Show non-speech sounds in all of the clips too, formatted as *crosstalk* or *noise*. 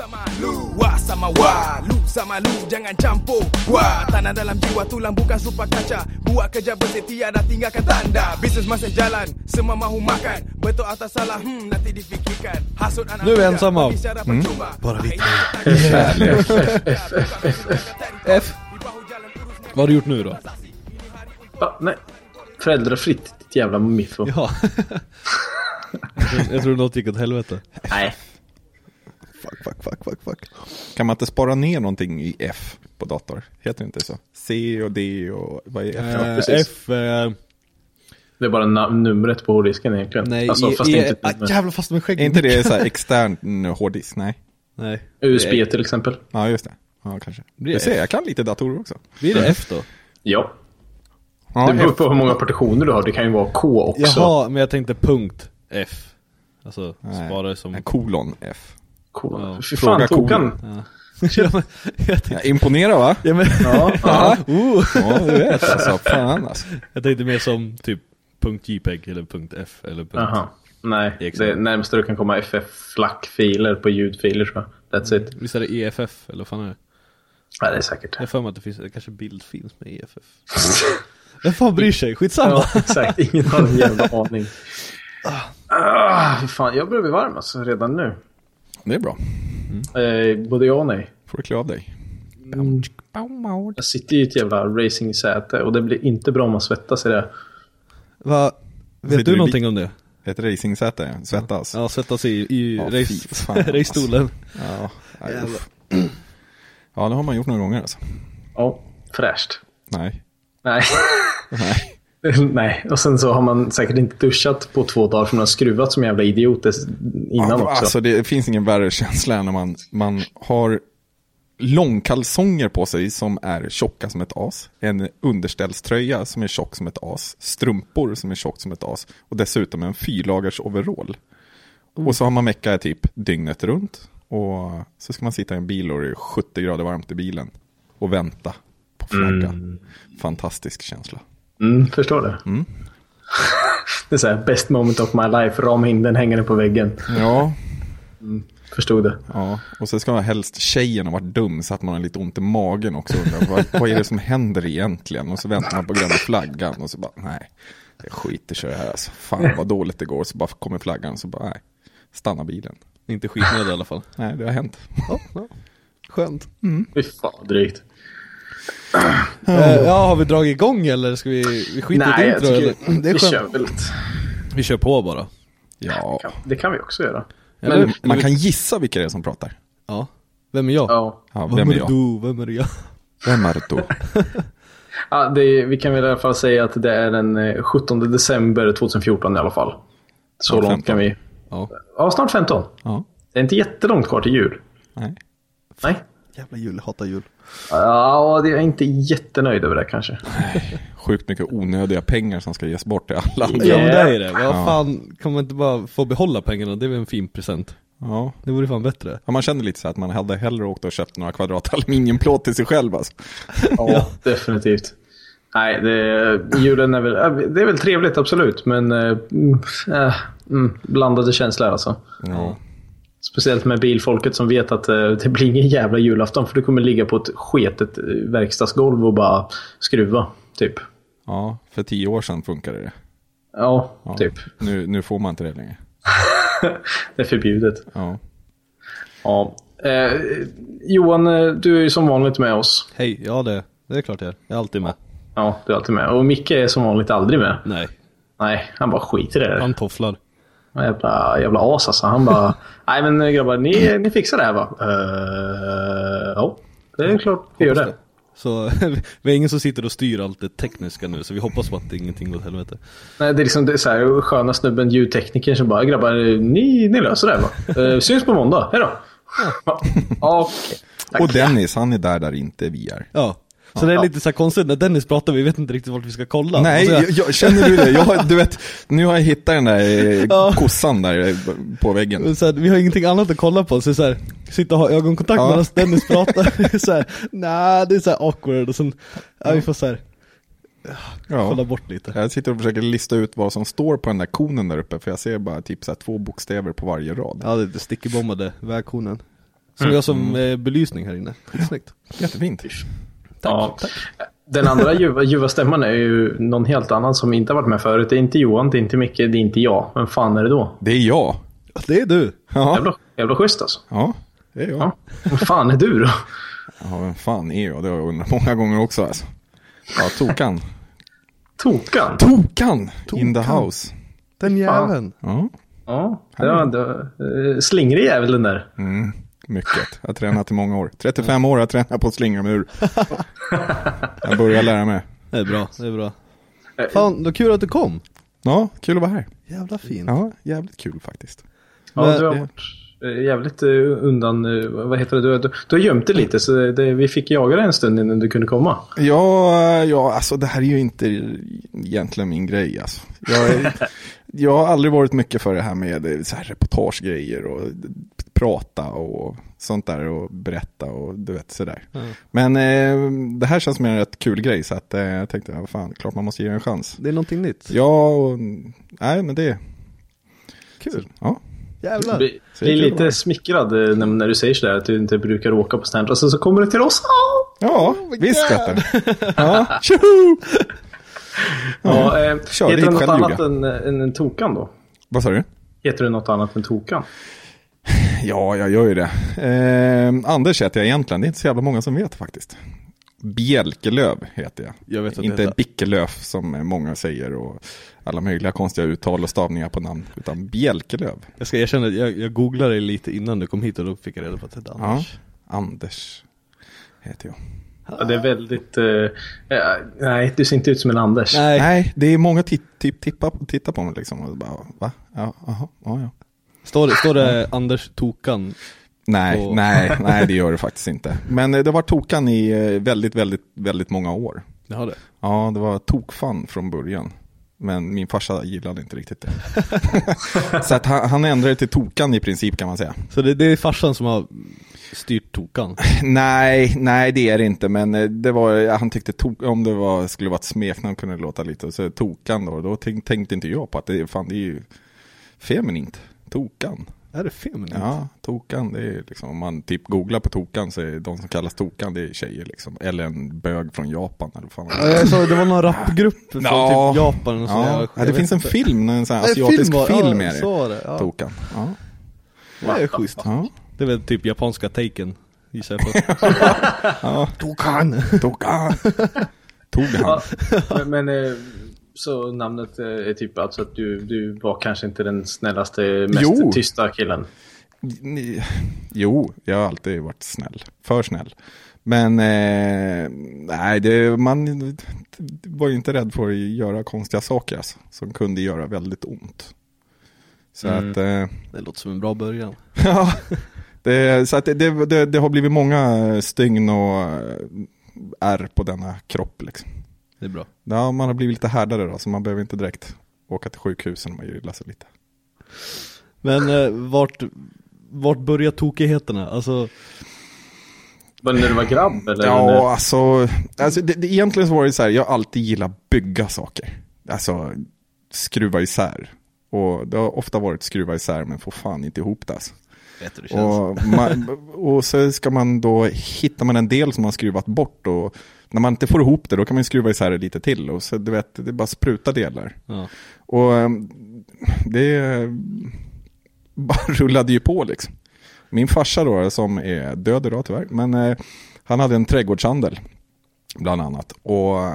Lu sama lu, wah sama wah Lu sama lu, jangan campur Wah, tanah dalam jiwa tulang bukan super kaca Buat kerja bersih tiada tinggalkan tanda Bisnes masih jalan, semua mahu makan Betul atau salah, hmm, nanti difikirkan Hasut anak Nu är bagi syarat Mm. Bara vi *laughs* *laughs* F. Vad har du gjort nu då? Ja, nej. Föräldrafritt, ditt jävla miffo. Ja. *laughs* jag tror något gick åt helvete. Nej. Fuck, fuck, fuck, fuck, fuck. Kan man inte spara ner någonting i F på dator? Heter det inte så? C och D och vad är F? Eh, precis. F... Eh, Det är bara numret på hårddisken egentligen. nej, alltså, i, fast i, inte ah, jävlar fast med skägg. Är inte det så här extern hårddisk? Nej. Nej. USB till exempel. Ja, just det. Ja, kanske. Blir Jag, ser, jag kan lite datorer också. Blir det F då? Ja. Ja, det beror på hur många partitioner du har. Det kan ju vara K också. Jaha, men jag tänkte punkt F. Alltså, Nej. spara det som... Nej, kolon F. Kolon. Ja. Fy Fråga fan, tog han? ja, men, jag Ja, tänkte... imponera va? Ja, men, Ja, ja. oh, Ja, du vet alltså. Fan alltså. jag tänkte mer som typ JPEG eller punkt F eller punkt... Jaha. Nej, det närmaste du kan komma FF-flack-filer på ljudfiler tror jag. That's it. Visst är det EFF eller vad fan är det? Nej, det är säkert. Jag för mig att det finns, det kanske bild finns med EFF. *laughs* Vem fan bryr sig? Skitsamma. Ja, exakt. Ingen har en jävla aning. *laughs* Ah, fy fan, jag börjar bli varm alltså redan nu. Det är bra. Eh, både ja och nej. Får du klä av dig. Jag sitter i ett jävla racingsäte och det blir inte bra om man svettas i det. Va? Vet Sitter du någonting om det? Ett racingsäte, svettas. Ja, svettas i, i Ja, race, fy fan, *laughs* alltså. racestolen. Ja, nej, ja, det har man gjort några gånger alltså. Ja, fräscht. Nej. Nej. Nej. *laughs* Nej, och sen så har man säkert inte duschat på två dagar för man har skruvat som jävla idiot innan Ja, också. Alltså det finns ingen värre känsla än när man, man har långkalsonger på sig som är tjocka som ett as. En underställströja som är tjock som ett as. Strumpor som är tjock som ett as. Och dessutom en fyrlagers overall. Och så har man mecka typ dygnet runt. Och så ska man sitta i en bil och det är 70 grader varmt i bilen. Och vänta på flaggan. Fantastisk känsla. Mm, förstår det. *laughs* det är så här, best moment of my life, rama in den hängande på väggen. Ja, Förstod det. Ja, och så ska man helst tjejen ha varit dum så att man har lite ont i magen också. Vad, vad är det som händer egentligen? Och så väntar man på gröna flaggan och så bara, nej, det är skit i det här alltså. Fan vad dåligt det går. Så bara kommer flaggan och så bara, nej, stanna bilen. Inte skitnödig i alla fall. Nej, det har hänt. Skönt. Fy fan, drygt. Eh, ja, har vi dragit igång eller ska vi, vi skita i Nej, ett jag intro? tycker Eller? Det är vi skönt. kör väl ett. Vi kör på bara. Ja, Det kan vi också göra. Eller- Men, man kan gissa vilka det är som pratar. Ja. Vem är jag? ja. Ja, Vem, vem är är jag? du? Vem är jag? Vem är du? *laughs* *laughs* Ja, det, vi kan väl i alla fall säga att det är den eh, 17 december 2014 i alla fall. Så Ja, långt 15. kan vi... Ja. Ja, snart 15. Ja, Det är inte jättelångt kvar till jul. nej. Nej. Jävla jul, jag hatar jul. Ja, jag är inte jättenöjd över det kanske. Sjukt mycket onödiga pengar som ska ges bort till alla. andra. Ja men det är det. Vad Ja. fan, kan man inte bara få behålla pengarna? Det är väl en fin present. Ja. Det vore fan bättre. Ja, man känner lite så att man hade hellre åkt och köpt några kvadrat aluminiumplåt till sig själv alltså. Ja, definitivt. Nej, det, julen är väl, det är väl trevligt absolut, men äh, blandade känslor alltså. Ja. Speciellt med bilfolket som vet att eh, det blir ingen jävla julafton för du kommer ligga på ett sketet eh, verkstadsgolv och bara skruva, typ. ja, för tio år sedan funkade det. Ja, Ja. typ. Nu, nu får man inte det längre. *laughs* Det är förbjudet. Ja. Ja. Eh, Johan, eh, du är ju som vanligt med oss. Hej, ja det, det är klart jag är. Jag är alltid med. Ja, du är alltid med. Och Micke är som vanligt aldrig med. Nej, Nej, han bara skiter i det. han tofflar. Jävla, jävla as alltså. Han bara, *laughs* nej men eh, grabbar, ni, ni fixar det här va? Uh, ja, det är klart vi gör det. Så *laughs* vi är ingen som sitter och styr allt det tekniska nu, så vi hoppas på att ingenting går åt helvete. Nej, det är liksom det är så här, sköna snubben, ljudteknikern som bara, grabbar, ni, ni löser det här va? Uh, syns på måndag, hejdå. *laughs* Ja, okej. Tack. Och Dennis, han är där där inte vi är. Ja. Så det är lite så här konstigt, när Dennis pratar, vi vet inte riktigt vart vi ska kolla. Nej, Och så jag, jag, känner du det? Jag, du vet, nu har jag hittat den där eh, *laughs* Ja. kossan där eh, på väggen. så här, vi har ingenting annat att kolla på, så, så här, sitta och ha ögonkontakt Ja. medan Dennis *laughs* pratar. Så här, nej, det är så här awkward och sen, ja, vi får så här, kolla Ja. bort lite. Jag sitter och försöker lista ut vad som står på den där konen där uppe, för jag ser bara typ så här två bokstäver på varje rad. Ja, det är stickebombade vägkonen. Som vi har som eh, belysning här inne. Snyggt. Jättefint. Ja. Den andra ljuva, ljuva stämman är ju någon helt annan som inte har varit med förut. Det är inte Johan, det är inte Micke, det är inte jag. Vem fan är det då? Det är jag. Det är du. Ja, Jävla, jävla schysst alltså. ja det är jag. Ja. Vad fan är du då? Ja, vem fan är jag? Det har jag undrat många gånger också alltså. Ja, Tokan. Tokan? Tokan! In the house. Den jäveln. Ja, Ja, det var, det var, slingrig jävel den där. mm, mycket. Jag har tränat i många år. 35 år har jag tränat på att slingra mig ur. Jag börjar lära mig. Det är bra, det är bra. Fan, vad kul att du kom. Ja, kul att vara här. Jävla fint. Ja, jävligt kul faktiskt. Ja, Men- du har varit eh, jävligt eh, undan, eh, vad heter det, du, du, du har gömt dig lite så det, vi fick jaga dig en stund innan du kunde komma. Ja, ja, alltså det här är ju inte egentligen min grej alltså. Jag, är- *laughs* jag har aldrig varit mycket för det här med eh, så här reportagegrejer och prata och sånt där och berätta och du vet sådär. Men eh, det här känns som en rätt kul grej så att eh, jag tänkte, ja, fan, klart man måste ge det en chans. Det är någonting nytt. Ja, och, nej men det, Kul. ja. Jävlar. Blir kul lite smickrad eh, när, när du säger sådär att du inte brukar åka på stand och så, så kommer du till oss. Ja, visst vet du. *laughs* Ja, *laughs* tjoho! Ja, eh, Kör heter du något själv, annat än, än en Tokan då? Vad sa du? Heter du något annat än Tokan? *laughs* Ja, jag gör ju det. Eh, Anders heter jag egentligen, det är inte så jävla många som vet faktiskt. Bjälkelöv heter jag. Jag vet inte heter- Bickelöf som många säger och alla möjliga konstiga uttal och stavningar på namn. Utan Bjälkelöv. Jag ska erkänna, att jag, jag googlade det lite innan du kom hit och då fick jag reda på att det hette Ja, Anders. Anders heter jag. Ja, det är väldigt... Eh, nej, du ser inte ut som en Anders. Nej. Nej, det är många ti- typ tippa, tittar på mig liksom och bara, va? Ja, aha, ja, ja. Står det, står det Anders Tokan? Nej, Och- nej, *laughs* nej det gör det faktiskt inte. Men eh, det var tokan i eh, väldigt, väldigt, väldigt många år. Det har det. Ja, det var tokfan från början. Men min farsa gillade inte riktigt det. *laughs* så att han, han ändrade till tokan i princip kan man säga. Så det, det är farsan som har styrt Tokan? *laughs* Nej, nej det är det inte. Men eh, det var, han tyckte tok, om det var, skulle vara ett smeknamn kunde det låta lite. Så tokan då, då tänk, tänkte inte jag på att det, fan, det är ju feminint. Tokan. Är det feminint? Ja, tokan, det är liksom, om man typ googlar på tokan så är de som kallas tokan, det är tjejer liksom. Eller en bög från Japan eller fan. Ja, jag sa det var någon rapgrupp från Ja. typ Japan och så Ja, ja, det finns en film, en sån här Nej, asiatisk film, ja, är det. Så var det, ja. Tokan. Ja. Det är schysst. Ja. Det är väl typ japanska taken, gissar jag på. *laughs* Ja. Tokan! Tokan. Tog han. Ja, men, men eh, så namnet eh, är typ alltså att du, du var kanske inte den snällaste, mest Jo. tysta killen. Ni- Jo, jag har alltid varit snäll. För snäll. Men eh, nej, det, man var ju inte rädd för att göra konstiga saker alltså, som kunde göra väldigt ont. Så Mm. att, eh, Det låter som en bra början. *laughs* ja, det, så att det, det, det, det har blivit många stygn och eh, ärr på denna kropp. Liksom. Det är bra. Ja, man har blivit lite härdare då, så man behöver inte direkt åka till sjukhusen om man gillar sig lite. Men eh, vart, vart börjar tokigheterna? Alltså, det när du var grabb eller? Ja, alltså, alltså det, det, egentligen så var det så här, jag har alltid gillat bygga saker. Alltså, skruva isär. Och det har ofta varit skruva isär, men får fan inte ihop det alltså. Och, man, och så ska man då, hittar man en del som man skruvat bort och när man inte får ihop det då kan man skruva isär det lite till och så du vet, det är bara spruta delar. Ja. Och ehm, det *laughs* bara rullade ju på liksom. Min farsa då, som är död idag tyvärr, men eh, han hade en trädgårdshandel bland annat. Och eh,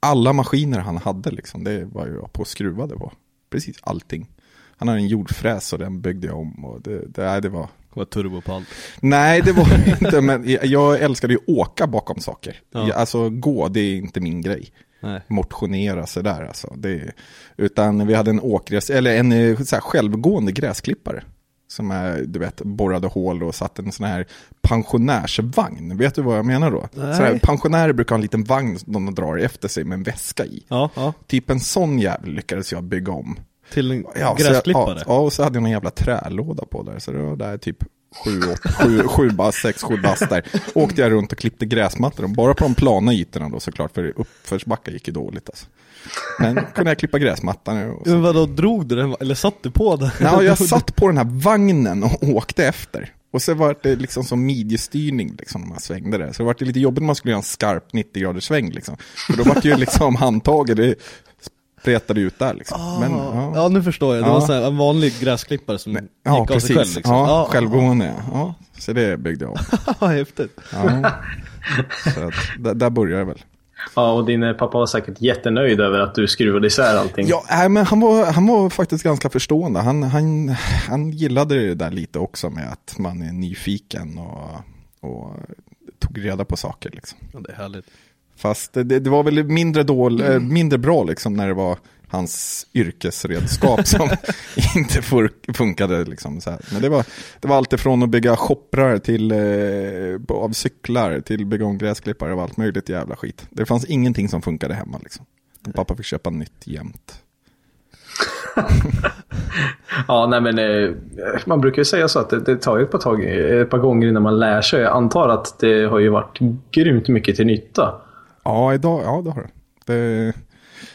alla maskiner han hade liksom, det var jag på skruvade på. Precis allting. Han hade en jordfräs och den byggde jag om och det, det, det var... Det var turbo på allt. Nej, det var inte, men jag- älskade ju att åka bakom saker. Ja. Jag, alltså gå, det är inte min grej. Nej. Motionera sådär alltså. Det, utan vi hade en åkgräs, eller en eh, så här, självgående gräsklippare. Som är, du vet, borrade hål och satt en sån här pensionärsvagn. Vet du vad jag menar då? Här, pensionärer brukar ha en liten vagn som de drar efter sig med en väska i. Ja, ja. Typ en sån jävel lyckades jag bygga om. Till en Ja, så jag- gräsklippare. Ja, och så hade jag någon jävla trälåda på där. Så det var där typ sju, åtta, sju, sju bast, sex, sju bast där. Åkte jag runt och klippte gräsmattor. Bara på de plana ytorna då såklart. För uppförsbackar gick ju dåligt alltså. Men kunde jag klippa gräsmattan. Och så. Men vadå, drog du den, eller satt du på den? Ja, jag *laughs* satt på den här vagnen och åkte efter. Och så var det liksom som midjestyrning liksom när man svängde där. Så det var lite jobbigt när man skulle göra en skarp 90 graders sväng liksom. För då var det ju liksom handtaget, det spretade ut där liksom. Men, ja. ja, nu förstår jag. Det Ja. var så här, en vanlig gräsklippare som gick Ja, av precis. sig själv liksom. Ja, självgående. Ja. ja, så det byggde jag om. *laughs* Ja, häftigt. Ja. Så att, där, där började jag väl. Ja, och din eh, pappa var säkert jättenöjd över att du skruvade isär allting. Ja, nej, men han var, han var faktiskt ganska förstående. Han, han, han gillade det där lite också med att man är nyfiken och, och tog reda på saker. Liksom. Ja, det är härligt. Fast det, det var väl mindre, dål, eh, mindre bra liksom när det var hans yrkesredskap *laughs* som inte funkade. Liksom, så här. Men det var, det var allt ifrån att bygga shopprar till, eh, av cyklar till bygga om gräsklippare och allt möjligt jävla skit. Det fanns ingenting som funkade hemma. Liksom. Pappa fick köpa nytt jämt. *laughs* Ja, nej men eh, man brukar ju säga så att det, det tar ju ett par, tag, ett par gånger innan man lär sig. Jag antar att det har ju varit grymt mycket till nytta. Ja, idag, ja det har det. det.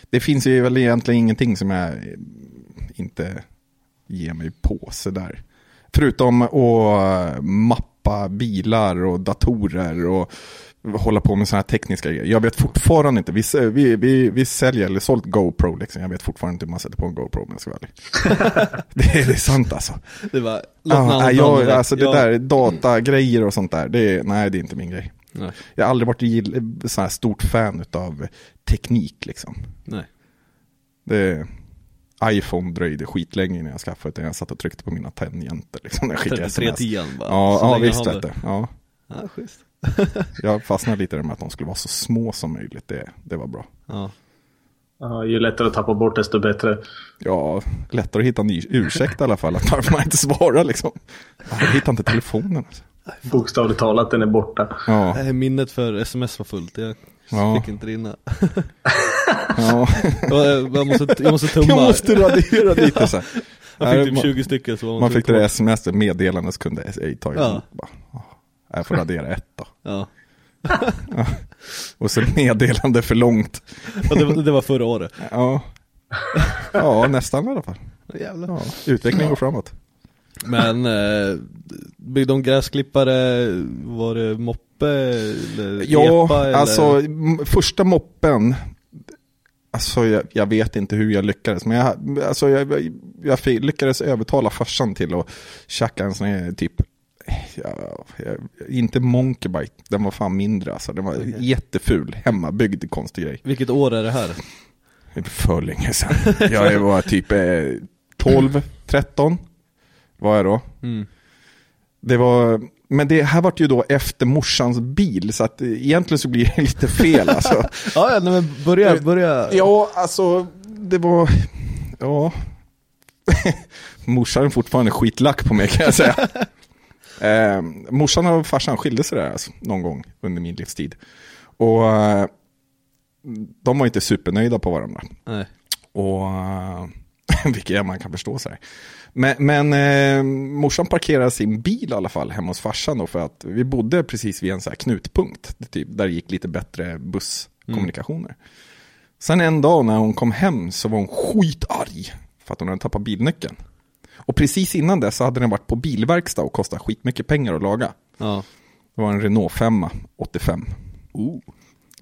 Det finns ju väl egentligen ingenting som jag inte ger mig på sådär. Förutom att mappa bilar och datorer och hålla på med sådana här tekniska grejer. Jag vet fortfarande inte, vi, vi, vi, vi säljer eller sålt GoPro liksom. Jag vet fortfarande inte hur man sätter på en GoPro om jag ska vara ärlig. *laughs* det, är- det är sant alltså. Det var, Ja, jag, alltså det Ja. där datagrejer och sånt där, det nej det är inte min grej. Nej. Jag har aldrig varit sån här stort fan av teknik liksom. Nej. Det, iPhone dröjde skitlänge innan jag skaffade det. Jag satt och tryckte på mina tangenter liksom när jag skickade 3310 sms. bara. Ja, Så ja visst jag vet du. Ja. Ja, schysst. *laughs* Jag fastnade lite i det med att de skulle vara så små som möjligt. Det, det var bra. Ja. Ja, ju lättare att tappa bort desto bättre. Ja, lättare att hitta en ny ursäkt i alla fall. Att varför man inte svarar liksom. Jag hittar inte telefonen. Alltså. Bokstavligt talat, den är borta. Ja, Nej, Minnet för sms var fullt. Jag Ja. fick inte rinna. *laughs* ja. *laughs* jag, jag, måste, jag måste tumma. Jag måste radera *laughs* lite så här. Jag fick typ Man- 20 stycken. Så var Man fick det sms, meddelande så kunde ej ta. Ja. Bara, "Åh, Jag får radera ett då. Ja. Och så meddelande för långt. Och det, var- det var förra året. Ja, ja nästan i alla fall. Jävlar. Ja, utvecklingen går framåt. Men eh, byggde de gräsklippare, var det moppe eller Ja, epa eller? alltså första moppen, alltså jag, jag vet inte hur jag lyckades, men jag, alltså, jag, jag lyckades övertala farsan till att tjacka en sån här typ, inte Monkeybite, den var fan mindre alltså, den var jätteful, hemmabyggd konstig grej. Vilket år är det här? För länge sedan. Jag var typ eh, 12, 13 var jag då. Mm. Det var, men det här var ju då efter morsans bil, så att eh, egentligen så blir det *laughs* lite fel alltså. *laughs* Ja, ja men börja, börja. Ja, alltså det var, ja. *laughs* morsan är fortfarande skitlack på mig kan jag säga. eh, morsan och farsan skilde sig där alltså, någon gång under min livstid. Och eh, de var inte supernöjda på varandra. Nej. Och eh, Vilket man kan förstå så här. Men, men eh, morsan parkerade sin bil i alla fall hemma hos farsan då för att vi bodde precis vid en så här knutpunkt. Typ, där det gick lite bättre busskommunikationer. Sen en dag när hon kom hem så var hon skitarg för att hon hade tappat bilnyckeln. Och precis innan det så hade den varit på bilverkstad och kostat skitmycket pengar att laga. Ja. Det var en Renault 5 85. Oh.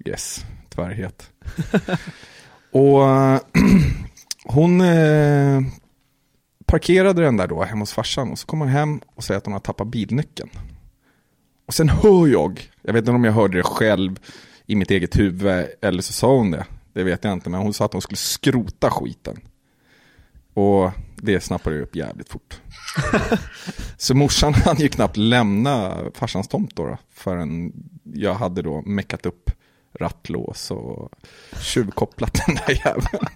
Yes, tvärhet. *laughs* och *clears throat* hon eh, parkerade den där då hemma hos farsan och så kommer hon hem och säger att hon har tappat bilnyckeln. Och sen hör jag, jag vet inte om jag hörde det själv i mitt eget huvud eller så sa hon det. Det vet jag inte, men hon sa att hon skulle skrota skiten. Och det snappade jag upp jävligt fort. *laughs* så morsan *laughs* hann ju knappt lämna farsans tomt då, då förrän jag hade då meckat upp rattlås och tjuvkopplat den där jäveln.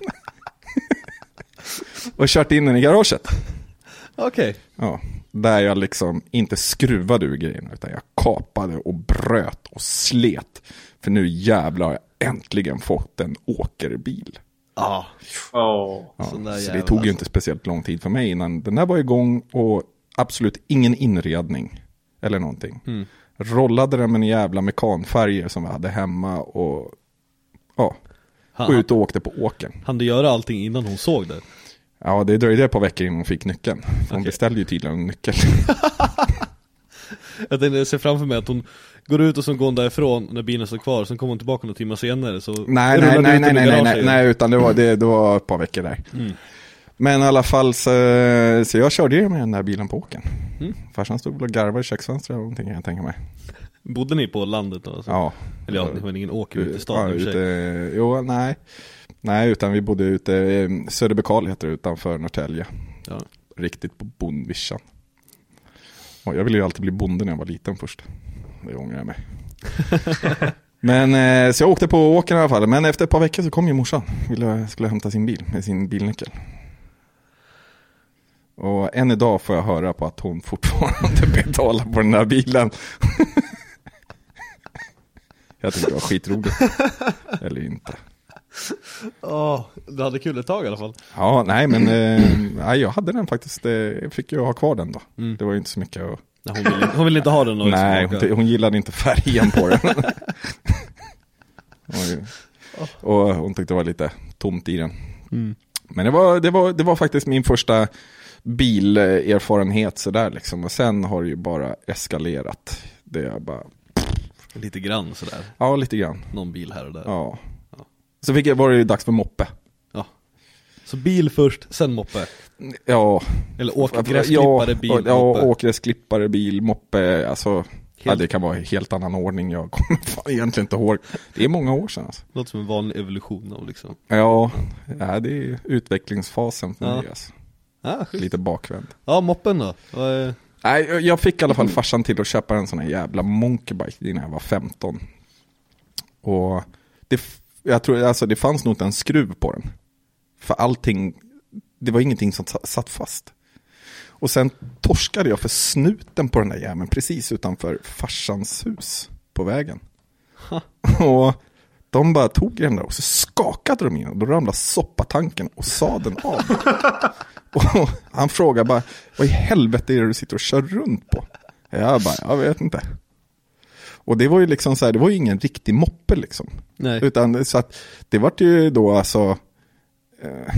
Och kört in den i garaget. Okej. Ja, där jag liksom inte skruvade ur grejerna utan jag kapade och bröt och slet. För nu jävlar har jag äntligen fått en åkerbil. Ja. Åh. Ja, så det tog ju inte speciellt lång tid för mig innan den där var igång och absolut ingen inredning eller någonting. Mm. Rollade den med en jävla mekanfärger som vi hade hemma och ja, gå ut och åkte på åkern. han du göra allting innan hon såg det? Ja, det dröjde ett par veckor innan hon fick nyckeln. Hon Okej. beställde ju tydligen en nyckel. *laughs* Jag tänkte, jag ser framför mig att hon går ut och så går hon därifrån när bilen står kvar, sen kommer hon tillbaka några timmar senare så Nej, nej, nej, nej, nej, nej, nej, utan det var, det, det var ett par veckor där. Mm. Men i alla fall så, så jag körde ju med den där bilen på åkern. Mm. Farsan stod och garvade i köksfönstret eller någonting kan jag tänka mig. Bodde ni på landet då? Alltså? Ja. Eller ja, det var ingen åker ute i Ja, stan i för sig. ute, jo, nej. Nej, utan vi bodde ute, Söderbekal heter det utanför Norrtälje. Ja. Riktigt på bondvischan. Och jag ville ju alltid bli bonde när jag var liten först. Det ångrar jag mig. *laughs* Men eh, så jag åkte på åkern i alla fall. Men efter ett par veckor så kom ju morsan. Ville, skulle hämta sin bil med sin bilnyckel. Och än idag får jag höra på att hon fortfarande *laughs* betalar på den där bilen. Jag tyckte det var skitroligt. *laughs* Eller inte. Åh, du hade kul ett tag i alla fall. Ja, nej men eh, jag hade den faktiskt. Eh, jag fick ju ha kvar den då. Mm. Det var ju inte så mycket att... Nej, hon, ville, hon ville inte ha den och liksom Nej, hon, hon gillade inte färgen på den. *laughs* Oj. och hon tyckte det var lite tomt i den. Mm. Men det var, det, var, det var faktiskt min första bilerfarenhet sådär liksom. Och sen har det ju bara eskalerat. Det är bara, Lite grann sådär. ja lite grann. Någon bil här och där. Ja. Så fick jag, var det ju dags för moppe. Så bil först, sen moppe. Ja. Eller åkergräsklippare, bil, ja, ja, moppe. åkgräsklippare, bil, moppe, alltså. Ja, det kan vara i helt annan ordning, jag kommer *laughs* fan egentligen inte ihåg. Det är många år sedan alltså. Låter som en vanlig evolution av liksom. Ja, ja det är utvecklingsfasen för Ja. mig alltså. Ah. Lite bakvänd. Ja, moppen då? Vad är- Nej, jag- fick i alla fall farsan till att köpa en sån här jävla monkeybike innan jag var 15. Och det, jag tror, alltså det fanns nog inte en skruv på den. För allting, det var ingenting som sa- satt fast. Och sen torskade jag för snuten på den där jäveln precis utanför farsans hus på vägen. *laughs* Och de bara tog den där och så skakade de in och då ramlade soppatanken och sadeln av. *laughs* Och han frågar bara, vad i helvete är det du sitter och kör runt på? Jag bara, jag vet inte. Och det var ju liksom så här, det var ju ingen riktig moppe liksom. Nej. Utan så att det vart ju då alltså, eh,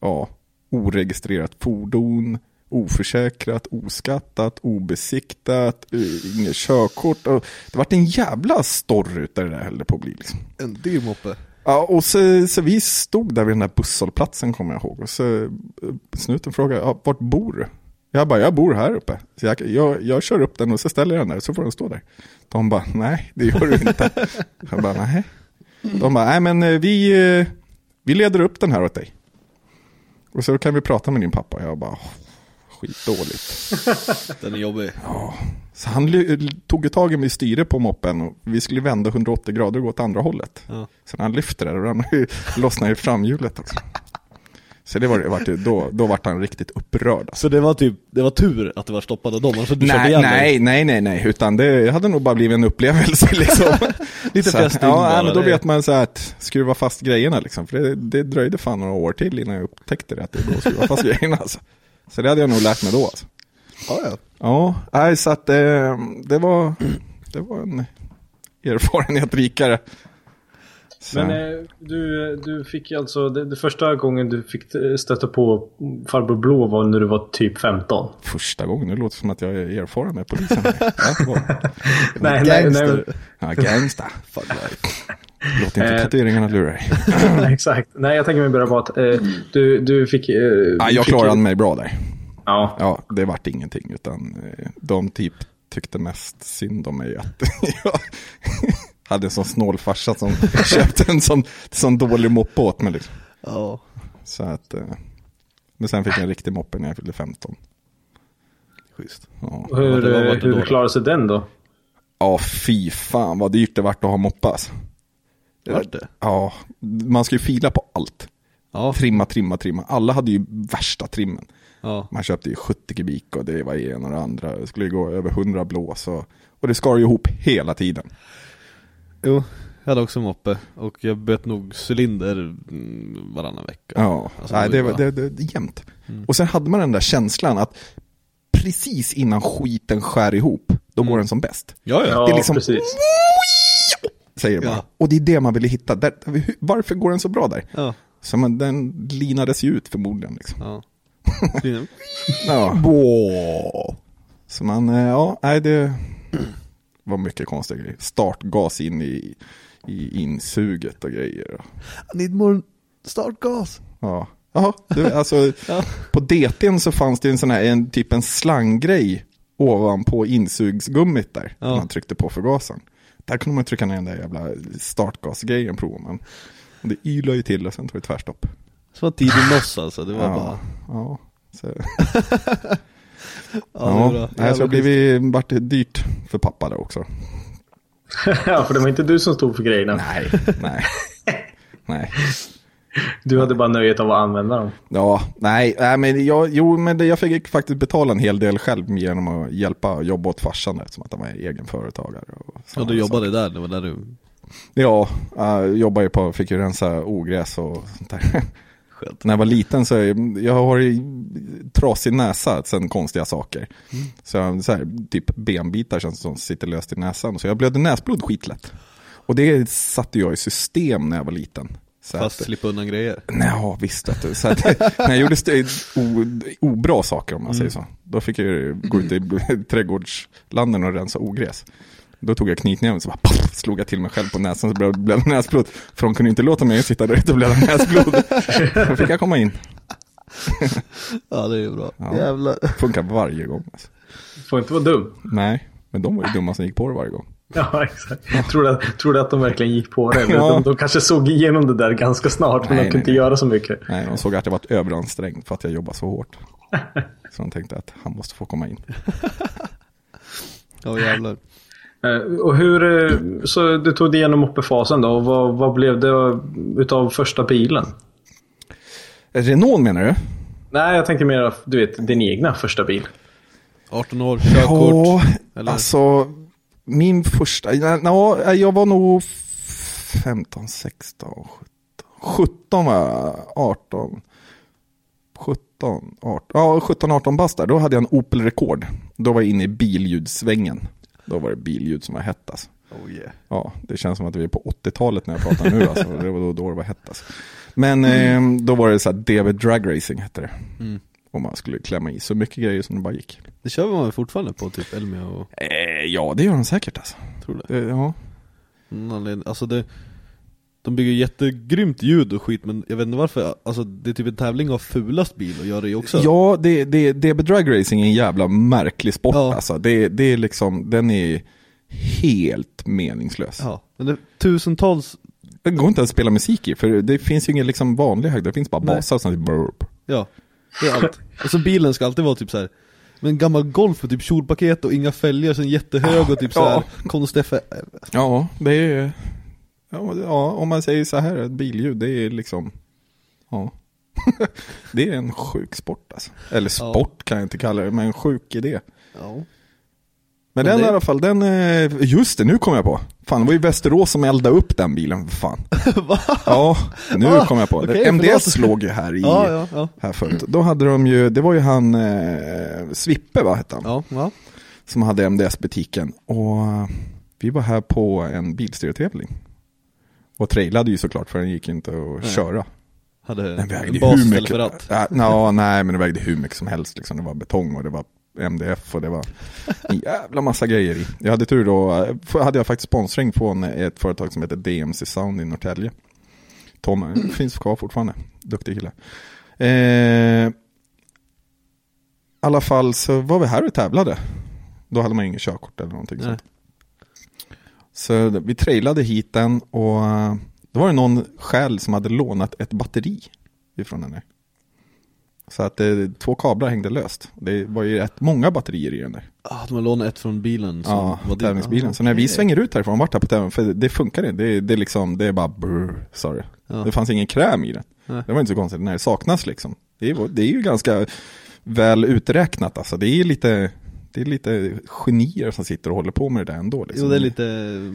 ja, oregistrerat fordon, oförsäkrat, oskattat, obesiktat, eh, inget körkort. Och det vart en jävla story utav det där höll på att bli liksom. En dyr moppe. Ja, och så, så vi stod där vid den där busshållplatsen kommer jag ihåg. Och så eh, snuten frågade, ja, vart bor du? Jag bara, jag bor här uppe. Så jag, jag, jag kör upp den och så ställer jag den där så får den stå där. De bara, nej det gör du inte. *laughs* jag bara, nej. De bara, nej men eh, vi, vi leder upp den här åt dig. Och så kan vi prata med din pappa. Jag bara, "Åh, skitdåligt. *laughs* Den är jobbig. Ja, så han tog ju tag i mig styre på moppen och vi skulle vända 180 grader och gå åt andra hållet. Ja. Så när han lyfter det, ramlar lossnar ju framhjulet också. Så det var, det vart ju- då, då vart han riktigt upprörd. Alltså. Så det var typ, det var tur att det var stoppat av dem, hade du Nej, dig. nej, nej, nej, nej, utan det hade nog bara blivit en upplevelse *laughs* liksom. Lite stygn Ja, men då det- vet man så här att skruva fast grejerna liksom. För det, det dröjde fan några år till innan jag upptäckte det, att det är då att skruva fast *laughs* grejerna alltså. Så det hade jag nog lärt mig då alltså. Ja, ja. Ja, nej, så att eh, det var, det var en erfarenhet rikare. Så. Men eh, du, du fick ju alltså, det, det första gången du fick stöta på farbror Blå var när du var typ 15. Första gången, det låter som att jag är erfaren med polisen. *laughs* Ja, det Nej, nej, nej. Ja, gangsta. Låt inte Eh. tatueringarna lura dig. *laughs* exakt. Nej, jag tänker mig bara på att eh, du, du fick... Eh, Ja, jag fick- klarade mig bra där. Ja. Ja, det vart ingenting, utan eh, de typ tyckte mest synd om mig att *laughs* jag hade en sån snål farsa som *laughs* köpte en sån, sån dålig moppe åt mig. Liksom. Ja. Så att, eh, men sen fick jag en riktig moppe när jag fyllde 15. Schysst. Ja, Hur, hur då? klarade sig den då? ja fy fan vad dyrt det vart att ha moppas. Vart det? Ja, man ska ju fila på allt. Ja. Trimma, trimma, trimma. Alla hade ju värsta trimmen. Ja. Man köpte ju 70 kubik och det var en och det andra. Det skulle ju gå över 100 blås och, och det skar ju ihop hela tiden. Jo, jag hade också moppe och jag bytte nog cylinder mm, varannan vecka. Ja, Alltså, Nej, det var det, det, det jämnt. Och sen hade man den där känslan att precis innan skiten skär ihop, då går den som bäst. Ja, ja. Ja, det är liksom- precis. Säger det bara. Ja. Och det är det man ville hitta. Där, varför går den så bra där? Ja. Så man, den linades ju ut förmodligen. Liksom. ja. *laughs* Ja. Så man, eh, ja, nej det var mycket konstiga grejer. Startgas in i, i insuget och grejer. Need more startgas. Ja, Jaha, du, alltså *laughs* Ja. på DT'n så fanns det en sån här, en, typ en slanggrej ovanpå insugsgummit där. Ja. Man tryckte på förgasaren. Där kunde man trycka ner den där jävla startgasgrejen provar man. Och det ylade ju till och sen tog det tvärstopp. Som var tidig noss alltså, det var ja, bara... ja, så. *laughs* Ja, ja, det var bra. nej, så blev vart det dyrt för pappa där också. *laughs* ja, för det var inte du som stod för grejerna. Nej, nej, *laughs* nej. Du hade bara nöjet av att använda dem. Ja, nej, nej men jag, jo, men det, jag fick faktiskt betala en hel del själv genom att hjälpa och jobba åt farsan eftersom att han var egen företagare. Och Ja, du jobbade saker. där, det var där du... Ja, jag jobbade ju på, fick ju rensa ogräs och sånt där. Skönt. När jag var liten så, jag har ju trasig näsa sen konstiga saker. Så, jag, så här, typ benbitar känns som sitter löst i näsan. Så jag blödde näsblod skitlätt. Och det satte jag i system när jag var liten. Så Fast att- slippa undan grejer. Nej, ja, visst du. Så att, *laughs* när jag gjorde st- o, obra saker om man säger så. Då fick jag ju gå ut i *laughs* trädgårdslanden och rensa ogräs. Då tog jag knytnäven så bara paff, slog jag till mig själv på näsan så blev det blev näsblod. För de kunde inte låta mig sitta där ute och blöda näsblod. Då fick jag komma in. *laughs* Ja, det är ju bra. Ja. Jävlar. Funkar varje gång. Alltså. Får inte vara dum. Nej, men de var ju dumma som gick på det varje gång. *laughs* Ja, exakt. Tror du, att- tror du att de verkligen gick på det? Ja. De, de kanske såg igenom det där ganska snart, men Nej, de kunde nej, inte nej. göra så mycket. Nej, de såg att jag varit överansträngd för att jag jobbar så hårt. *laughs* Så de tänkte att han måste få komma in. *laughs* Ja, jävlar. Eh, Och hur, eh, så du tog dig igenom moppefasen då, och vad, vad blev det utav första bilen? Renault menar du? Nej, jag tänker mer, du vet, din egna första bil. 18 år, körkort. Ja, eller? alltså min första, ja, jag var nog 15, 16, 17, 17 var jag, 18, 17, 18, ja 17, 18 bast där. Då hade jag en Opel Rekord. Då var jag inne i billjudsvängen. Då var det billjud som var hett alltså. Oh yeah. Ja, det känns som att vi är på 80-talet när jag pratar nu alltså. Det var då, då det var hett alltså. Men eh, då var det så här DV Drag Racing hette det. Mm. Och man skulle klämma i så mycket grejer som det bara gick. Det kör man fortfarande på typ Elmia och... Eh, ja, det gör de säkert alltså. Tror det. Det, ja. Mm, Alltså det... De bygger jättegrymt ljud och skit men jag vet inte varför, alltså det är typ en tävling av fulast bil och gör det också. Ja, det, det, DB Drag Racing är en jävla märklig sport Ja. alltså. Det, det är liksom, den är helt meningslös. Ja, men det är tusentals, Det går inte att spela musik i, för det finns ju ingen liksom vanlig höjd, det finns bara Nej. basar sånt burp. ja, det är allt. Och så bilen ska alltid vara typ så här. Men en gammal Golf med typ kjolpaket och inga fälgar, sen jättehög och typ så här Ja. fä- Ja, det är, ja, ja, om man säger så här, ett billjud, det är liksom, ja. *laughs* det är en sjuk sport alltså. Eller sport kan jag inte kalla det, men en sjuk idé. Ja. Men, Men den det- i alla fall, den, eh, just det, nu kom jag på. Fan, det var ju Västerås som eldade upp den bilen, för fan. *laughs* Ja, nu Ah, kom jag på. okej, MDS förlåt. låg ju här i, Ja, ja, ja. här förut. Då hade de ju, det var ju han, eh, Svippe va, hette han. Ja. Som hade MDS-butiken. Och eh, vi var här på en bilstereotävling. Och trailade ju såklart, för den gick inte att Nej. köra. Hade Den vägde en bas hur mycket, för ratt. Ja, nå, nej, men det vägde hur mycket som helst. Liksom. Det var betong och det var MDF och det var en jävla massa grejer i. Jag hade tur då, eh, hade jag faktiskt sponsring från ett företag som heter DMC Sound i Norrtälje. Tom eh, *clears throat* finns kvar fortfarande, duktig kille. Eh, I alla fall så var vi här och tävlade. Då hade man inget körkort eller någonting Nej. sånt. Så vi trailade hit den och eh, då var det någon själ som hade lånat ett batteri ifrån här. Så att eh, två kablar hängde löst. Det var ju rätt många batterier i den där. Ah, de har lånat ett från bilen som Ja, var tävlingsbilen. Ah, Så när vi svänger ut härifrån, vart här på tävlingen, för det funkar inte. Det, det, är liksom, det är bara brr, sorry. Ja. Det fanns ingen kräm i den. Nej. Det var inte så konstigt när det saknas liksom. Det är, det är ju ganska väl uträknat alltså. Det är lite, det är lite genier som sitter och håller på med det där ändå. Liksom. Jo, det är lite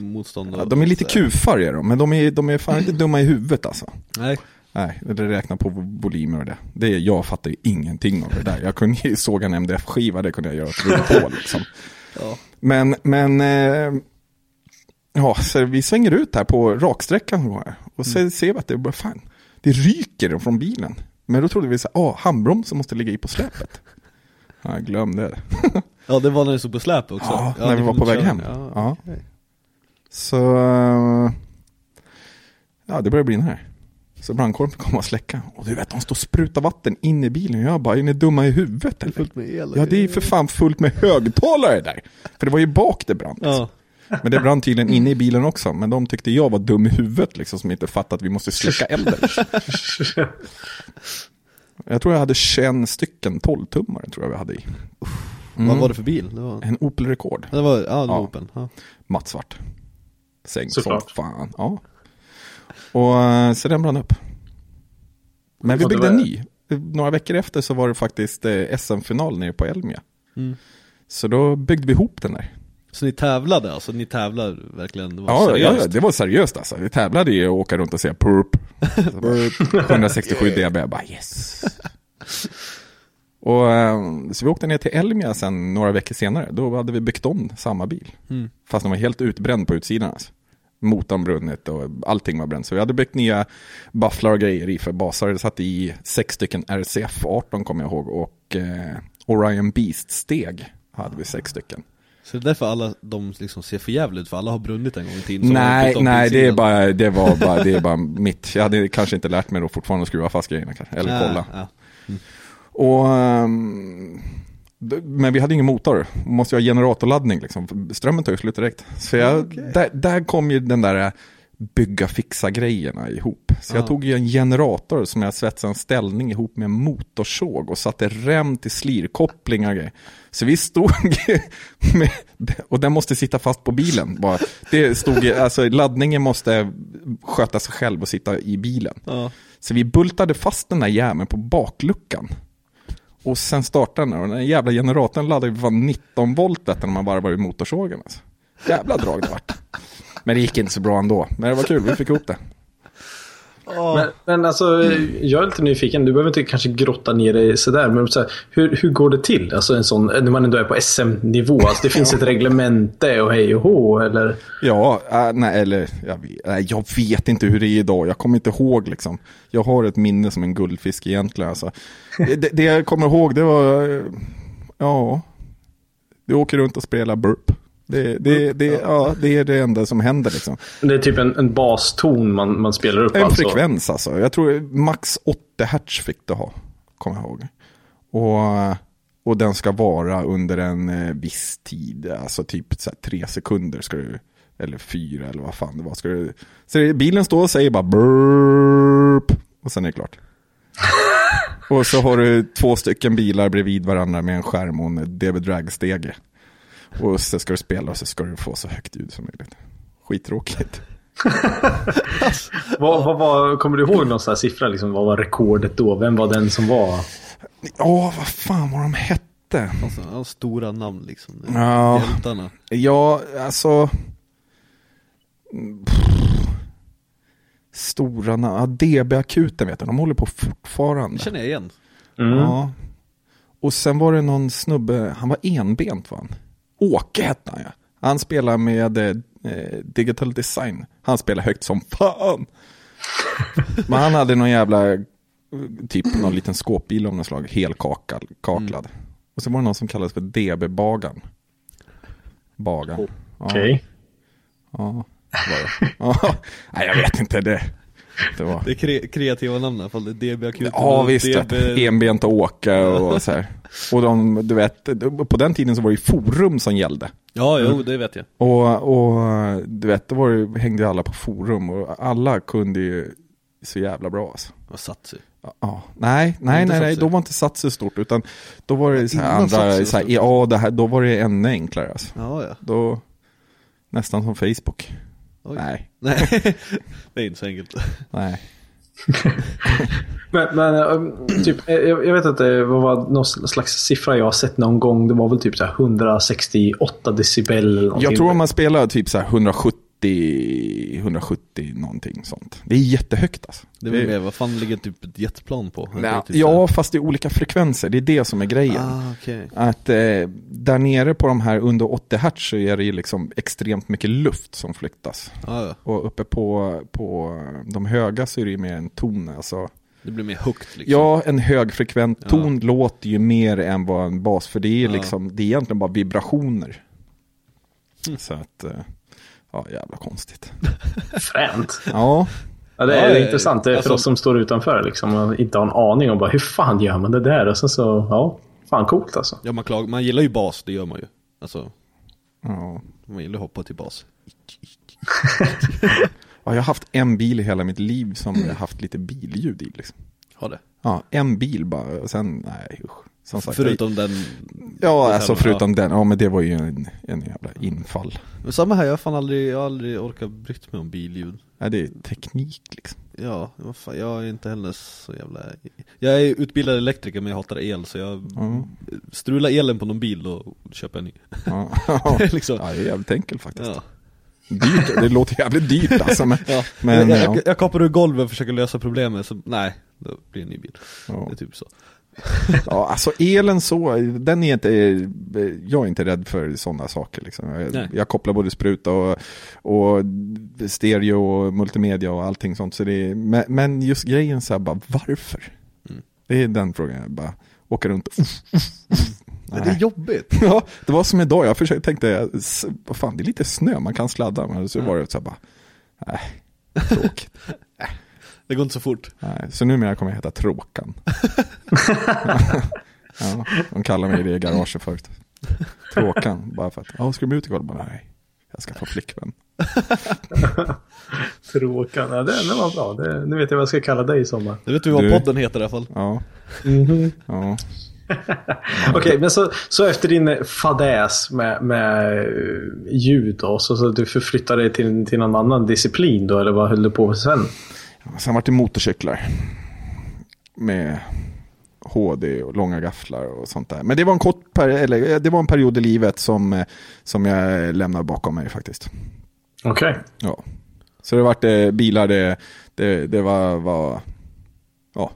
motstånd. Ja, de är lite så kufar är de, men de är, de är fan inte *clears throat* dumma i huvudet alltså. Nej. Nej, det räknar på volymer och det. det jag fattar ju ingenting av det där. Jag kunde ju *laughs* såga en MDF-skiva, det kunde jag göra på liksom. *laughs* Ja. Men, men, eh, ja, så vi svänger ut här på raksträckan och Mm. så ser vi att det bara fan, det ryker från bilen. Men då trodde vi så här, ah, handbromsen måste ligga i på släpet. Ja, glömde det. *laughs* Ja, det var när du stod på släp också. Ja, när ni vi var på väg hem. Ja, Ja. Så, eh, ja det börjar brinna här. Så brandkåren kommer och släcka. Och du vet, de står och sprutar vatten in i bilen. Jag bara, är ni dumma i huvudet eller? fullt med el. Ja, det är för fan fullt med högtalare där. För det var ju bak det brann. Ja. Men det brann tydligen inne i bilen också. Men de tyckte jag var dum i huvudet liksom, som inte fattade att vi måste släcka elden. Jag tror jag hade 21 stycken 12-tummare tror jag vi hade i. Vad var det för bil? Det var, En Opel Rekord. det var, ja, det var Ja. Opel. Ja. mattsvart. Sänkt Såklart. som fan. Ja. Och eh, så den brann upp. Men vi byggde en ny. Några veckor efter så var det faktiskt eh, SM-final nere på Elmia. Mm. Så då byggde vi ihop den där. Så ni tävlade alltså? Ni tävlar verkligen? Det var Ja, ja, seriöst? ja, det var seriöst alltså. Vi tävlade i att åka runt och säga *laughs* bara, 167 dB, jag bara yes. Och, eh, så vi åkte ner till Elmia sen några veckor senare. Då hade vi byggt om samma bil. Mm. Fast den var helt utbränd på utsidan. Alltså. Motorn brunnit och allting var bränt. Så vi hade byggt nya bufflar och grejer i för basar. Det satt i sex stycken RCF 18 kommer jag ihåg. Och eh, Orion Beast-steg hade vi sex stycken. Så det är därför alla de liksom ser för jävligt ut, för alla har brunnit en gång i tiden Nej, nej det, är bara, det var bara, *laughs* det är bara mitt. Jag hade kanske inte lärt mig då fortfarande att skruva fast grejerna kanske. Eller Ja, kolla. ja. Och, ehm, d- men vi hade ingen motor. Måste ju ha generatorladdning liksom. Strömmen tar ju slut direkt. Så jag, där, där kom ju den där bygga fixa grejerna ihop. Så jag Ja. tog ju en generator som jag svetsade en ställning ihop med en motorsåg och satte rem till slirkopplingar och grejer. Så vi stod *laughs* med, och den måste sitta fast på bilen. Bara. Det stod, alltså laddningen måste sköta sig själv och sitta i bilen. Ja. Så vi bultade fast den där jäveln på bakluckan. Och sen startade den och den jävla generatorn laddade ju fan 19 volt du, när man varvar i motorsågen. Alltså. Jävla drag det vart. Men det gick inte så bra ändå. Men det var kul, vi fick ihop det. Men, men alltså, jag är lite nyfiken. Du behöver inte kanske grotta ner dig sådär. Men så här, hur, hur går det till? Alltså en sån, när man ändå är på SM-nivå. Alltså, det finns ett reglemente och hej och hå. Eller? Ja, äh, nej, eller jag vet, nej, jag vet inte hur det är idag. Jag kommer inte ihåg liksom. Jag har ett minne som en guldfisk egentligen. Alltså. Det, det jag kommer ihåg det var, ja, du åker runt och spelar burp. Det, det, det, ja, det är det enda som händer liksom. Det är typ en, en baston man, man spelar upp. En alltså. frekvens alltså. Jag tror max 80 hertz fick du ha, kommer jag ihåg. Och, och den ska vara under en eh, viss tid, alltså typ så tre sekunder ska du, eller fyra eller vad fan det var. Ska du, så det- bilen står och säger bara burp och sen är det klart. *laughs* och så har du två stycken bilar bredvid varandra med en skärm och en DB Drag-stege. Och så ska du spela och så ska du få så högt ljud som möjligt. Skittråkigt. *laughs* vad, vad var, kommer du ihåg någon sån här siffra? Liksom, vad var rekordet då? Vem var den som var? Ja, vad fan var de hette? Alltså, stora namn liksom. Ja. Hjältarna. Ja, alltså... Pff. Stora namn. Ja, DB-akuten vet jag, de håller på fortfarande. Det känner jag igen. Mm. Ja. Och sen var det någon snubbe, han var enbent han. Åke hette han ja. Han spelar med eh, digital design. Han spelar högt som fan. *laughs* Men han hade någon jävla, typ någon liten skåpbil av något slag, helkaklad. Kaklad. Och så var det någon som kallades för DB-bagan. Bagan. Ja, Okej. ja, det var det. Ja, nej jag vet inte det. Det var... Det är kre kreativa namn i alla fall. DB-akuten. Ja och visst, DB... enbent åka och så här. Och de, du vet, på den tiden så var det ju forum som gällde. Ja, jo, det vet jag. Och, och du vet, då var det, hängde alla på forum och alla kunde ju så jävla bra alltså. Vad Satsi. Ja, nej, nej, nej, nej, då var inte Satsi stort utan då var det så här andra, så här, ja, det här, då var det ännu enklare alltså. Ja, ja. Då, nästan som Facebook. Oj. Nej, *laughs* Nej, det är inte så enkelt. nej. *laughs* Men, men um, typ, eh, jag, vet att det var någon slags siffra jag har sett någon gång. Det var väl typ så här 168 decibel eller någonting. Jag tror om man spelar typ så här 170, 170 någonting sånt. Det är jättehögt alltså. Det är mer, vad fan ligger typ ett jetplan på? Nej, Det är typ ja, fast det är olika frekvenser. Det är det som är grejen. Ah, okej. Att eh, där nere på de här under 80 hertz så är det ju liksom extremt mycket luft som flyttas. Ah, ja. Och uppe på, på de höga så är det ju mer en ton. Alltså. Det blir mer högt liksom. Ja, en högfrekvent Ja. ton låter ju mer än vad en bas, för det är, Ja. liksom, det är egentligen bara vibrationer. Mm. Så att, eh, ja jävla konstigt. *laughs* Fränt. Ja, Ja, det Ja, är eh, intressant. Det är för alltså- oss som står utanför liksom, och inte har en aning om bara, hur fan gör man det där? Och sen så, ja, fan coolt alltså. Ja, man, klag... man gillar ju bas, det gör man ju. Alltså, ja. man gillar att hoppa till bas. *laughs* ja, jag har haft en bil i hela mitt liv som jag har haft lite billjud i. Liksom. Har det. Ja, en bil bara, och sen, nej usch. Som sagt, Förutom den... Ja, alltså Ja. förutom den, ja men det var ju en, en jävla infall. Men samma här, jag har fan aldrig, jag har aldrig orkat brytt mig om billjud. Ja, det är teknik liksom. Ja, fan, jag är inte heller så jävla... Jag är utbildad elektriker men jag hatar el så jag Ja. strular elen på någon bil och köper en ny. Ja, *laughs* liksom. ja det är jävligt enkelt faktiskt. Ja. Dyrt, det låter jävligt dyrt alltså. Men, *laughs* Ja. men jag, ja. jag, jag kapar ur golvet och försöker lösa problemet, så nej, då blir det en ny bil. Ja. Det är typ så. *laughs* ja, alltså elen så, den är inte, jag är inte rädd för sådana saker liksom. Jag, jag kopplar både spruta och, och stereo och multimedia och allting sånt. Så det är, men, men just grejen så här bara, varför? Mm. Det är den frågan, jag bara åker runt. *laughs* Men det är jobbigt. *laughs* Ja, det var som idag, jag försökte, tänkte, vad fan det är lite snö, man kan sladda. Men så var det så här bara, nej, tråkigt. Det går inte så fort. nej, så numera kommer jag heta Tråkan. *laughs* ja, de kallar mig det i garaget förut. Tråkan, bara för att, ja ska du med ut ikväll? Bara, nej, jag ska få flickvän. *laughs* Tråkan. Ja, det, det var bra. Det, nu vet jag vad jag ska kalla dig i sommar. Du vet du vad Du- podden heter i alla fall? Ja, ja. *laughs* Okej, men så, så efter din fadäs med, med eh, ljud då, så, så du förflyttade dig till, till någon annan disciplin då, eller vad höll du på med sen? Sen vart det motorcyklar. Med HD och långa gafflar och sånt där. Men det var en kort eller, det var en period i livet som, eh, som jag lämnar bakom mig faktiskt. Okej. Ja. Så det vart eh, bilar, det, det, det var, var, ja,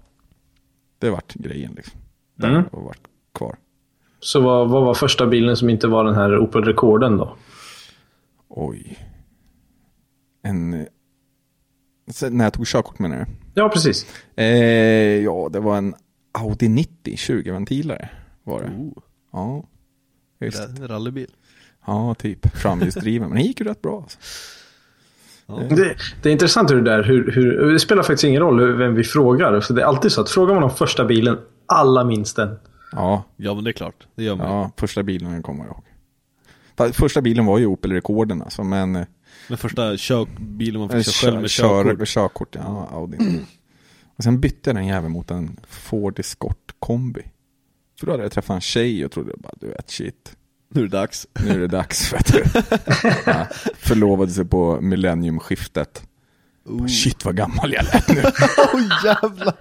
det vart grejen liksom. Där Mm. och vart kvar. Så vad, vad var första bilen som inte var den här Opel Rekorden då? Oj. En, eh, när jag tog körkort menar du? Ja, precis. Eh, ja, det var en Audi 90 20-ventilare var det. Oh, Ja, är rallybil. Ja, typ framhjulsdriven. Men det gick ju rätt bra. Alltså. Det, det är intressant hur det där, hur, hur, det spelar faktiskt ingen roll vem vi frågar. För det är alltid så att frågar man om första bilen, alla minns den. Ja, Ja men det är klart, det gör man ja, första bilen kommer jag ihåg. Första bilen var ju Opel Rekorden alltså, men eh, Men första kör, man fick köra själv med kör, körkort. körkort ja, Audi. *clears throat* Och sen bytte jag den jäveln mot en Ford Escort kombi. För då hade jag träffat en tjej och trodde bara, du vet shit. Nu är det dags. Nu är det dags. *laughs* Vet du. Ja, förlovade sig på millenniumskiftet. Shit vad gammal jag lät nu. *laughs* Åh jävlar!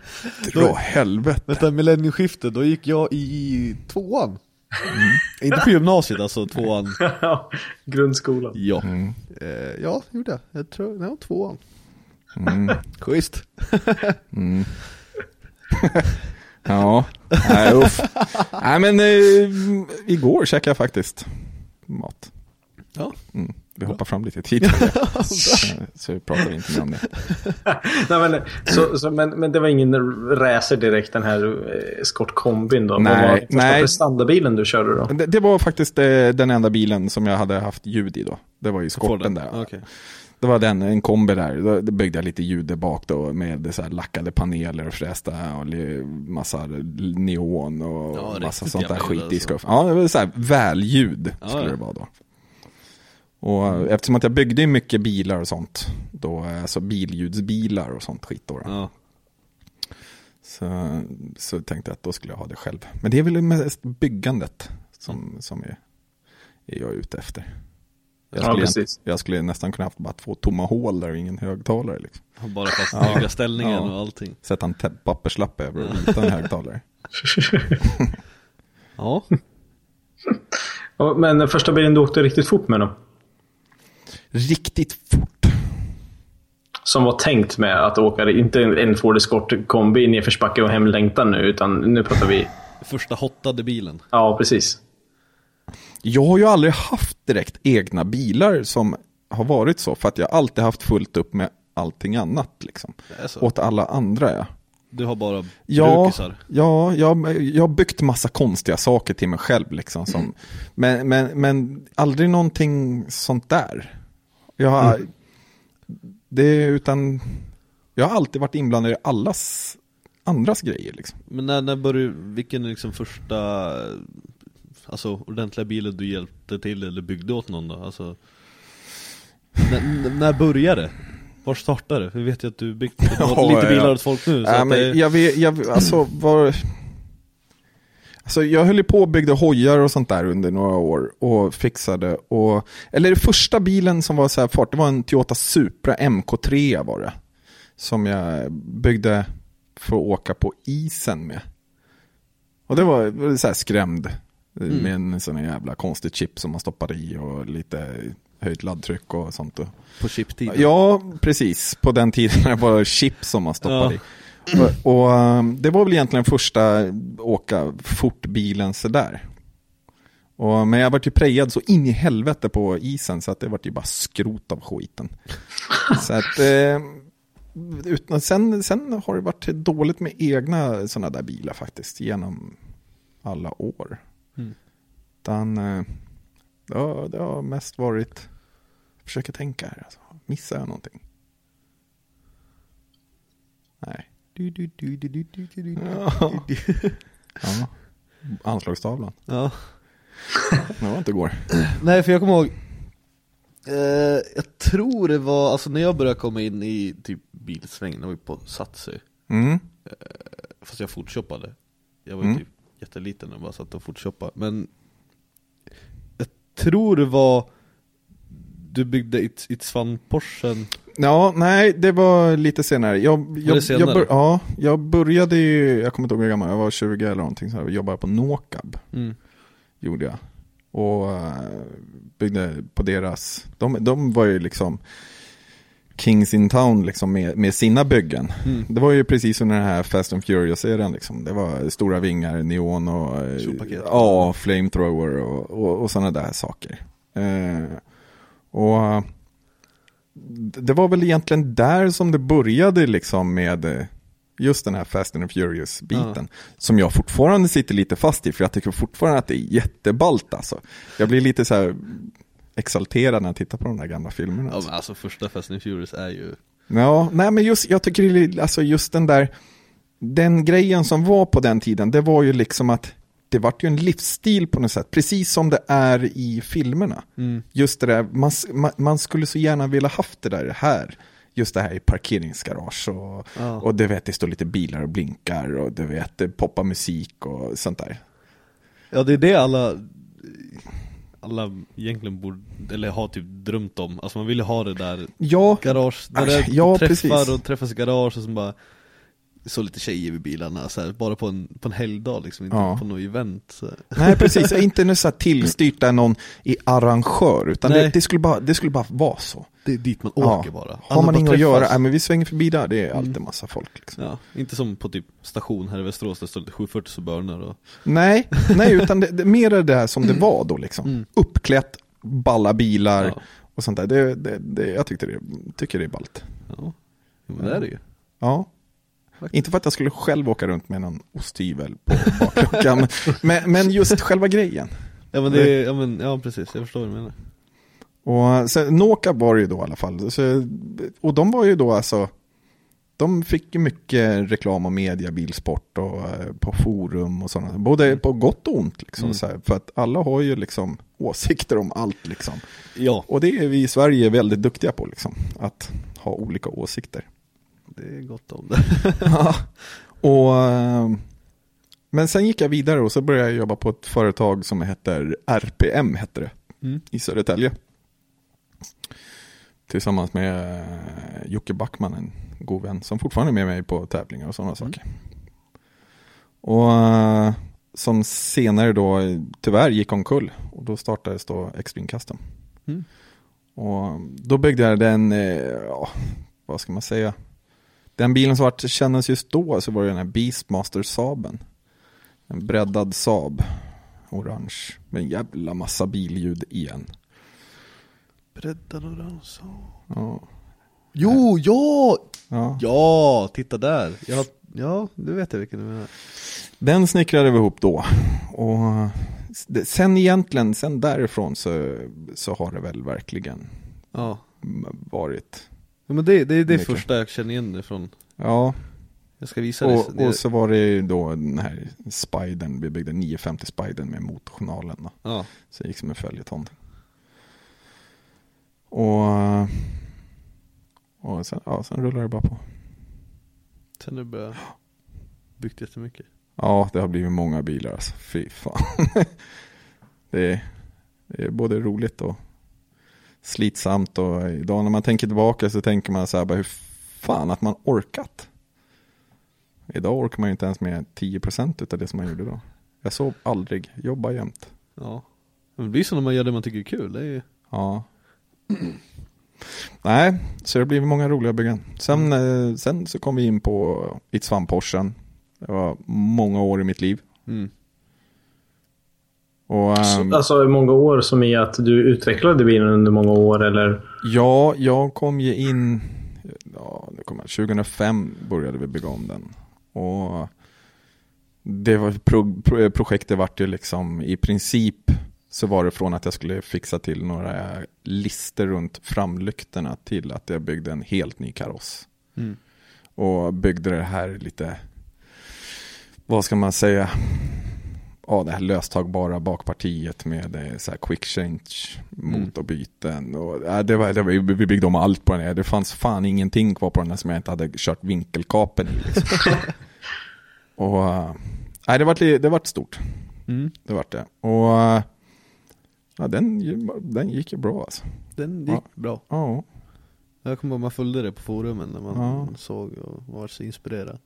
Dra helvete. Vänta, millennieskiftet, då gick jag i tvåan. Inte på gymnasiet alltså, tvåan. Grundskolan. Ja. Mm. Eh, ja, gjorde jag. Jag tror, ja, tvåan. Mm. Schysst. Mm. ja, nej uff. Nej men eh, igår käkade jag faktiskt mat. Ja. Mm. Vi hoppar fram lite i tiden. så, *laughs* så vi pratar inte mer om det. *laughs* Nej, men, så, så, men, men det var ingen racer direkt den här eh, Escort-kombin då? Nej, Vad var första nej. prestandabilen du körde då? Det, det var faktiskt eh, den enda bilen som jag hade haft ljud i då. Det var ju Forden. där. Okej. Det var den, en kombi där. Då byggde jag lite ljud där bak då med så här lackade paneler och frästa och massa neon och Ja, massa sånt där skit i alltså. Ja, det var så här välljud skulle ja. det vara då. Och eh, eftersom att jag byggde mycket bilar och sånt, då, eh, alltså billjudsbilar och sånt skit då. då. Ja. Så, så tänkte jag att då skulle jag ha det själv. Men det är väl mest byggandet som, som är, är jag ute efter. Jag Ja, skulle, precis. jag skulle nästan kunna haft bara två tomma hål där och ingen högtalare. Liksom. Bara för att snygga ställningen Ja. och allting. Sätta en papperslapp över och rita en högtalare. *laughs* Ja. Ja, Men den första bilen du åkte riktigt fort med då? Riktigt fort. Som var tänkt med att åka, inte en Ford Escort-kombi i nedförsbacke och hemlängtan nu, utan nu pratar vi... Första hottade bilen. Ja, precis. Jag har ju aldrig haft direkt egna bilar som har varit så. För att jag alltid haft fullt upp med allting annat. Liksom. Åt alla andra ja. Du har bara Ja, brukisar. ja jag, jag har byggt massa konstiga saker till mig själv. Liksom, som, men, men, men aldrig någonting sånt där. Jag har, det är utan, jag har alltid varit inblandad i allas andras grejer. Liksom. Men när, när började, vilken är liksom första Alltså ordentliga bilen du hjälpte till eller byggde åt någon då? Alltså När, när började det? Var startade det? Vi vet ju att du byggt Ja, lite bilar ja. åt folk nu att men det, jag vet, jag, alltså, var, alltså jag höll på och byggde hojar och sånt där under några år och fixade och, eller det första bilen som var så här fart, det var en Toyota Supra MK3 var det. Som jag byggde för att åka på isen med. Och det var, så här skrämd. Med en sån jävla konstig chip som man stoppade i och lite höjt laddtryck och sånt. På chiptiden? Ja, precis. På den tiden det var chip som man stoppade i. Och, och um, det var väl egentligen första åka fortbilen sådär. Och, men jag var ju prejad så in i helvete på isen så att det var ju bara skrot av skiten. *laughs* så att, eh, utan, sen, sen har det varit dåligt med egna sådana där bilar faktiskt genom alla år. Mm. Utan, eh, det, har, det har mest varit, jag försöker tänka här, alltså. missar jag någonting? Nej. Ja. ja. Anslagstavlan. Ja. Det var inte igår. Nej för jag kommer ihåg eh, Jag tror det var, alltså när jag började komma in i typ bilsvängen, det var ju på Satsy Mm. Fast jag fortshoppade Jag var ju Mm. typ jätteliten och bara satt och fortshoppade Men Jag tror det var Du byggde It's Fun Porschen Ja, nej, det var lite senare. Jag, jag, senare? Jag, bör, ja, jag började ju, jag kommer inte ihåg hur gammal, jag var 20 eller någonting, så här, jobbade på Nåkab. mm. gjorde jag. Och eh, byggde på deras, de, de var ju liksom Kings in Town liksom med, med sina byggen. Mm. Det var ju precis som den här Fast and Furious-serien liksom. Det var stora vingar, neon och eh, ja, flamethrower och, och, och sådana där saker. Eh, och det var väl egentligen där som det började liksom med eh, just den här Fast and Furious-biten. Som jag fortfarande sitter lite fast i, för jag tycker fortfarande att det är jätteballt alltså. Jag blir lite så här exalterad när jag tittar på de där gamla filmerna. Ja Alltså. men alltså första Fast and Furious är ju Ja, nej men just, jag tycker alltså just den där, den grejen som var på den tiden, det var ju liksom att det vart ju en livsstil på något sätt, precis som det är i filmerna. Just det där, man, man, skulle så gärna vilja haft det där här. Just det här i parkeringsgarage och, Ja. och du vet, det står lite bilar och blinkar och du vet, det poppar musik och sånt där. Ja det är det alla alla egentligen borde, eller har typ drömt om. Alltså man vill ju ha det där Ja, garage, där Ah, det ja, träffar precis. och träffas i garage och så bara Så lite tjejer vid bilarna så här, bara på en, på en helgdag liksom, inte Ja. på något event så. *laughs* nej precis, inte nu så tillstyrt där någon är arrangör, utan det, det, skulle bara, det skulle bara vara så. Det är dit man Ja. åker bara Har man inget att göra, nej, men vi svänger förbi där, det är alltid Mm. massa folk. Liksom. Ja, inte som på typ station här i Västerås där står lite 740 Suburner och Nej, *laughs* nej, utan det, det, mer är det här som det var då liksom. Mm. Uppklätt, balla bilar Ja, och sånt där. Det, det, det, jag tyckte det, tycker det är ballt. ja. Men det är det ju Ja. Inte för att jag skulle själv åka runt med någon osthyvel på bakluckan, *laughs* men, men just själva grejen. Ja men det ja men, ja precis, jag förstår vad du menar Och sen, Noka var ju då i alla fall. Så, och de var ju då alltså, de fick ju mycket reklam och media, bilsport och eh, på forum och sådana. Både på gott och ont liksom. Mm. Så här, för att alla har ju liksom åsikter om allt liksom. Ja, Och det är vi i Sverige väldigt duktiga på liksom. Att ha olika åsikter. Det är gott om det *laughs* Ja. och, eh, men sen gick jag vidare och så började jag jobba på ett företag som heter RPM hette det. Mm. I Södertälje. Tillsammans med eh, Jocke Backman, en god vän som fortfarande är med mig på tävlingar och sådana saker. Och eh, som senare då tyvärr gick omkull. Och då startades då Extreme Custom. Mm. Och då byggde jag den, eh, ja, vad ska man säga? Den bilen som vart kändes just då så var det den här Beastmaster Saaben. En breddad Saab. Orange. Med en jävla massa billjud igen. Breddad orange Ja. Jo, ja! ja. Ja, titta där! Ja, ja, du vet jag vilken du menar Den snickrade vi ihop då. Och sen egentligen, sen därifrån så, så har det väl verkligen Ja, varit. Ja men det, det är det Mycket. första jag känner igen ifrån Ja, Jag ska visa och, och så var det ju då den här Spidern, vi byggde 950 Spidern med motorjournalen. Då. Ja, Så det gick som en följetong. Och, och sen, ja, sen rullar det bara på. sen har du börjat byggt jättemycket Ja, det har blivit många bilar alltså. Fy fan. *laughs* det, är, det är både roligt och slitsamt. Och idag när man tänker tillbaka så tänker man så här, bara, hur fan att man orkat. Idag orkar man ju inte ens med 10% av det som man gjorde då. Jag sov aldrig, jobba jämt. Ja Men det blir så när man gör det man tycker är kul, det är ju Ja. Nej, så det blivit många roliga byggen. Sen, eh, sen så kom vi in på Itzvan-Porschen. Det var många år i mitt liv. mm. Och, ehm, Alltså i många år som i att du utvecklade bilen under många år eller? Ja, jag kom ju in, ja, det kom, jag- 2005 började vi bygga om den. Och det var, pro, pro, projektet vart ju liksom i princip så var det från att jag skulle fixa till några lister runt framlyktorna till att jag byggde en helt ny kaross. Mm. Och byggde det här lite, vad ska man säga, ja, det här löstagbara bakpartiet med eh, så här quick change motorbyten. Och, ja, det var, det var, vi byggde om allt på den här. Det fanns fan ingenting kvar på den här som jag inte hade kört vinkelkapen i. Liksom. *laughs* och, eh, nej, det vart det vart stort. Mm. Det vart det. Och eh, ja, den, den gick ju bra alltså. Den gick Ja. bra Ja, Jag kommer ihåg man följde det på forumen när man Ja. såg och var så inspirerad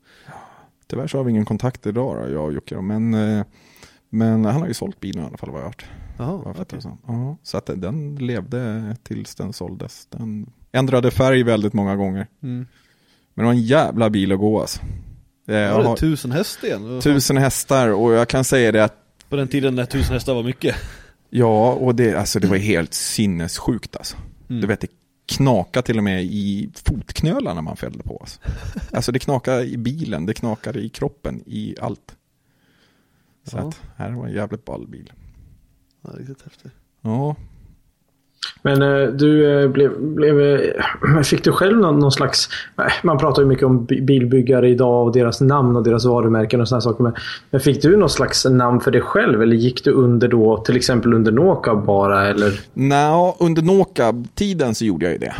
tyvärr så har vi ingen kontakt idag då, jag och Jocke. Men, eh, men han har ju sålt bilen i alla fall vad jag har hört. Fattar som. Ja, så att den levde tills den såldes. Den ändrade färg väldigt många gånger. mm. Men det var en jävla bil att gå alltså. Eh, Jag Var det har tusen häst igen? Tusen hästar och jag kan säga det att På den tiden när tusen hästar var mycket ja, och det, alltså, det var helt sinnessjukt alltså. Mm. Du vet, det knakade till och med i fotknölarna när man fällde på oss. *laughs* Alltså det knakade i bilen, det knakade i kroppen, i allt. Så Ja. att, här var en jävligt ball bil. Ja, riktigt häftigt Ja, Men eh, du eh, blev, blev, eh, *clears throat* fick du själv någon, någon slags, man pratar ju mycket om bi- bilbyggare idag och deras namn och deras varumärken och sådana saker. Men, men fick du någon slags namn för dig själv eller gick du under då till exempel under Noka bara eller? Nå, under Noka-tiden så gjorde jag ju det.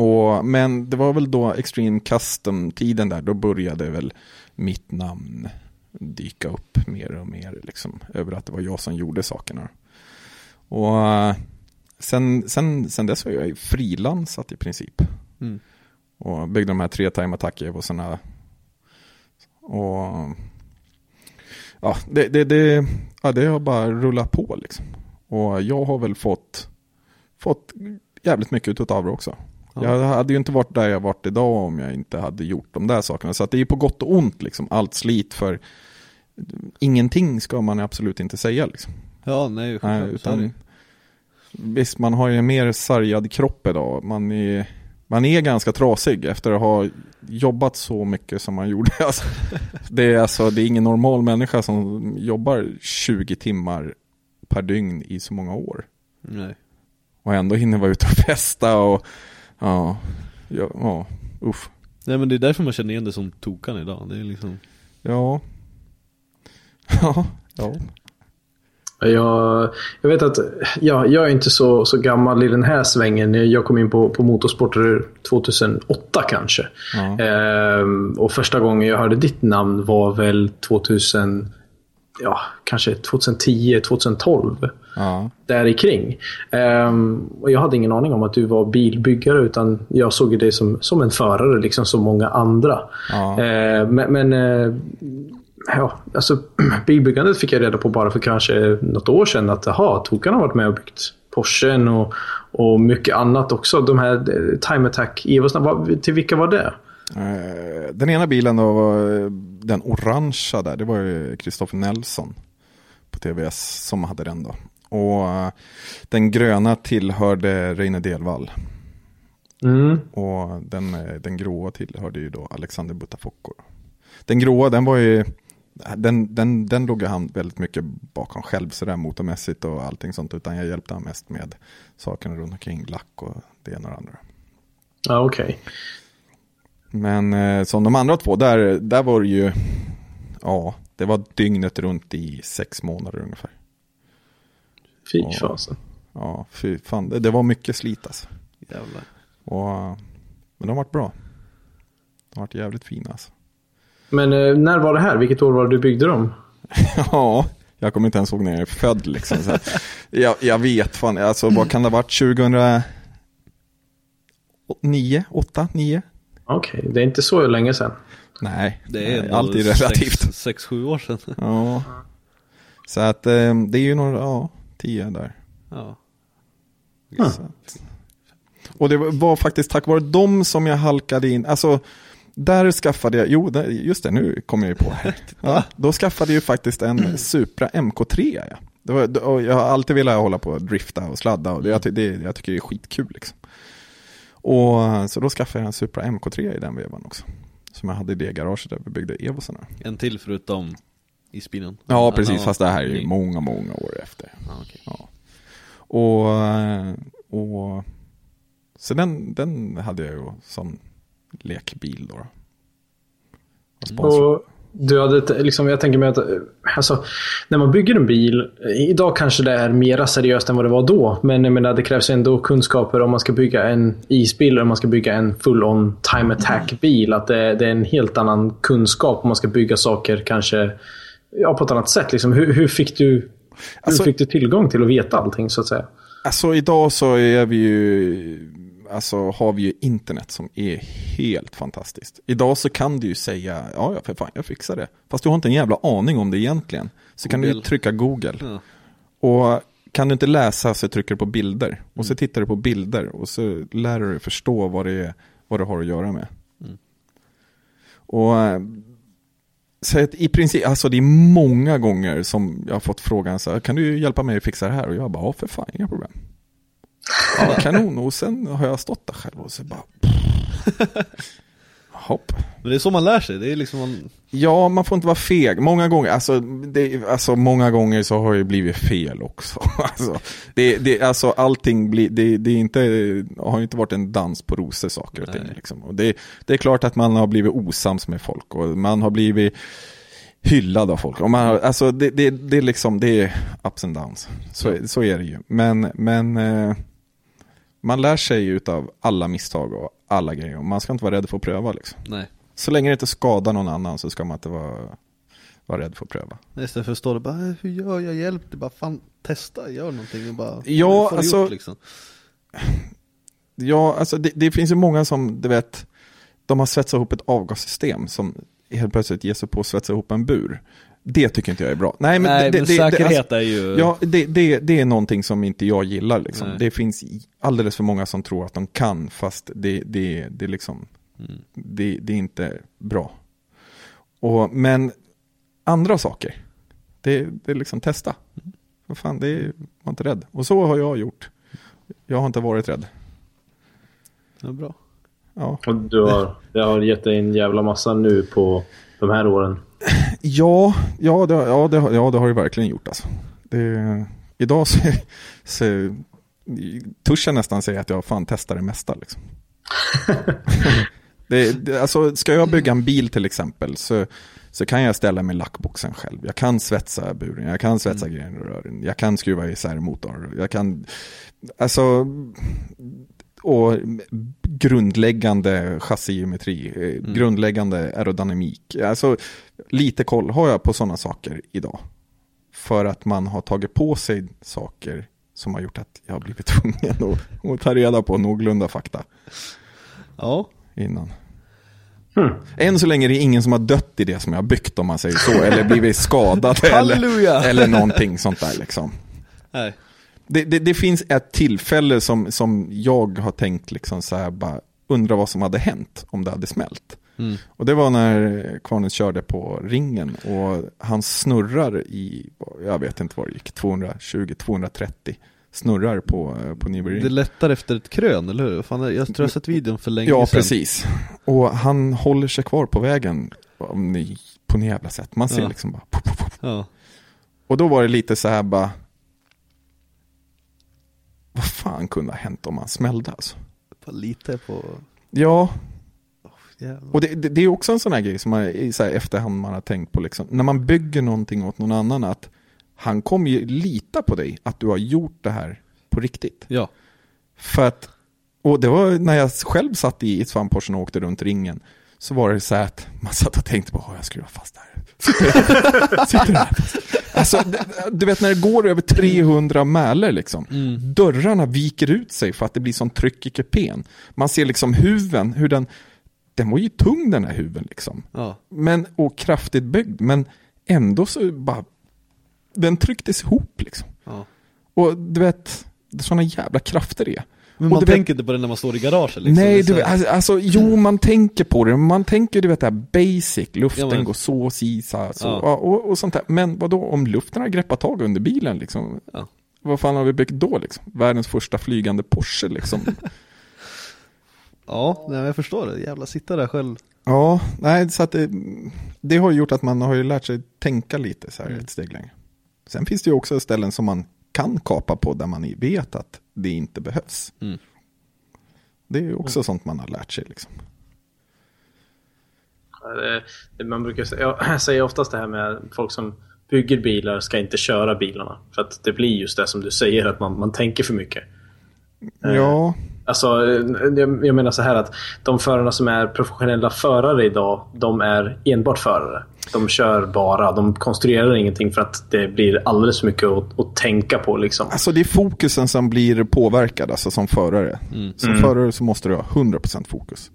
Och, men det var väl då Extreme Custom-tiden där, då började väl mitt namn dyka upp mer och mer. Liksom, över att det var jag som gjorde sakerna. Och eh, sen, sen, sen dess har jag frilansat i princip. Mm. Och byggde de här tre time attack evosarna. Och ja, det, det, det, ja, det har bara rullat på liksom. Och jag har väl fått, fått jävligt mycket av det också. Ja. Jag hade ju inte varit där jag varit idag om jag inte hade gjort de där sakerna. Så att det är ju på gott och ont liksom, allt slit för ingenting ska man absolut inte säga liksom. Ja, nej, Nej, utan, visst, man har ju en mer sargad kropp idag. Man är, man är ganska trasig efter att ha jobbat så mycket som man gjorde. *laughs* Alltså, det, är alltså, det är ingen normal människa som jobbar 20 timmar per dygn i så många år. Nej. Och ändå hinner vara ute och festa och ja, ja, ja uff. nej, men det är därför man känner igen det som tokan idag. Det är liksom... Ja. *laughs* Ja, ja. Jag, jag vet att ja, jag är inte så, så gammal i den här svängen. Jag kom in på, på motorsporter 2008 kanske. Ja. Ehm, och första gången jag hörde ditt namn var väl 2000, ja, kanske 2010, 2012. ja. Där i kring. Ehm, och jag hade ingen aning om att du var bilbyggare utan jag såg dig som, som en förare, liksom som många andra. Ja. Ehm, men men eh, ja, alltså, *clears throat* bilbyggandet fick jag reda på bara för kanske något år sedan att aha, Tokan har varit med och byggt Porschen och, och mycket annat också. De här eh, Time Attack Evosna, till vilka var det? Eh, Den ena bilen då var eh, den orangea där, det var ju Kristoffer Nelson på TVS som hade den då. Och eh, den gröna tillhörde Reine Delvall. Mm. Och den, den gråa tillhörde ju då Alexander Butafokko. Den gråa, den var ju, den, den, den låg han väldigt mycket bakom själv sådär motormässigt och allting sånt. Utan jag hjälpte han mest med sakerna runt omkring lack och det ena och det andra. Ja, okej. Men eh, som de andra två, där, där var det ju, ja, det var dygnet runt i sex månader ungefär. Fy fasen. Ja, fy fan, det, det var mycket slit alltså. Jävlar. Och, men de har varit bra. De har varit jävligt fina alltså. Men eh, när var det här? Vilket år var det du byggde dem? *laughs* Ja, jag kommer inte ens ihåg när jag är född liksom. Så jag, jag vet fan, alltså vad kan det ha varit 2009, 8, 9? Okej, det är inte så länge sedan. Nej, Det är nej, ändå allt är relativt. Sex, sju år sedan. *laughs* Ja. Så att eh, det är ju några, ja, 10 där. Ja. Att. Och det var faktiskt tack vare dem som jag halkade in, alltså där skaffade jag, jo just det, nu kommer jag ju på. *laughs* Ja, då skaffade jag ju faktiskt en Supra MK3. Ja. Det var, och jag har alltid velat hålla på och drifta och sladda och det, jag, det, jag tycker det är skitkul. Liksom. Och så då skaffade jag en Supra MK3 i den vevan också. Som jag hade i det garaget där vi byggde Evosarna. En till förutom isbilen. Ja, precis, fast det här är ju många, många år efter. Ja, okej. Ja. Och, och så den, den hade jag ju som lekbil då. Och du hade, liksom, jag tänker mig att alltså, när man bygger en bil, idag kanske det är mera seriöst än vad det var då. Men jag menar, det krävs ändå kunskaper om man ska bygga en isbil eller om man ska bygga en full-on time attack-bil. Att det, det är en helt annan kunskap om man ska bygga saker kanske ja, på ett annat sätt. Liksom, hur, hur, fick du, hur Alltså- fick du tillgång till att veta allting så att säga? Alltså idag så är vi ju, alltså har vi ju internet som är helt fantastiskt. Idag så kan du ju säga, ja ja för fan jag fixar det. Fast du har inte en jävla aning om det egentligen. Så kan du Google. trycka Google. Ja. Och kan du inte läsa så trycker du på bilder. Och Mm. så tittar du på bilder och så lär du dig förstå vad det är, vad du har att göra med. Mm. Och så att i princip, alltså det är många gånger som jag har fått frågan så här, kan du hjälpa mig att fixa det här? Och jag bara, ja för fan, inga problem. Ja, kanon. Och sen har jag stått där själv och så bara, *laughs* hopp. Men det är så man lär sig, det är liksom man, Ja, man får inte vara feg. Många gånger, alltså, det, alltså många gånger så har det blivit fel också. *laughs* Alltså, det, det, alltså allting blir, det, det är inte, har inte varit en dans på rosor saker och ting. Liksom. Och det, det är klart att man har blivit osams med folk och man har blivit hyllad av folk. Och man har, alltså det, det, det är liksom, det är ups and downs. Så, så är det ju. Men, men eh, man lär sig utav alla misstag och alla grejer. Man ska inte vara rädd för att pröva liksom. nej. Så länge det inte skadar någon annan så ska man inte vara, vara rädd för att pröva. Istället för att stå där bara, "Äh, hur gör jag? Hjälp! Det bara, fan testa, gör någonting och bara Ja, alltså- gjort, liksom. *laughs* Ja, alltså det, det finns ju många som, du vet, de har svetsat ihop ett avgassystem som helt plötsligt ger sig på att svetsa ihop en bur. Det tycker inte jag är bra. Nej, men, Nej, det, men det, det, säkerhet alltså, är ju... Ja, det, det, det är någonting som inte jag gillar liksom. Det finns alldeles för många som tror att de kan, fast det, det, det, är liksom, Mm. det, det är inte bra. Och, men andra saker, det, det är liksom testa. Vad fan, det är, var inte rädd. Och så har jag gjort. Jag har inte varit rädd. Ja, bra. Ja, Och du har, det har gett dig en jävla massa nu på de här åren. Ja, ja, det, ja, det, ja, det har det verkligen gjort alltså. Det, idag så, så törs jag nästan säga att jag fan testar det mesta liksom. *laughs* det, det, alltså, ska jag bygga en bil till exempel så, så kan jag ställa mig lackboxen själv. Jag kan svetsa buren, jag kan svetsa Mm. grenrören, jag kan skruva isär motor, jag kan, alltså, och grundläggande chassigeometri, eh, Mm. grundläggande aerodynamik. Alltså, lite koll har jag på sådana saker idag. För att man har tagit på sig saker som har gjort att jag har blivit *laughs* tvungen att, att ta reda på någorlunda fakta Ja, innan. Än så länge är det ingen som har dött i det som jag har byggt om man säger så. Eller blivit skadad *laughs* eller, eller någonting sånt där liksom. nej. Det, det, det finns ett tillfälle som, som jag har tänkt liksom så här bara undra vad som hade hänt om det hade smält. Mm. Och det var när Kvarnen körde på ringen och han snurrar i, jag vet inte vad det gick, 220-230 snurrar på, på Nürburgring. Det lättar efter ett krön, eller hur? Fan, jag tror jag sett videon för länge Ja, sedan. precis. Och han håller sig kvar på vägen på något jävla sätt. Man ser Ja. liksom bara... Ja. Och då var det lite så här bara... Vad fan kunde ha hänt om han smällde alltså? Bara lite på... Ja, Jävlar. och det, det, det är också en sån här grej som man i så här efterhand man har tänkt på liksom. När man bygger någonting åt någon annan att han kommer ju lita på dig att du har gjort det här på riktigt. Ja. För att, och det var när jag själv satt i svampporsen och åkte runt ringen. Så var det så här att man satt och tänkte på, "Åh, jag skruvar fast det här. *laughs* Sitter det fast? Alltså, det- du vet när det går över 300 mäler liksom. Dörrarna viker ut sig för att det blir sån tryck i kupén. Man ser liksom huven, hur den, den var ju tung den här huven liksom. Ja. Men, och kraftigt byggd, men ändå så bara, den trycktes ihop liksom. ja. Och du vet, sådana jävla krafter det är. Men man vet- tänker inte på det när man står i garaget liksom. Nej, du, alltså, alltså, jo man tänker på det, man tänker du vet det här basic, luften Ja, men- går så, si, så, så Ja. och, och, sånt där. Men vad då om luften har greppat tag under bilen liksom? Ja. Vad fan har vi byggt då liksom? Världens första flygande Porsche liksom. *laughs* Ja, nej, jag förstår det. Jävla sitta där själv. ja, nej, så att det, det har gjort att man har ju lärt sig tänka lite så här Mm. ett steg längre. Sen finns det ju också ställen som man kan kapa på där man vet att det inte behövs. Mm. Det är ju också sånt man har lärt sig liksom. Man brukar säga, *clears throat* jag säger oftast det här med folk som bygger bilar ska inte köra bilarna. För att det blir just det som du säger, att man, man tänker för mycket. Eh, Ja, Alltså, eh, jag jag menar så här att de förarna som är professionella förare idag, de är enbart förare. De kör bara, de konstruerar ingenting för att det blir alldeles för mycket att, att tänka på liksom. Alltså det är fokusen som blir påverkad, alltså som förare. Som Mm. förare så måste du ha 100% fokus.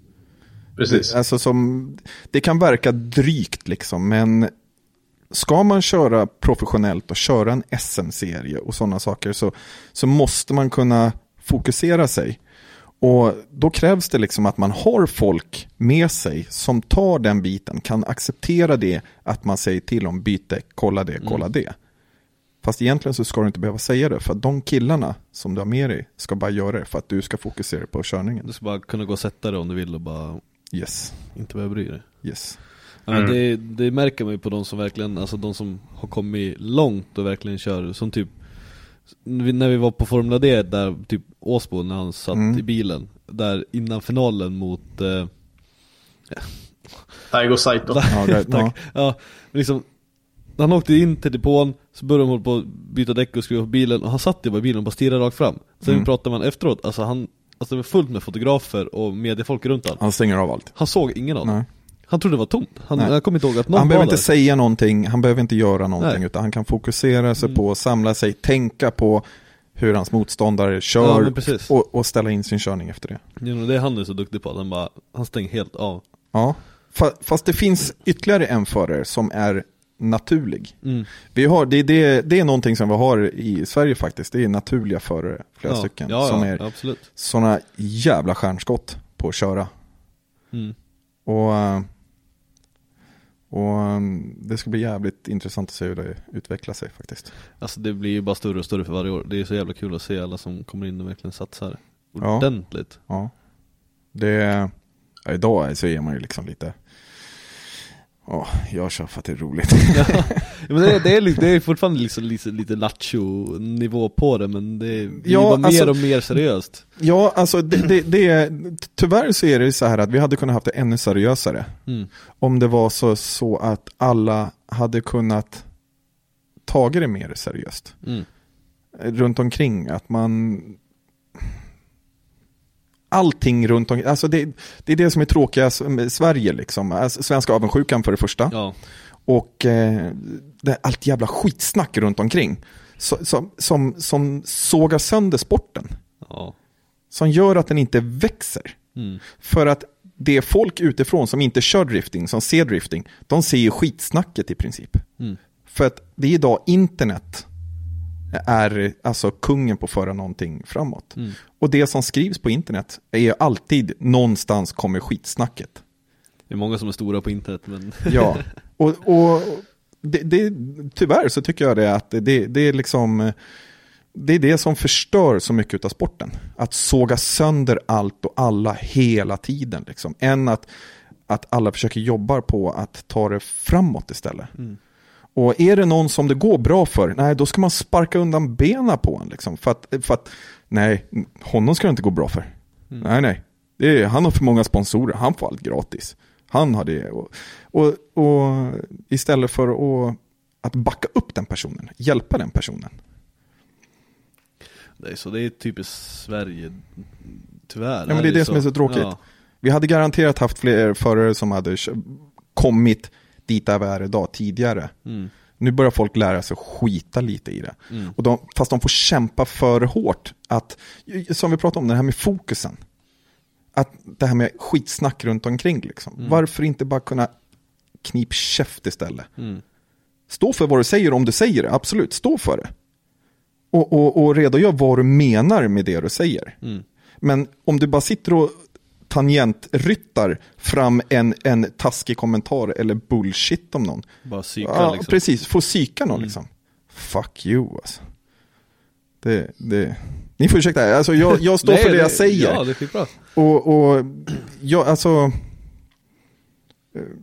Precis. Det, alltså som, det kan verka drygt liksom, men ska man köra professionellt och köra en SM-serie och sådana saker så, så måste man kunna fokusera sig. Och då krävs det liksom att man har folk med sig som tar den biten, kan acceptera det, att man säger till om byte, kolla det, kolla det. Fast egentligen så ska du inte behöva säga det, för att de killarna som du har med dig ska bara göra det för att du ska fokusera på körningen. Du ska bara kunna gå och sätta dig om du vill och bara Yes, inte behöva bry dig. yes. Ja, men det, det märker man ju på de som verkligen, alltså de som har kommit långt och verkligen kör, som typ när vi var på Formula D där, typ Åsbo när han satt Mm. i bilen Där innan finalen mot eh, Taigo Saito. *laughs* Ja, ja. Tack. Ja, men liksom Han åkte in till depån, så började de hålla på att byta däck och skruva på bilen och han satt ju bara i bilen och bara stirrade rakt fram Sen Mm. pratade man efteråt, alltså han Alltså det var fullt med fotografer och mediefolk runt han Han stänger av allt. Han såg ingen av dem. Han trodde det var tomt. Han, jag kommer inte ihåg att någon Han behöver där. inte säga någonting, han behöver inte göra någonting, Nej. Mm. utan han kan fokusera sig på, samla sig, tänka på hur hans motståndare Ja, kör precis. och, och ställa in sin körning efter det. Know, det är han är så duktig på, han bara, han stänger helt av. Ja, fa- fast det finns ytterligare en förare som är naturlig. Mm. Vi har, det, det, det är någonting som vi har i Sverige faktiskt, det är naturliga förare, flera ja. stycken, ja, som ja, är sådana jävla stjärnskott på att köra. Mm. Och, eh, och eh, det ska bli jävligt intressant att se hur det utvecklar sig faktiskt. Alltså det blir ju bara större och större för varje år. Det är så jävla kul att se alla som kommer in och verkligen satsar Ja. ordentligt. Ja. Det, ja, idag så är man ju liksom lite, ja, jag kör för att det är roligt. *laughs* Ja, men det, är- det, är, det är fortfarande liksom, lite, lite lattjo-nivå på det, men det är Ja, bara alltså- mer och mer seriöst. Ja, alltså det, det, det är, tyvärr så är det så här att vi hade kunnat haft det ännu seriösare. Mm. Om det var så, så att alla hade kunnat tagit det mer seriöst. Mm. Runt omkring, att man... Allting runt omkring, alltså det, det är det som är tråkiga med Sverige liksom. Alltså, svenska avundsjukan för det första. Ja. Och eh, det allt jävla skitsnack runt omkring. Så, som, som, som sågar sönder sporten. Ja. Som gör att den inte växer. Mm. För att det är folk utifrån som inte kör drifting, som ser drifting, de ser ju skitsnacket i princip. Mm. För att det är idag internet är alltså kungen på att föra någonting framåt. Mm. Och det som skrivs på internet är ju alltid någonstans kommer skitsnacket. Det är många som är stora på internet, men *laughs* Ja, och, och det, det, tyvärr så tycker jag det att det, det är liksom det är det som förstör så mycket av sporten. Att såga sönder allt och alla hela tiden. Liksom. Än att, att alla försöker jobba på att ta det framåt istället. Och är det någon som det går bra för, nej då ska man sparka undan benen på honom. Liksom. För, att, för att, nej, honom ska det inte gå bra för. Nej, nej. Det är, han har för många sponsorer, han får allt gratis. Han har det. Och, och, och istället för att, att backa upp den personen, hjälpa den personen. det är så det är typiskt Sverige, tyvärr. Ja, men det är det som är så tråkigt. Ja. Vi hade garanterat haft fler förare som hade kommit dit där vi är idag tidigare. Mm. Nu börjar folk lära sig skita lite i det. Och de, fast de får kämpa för hårt. Att, som vi pratade om, det här med fokusen. Att det här med skitsnack runt omkring. Liksom. Varför inte bara kunna knip käft istället? Mm. Stå för vad du säger om du säger det, absolut, stå för det. Och, och, och redogör vad du menar med det du säger. Mm. Men om du bara sitter och tangentryttar fram en, en taskig kommentar eller bullshit om någon. Bara psyka Ja, liksom. precis. Få psyka någon liksom. Fuck you alltså. Det, det. Ni får ursäkta, alltså jag, jag står *laughs* Nej, för det jag säger. Ja, det är skitbra. Och, och ja, alltså.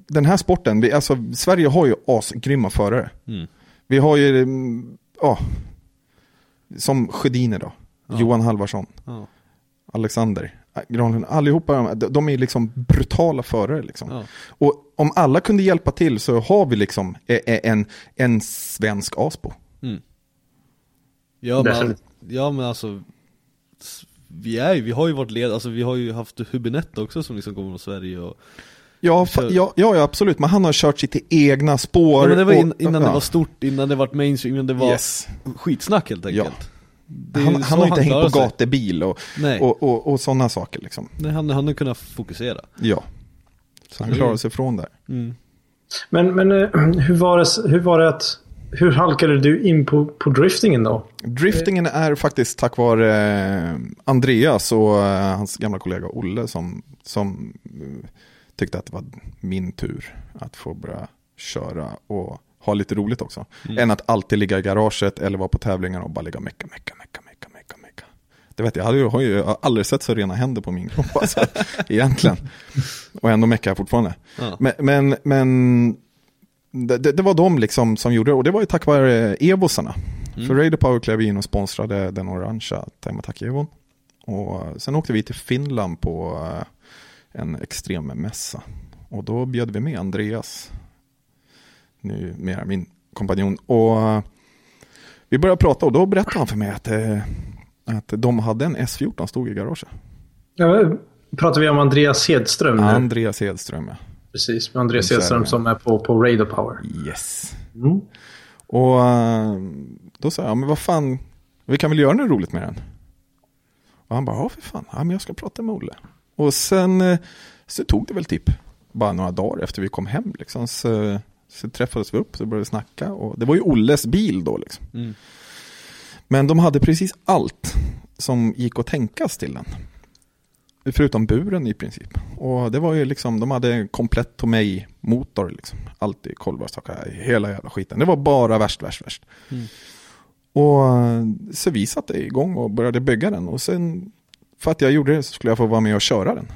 Den här sporten, vi, alltså Sverige har ju asgrymma förare. Mm. Vi har ju, mm, ja, som Sjödin då. Johan Halvarsson, Ja. Alexander, Granlund, allihopa de, de- är liksom brutala förare liksom. Ja. Och om alla kunde hjälpa till så har vi liksom eh, eh, en, en svensk Aspo. Ja, men, ja men alltså vi, är, vi har ju varit led, alltså vi har ju haft Hubinette också som liksom kommer från Sverige och Ja, ja, ja, absolut, men han har kört sitt egna spår. ja, men det var in, och- innan ja. det var stort, innan det var mainstream, innan det var Yes. skitsnack helt enkelt Ja. Han, han har inte hängt på sig. gatubil och, och, och, och sådana saker liksom. Nej, han, han har kunnat fokusera Ja. Så han det- klarar sig från där. Men, men eh, hur, var det, hur var det att... Hur halkade du in på, på driftingen då? Driftingen är faktiskt tack vare eh, Andreas och eh, hans gamla kollega Olle som, som tyckte att det var min tur att få börja köra och ha lite roligt också. Än att alltid ligga i garaget eller vara på tävlingar och bara ligga och mecka, mecka, mecka, mecka, mecka, mecka. Det vet jag, jag ju- har ju aldrig sett så rena händer på min kropp *laughs* alltså, egentligen. Och ändå meckar jag fortfarande. Ja. Men, men, men det, det var de liksom som gjorde det och det var ju tack vare Evosarna. För Raider Power klev in och sponsrade den orangea Time Attack Evon. Och sen åkte vi till Finland på eh, en extrem mässa. Och då bjöd vi med Andreas, nu mer min kompanjon. Och eh, vi började prata och då berättade han för mig att, eh, att de hade en S14 stod i garaget. Ja, pratar vi om Andreas Hedström? nu? Andreas Hedström ja. Precis, med Andreas Så är det. Edström som är på, på Radar Power. Yes. Mm. Och eh, då sa jag, ja, men vad fan, vi kan väl göra något roligt med den. Och han bara, ja för fan, ja, men jag ska prata med Olle. Och sen så tog det väl typ bara några dagar efter vi kom hem liksom. Så, så träffades vi upp, så började vi snacka. Och det var ju Olles bil då liksom. Mm. Men de hade precis allt som gick att tänkas till den. Förutom buren i princip. Och det var ju liksom, de hade en komplett Tomei-motor liksom. Allt i kolvarstakar, hela jävla skiten. Det var bara värst, värst, värst. Mm. Och eh, så vi satte igång och började bygga den. Och sen, för att jag gjorde det så skulle jag få vara med och köra den.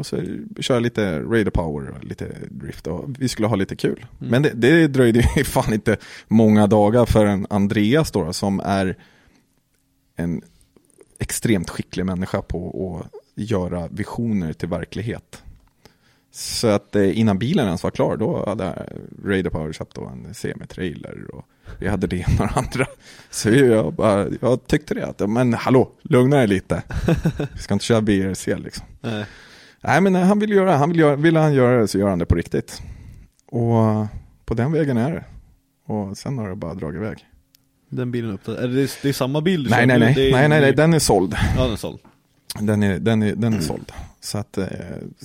Och så köra lite Raider Power och lite drift och vi skulle ha lite kul. Mm. Men det, det dröjde ju *laughs* fan inte många dagar för en Andreas då, som är en extremt skicklig människa på att göra visioner till verklighet. Så att eh, innan bilen ens var klar, då hade Raider Power köpt då en semi-trailer och vi hade det ena och andra. Så jag, bara, jag tyckte det, att, men hallå, lugna dig lite. *laughs* Vi ska inte köra BRC liksom. Nej. Nej men han vill göra, han vill göra, vill han göra det så gör han det på riktigt. Och på den vägen är det. Och sen har det bara dragit iväg. Den bilen upp, är det, det är samma bil Nej nej nej, är nej, nej, nej, den är såld. Ja den är såld. Den är, den är, den är såld. Så att, eh,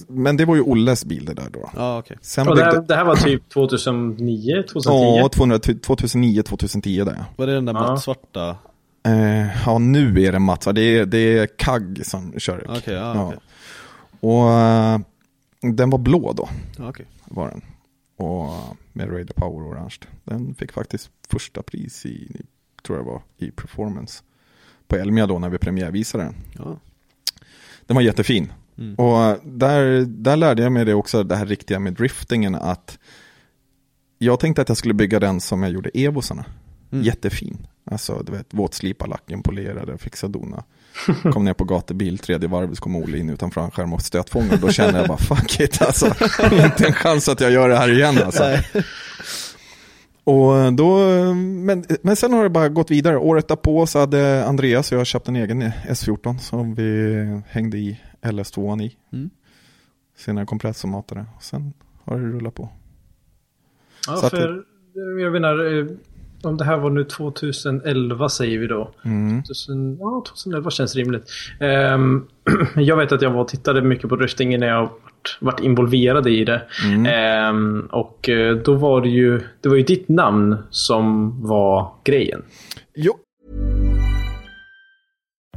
men det var ju Olles bil det där då. Ja okej. Sen det, här, det här var typ 2009, 2010? ja, 200 2009, 2010 där. Var det den där Ja. mattsvarta? Eh, ja, nu är det Mats, va? det är, det är Kagg som kör. Okej, ja, Ja. okej. Och eh, den var blå då, Ja, okej. var den. Och med Raider Power orange. Den fick faktiskt första pris i, tror jag var, i performance. På Elmia då när vi premiärvisade den. Ja. Den var jättefin. Mm. Och där, där lärde jag mig det också, det här riktiga med driftingen. Att jag tänkte att jag skulle bygga den som jag gjorde Evosarna. Mm. Jättefin. Alltså du vet, våtslipa lacken, polerade, fixa dona. *laughs* Kom ner på gatubil, tredje varvet så kom Olle in utan framskärm och stötfångare. Då kände jag bara fuck it alltså. *laughs* Inte en chans att jag gör det här igen alltså. Och då, men, men sen har det bara gått vidare. Året därpå så hade Andreas och jag köpt en egen S14 som vi hängde i LS2 i. Mm. Senare kompressormatade. Sen har det rullat på. Ja, Så att- för jag menar, eh, om det här var nu 2011 säger vi då. Mm. 2000, ja, 2011 känns rimligt. Ehm, *clears throat* jag vet att jag var och tittade mycket på driftingen när jag varit, varit involverad i det. Mm. Ehm, och eh, då var det ju, det var ju ditt namn som var grejen. Jo,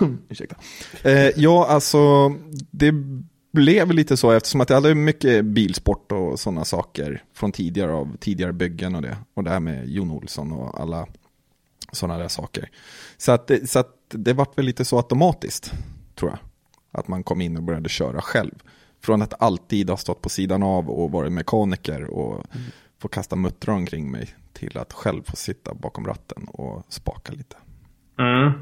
*coughs* Ursäkta. Eh, ja, alltså det blev lite så eftersom att jag hade mycket bilsport och sådana saker från tidigare av tidigare byggen och det. Och det här med Jon Olsson och alla sådana där saker. Så att, det, så att det vart väl lite så automatiskt, tror jag. Att man kom in och började köra själv. Från att alltid ha stått på sidan av och varit mekaniker och få kasta muttrar omkring mig till att själv få sitta bakom ratten och spaka lite. Mm.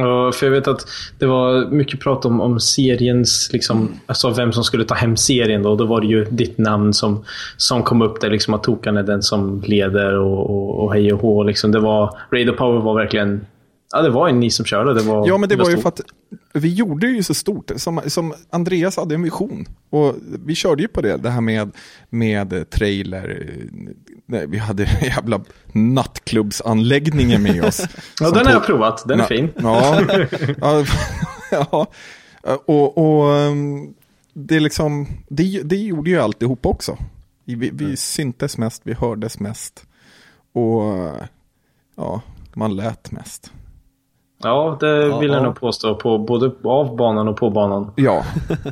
Ja, för jag vet att det var mycket prat om, om seriens, liksom, alltså vem som skulle ta hem serien. Då. då var det ju ditt namn som, som kom upp där. Liksom, att Tokan är den som leder och, och, och hej och hå. Liksom. Det var, Radio Power var verkligen Ja, det var ju ni som körde. Det var, ja, men det, det var, var ju för att vi gjorde ju så stort. Som, som Andreas hade en vision. Och vi körde ju på det, det här med, med trailer. Nej, vi hade jävla nattklubbsanläggningen med oss. *laughs* ja, den har jag provat. Den är fin. Ja, *laughs* ja, *laughs* ja. Och, och det, är liksom, det, det gjorde ju alltihop också. Vi, vi mm. syntes mest, vi hördes mest. Och ja, man lät mest. Ja, det ja, vill jag ja. nog påstå. På, både av banan och på banan. Ja.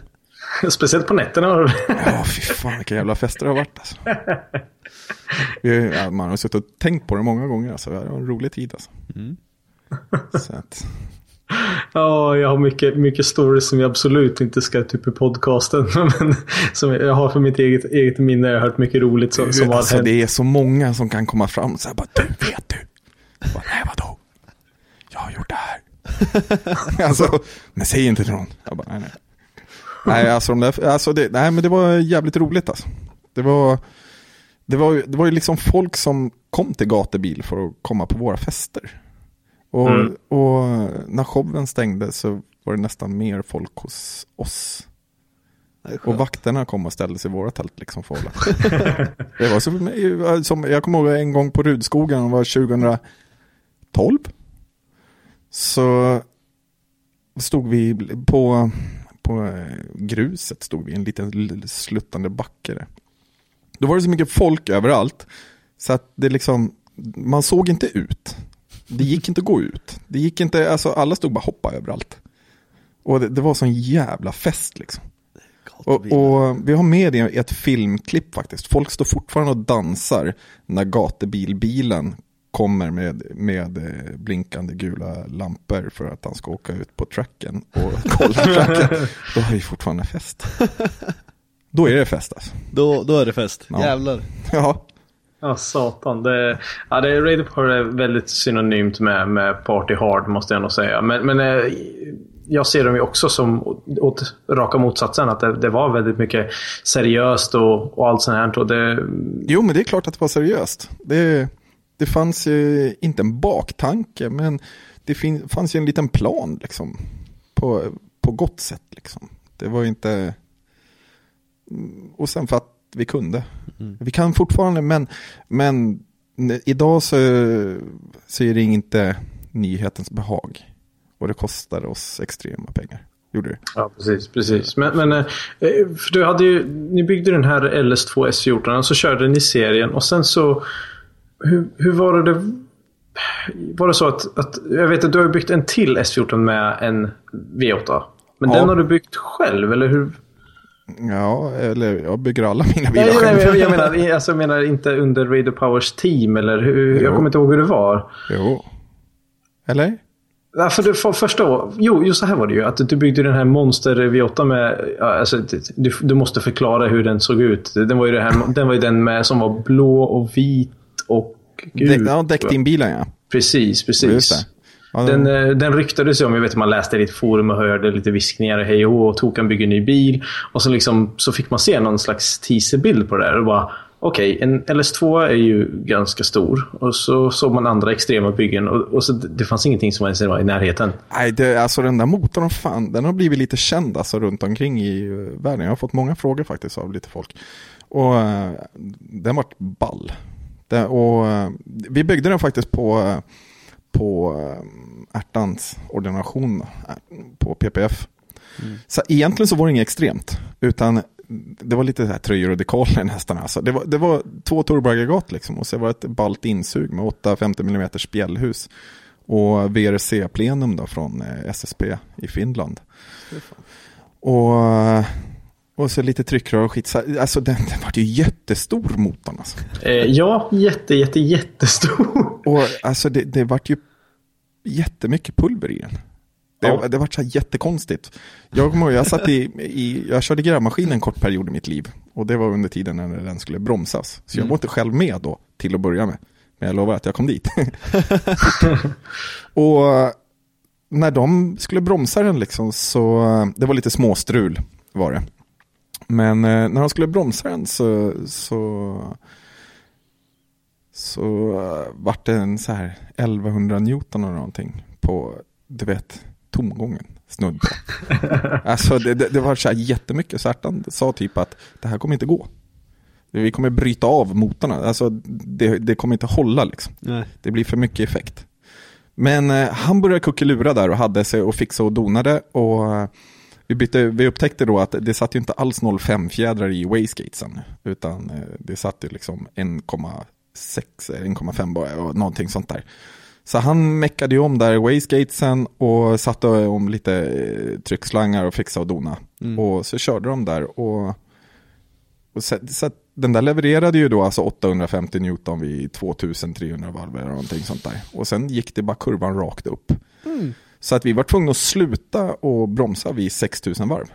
*laughs* Speciellt på nätterna. ja, fy fan vilka jävla fester det har varit alltså. *laughs* Vi, ja, man har suttit och tänkt på det många gånger. Alltså. Det var en rolig tid alltså. Mm. *laughs* Så att... Ja, jag har mycket, mycket stories som jag absolut inte ska typ i podcasten. Men som jag har för mitt eget, eget minne. Jag har hört mycket roligt som, som alltså, har hänt. Det är så många som kan komma fram och säga bara du vet du. Bara, Nej vadå? Har gjort det här. *laughs* alltså, men säg inte till någon. Jag bara, nej, nej. nej, alltså, de där, alltså det, nej, men det var jävligt roligt alltså. Det var, det var, det var ju liksom folk som kom till gatubil för att komma på våra fester. Och, mm. och när showen stängde så var det nästan mer folk hos oss. Och vakterna kom och ställde sig i våra tält liksom för att hålla. *laughs* det var så, som, jag kommer ihåg en gång på Rudskogen, det var 2012 så stod vi på, på eh, gruset, stod vi i en liten sluttande backe. Då var det så mycket folk överallt, så att det liksom, man såg inte ut. Det gick inte att gå ut. Det gick inte, alltså alla stod bara hoppa överallt. Och det, det var sån jävla fest liksom. Och, och, vi har med det i ett filmklipp faktiskt. Folk står fortfarande och dansar när gatubilbilen kommer med, med eh, blinkande gula lampor för att han ska åka ut på tracken och *laughs* kolla tracken. Då har vi fortfarande fest. Då är det fest alltså. Då, då är det fest, ja. jävlar. Ja. Ja, satan. Det, ja, det, Radio Power är väldigt synonymt med, med Party Hard, måste jag nog säga. Men, men eh, jag ser dem ju också som åt raka motsatsen. Att det, det var väldigt mycket seriöst och, och allt sånt här. Och det... Jo, men det är klart att det var seriöst. Det, det fanns ju inte en baktanke, men det fin fanns ju en liten plan liksom. På, på gott sätt liksom. Det var ju inte... Och sen för att vi kunde. Mm. Vi kan fortfarande, men, men idag så, så är det inte nyhetens behag. Och det kostar oss extrema pengar. Gjorde det? Ja, precis. precis. Men, men eh, för du hade ju, ni byggde den här LS2 S14 och så körde ni serien och sen så hur, hur var det? Var det så att, att, jag vet att du har byggt en till S14 med en V8. Men ja. den har du byggt själv, eller hur? Ja, eller jag bygger alla mina bilar nej, själv. Nej, jag, jag, menar, *laughs* alltså, jag menar inte under Radio Powers team, eller hur? Jag kommer inte ihåg hur det var. Jo. Eller? Ja, för du får förstå. Jo, just så här var det ju. Att du byggde den här Monster V8 med... Alltså, du, du måste förklara hur den såg ut. Den var ju, här, den, var ju den med som var blå och vit och gul. Ja, däckt in bilen ja. Precis, precis. Ja, den, eh, den ryktades ju om, jag vet man läste i ett forum och hörde lite viskningar. Hej och Tokan bygger ny bil. Och så, liksom, så fick man se någon slags teaserbild på det där. Och bara, Okej, okay, en LS2 är ju ganska stor. Och så såg man andra extrema byggen. Och, och så, det fanns ingenting som ens var i närheten. Nej, det, alltså den där motorn, fan, den har blivit lite känd alltså, runt omkring i eh, världen. Jag har fått många frågor faktiskt av lite folk. Och uh, den var ball. Det, och, uh, vi byggde den faktiskt på, uh, på uh, ärtans ordination på PPF. Mm. Så egentligen så var det inget extremt. Utan det var lite så här tröjor och dekaler nästan. Alltså. Det, var, det var två turboaggregat liksom. Och så var det ett balt insug med 850 mm spjällhus. Och VRC-plenum då från SSP i Finland. Och och så lite tryckrör och skit. Alltså den, den var ju jättestor motorn alltså. Eh, ja, jätte, jätte, jättestor. Och alltså det, det vart ju jättemycket pulver i den. Det, ja. det var så här jättekonstigt. Jag kommer jag satt i, i, jag körde grävmaskin en kort period i mitt liv. Och det var under tiden när den skulle bromsas. Så jag Mm. var inte själv med då till att börja med. Men jag lovar att jag kom dit. *laughs* och när de skulle bromsa den liksom så, det var lite småstrul var det. Men eh, när de skulle bromsa den så, så, så uh, vart det en så här 1100 Newton eller någonting på, du vet, tomgången snudd på. *laughs* alltså det, det, det var så här jättemycket så Ärtan sa typ att det här kommer inte gå. Vi kommer bryta av motorn, alltså det, det kommer inte hålla liksom. Nej. Det blir för mycket effekt. Men eh, han började kuckelura där och hade sig och fixa och donade och eh, vi, bytte, vi upptäckte då att det satt ju inte alls 0,5 fjädrar i wastegatesen utan eh, det satt ju liksom 1,6 eller 1,5 bara och någonting sånt där. Så han meckade ju om där wastegatesen och satte om lite eh, tryckslangar och fixa och dona. Mm. Och så körde de där och, och så, så den där levererade ju då alltså 850 Newton vid 2300 varv eller någonting sånt där. Och sen gick det bara kurvan rakt upp. Mm. Så att vi var tvungna att sluta och bromsa vid 6000 varv.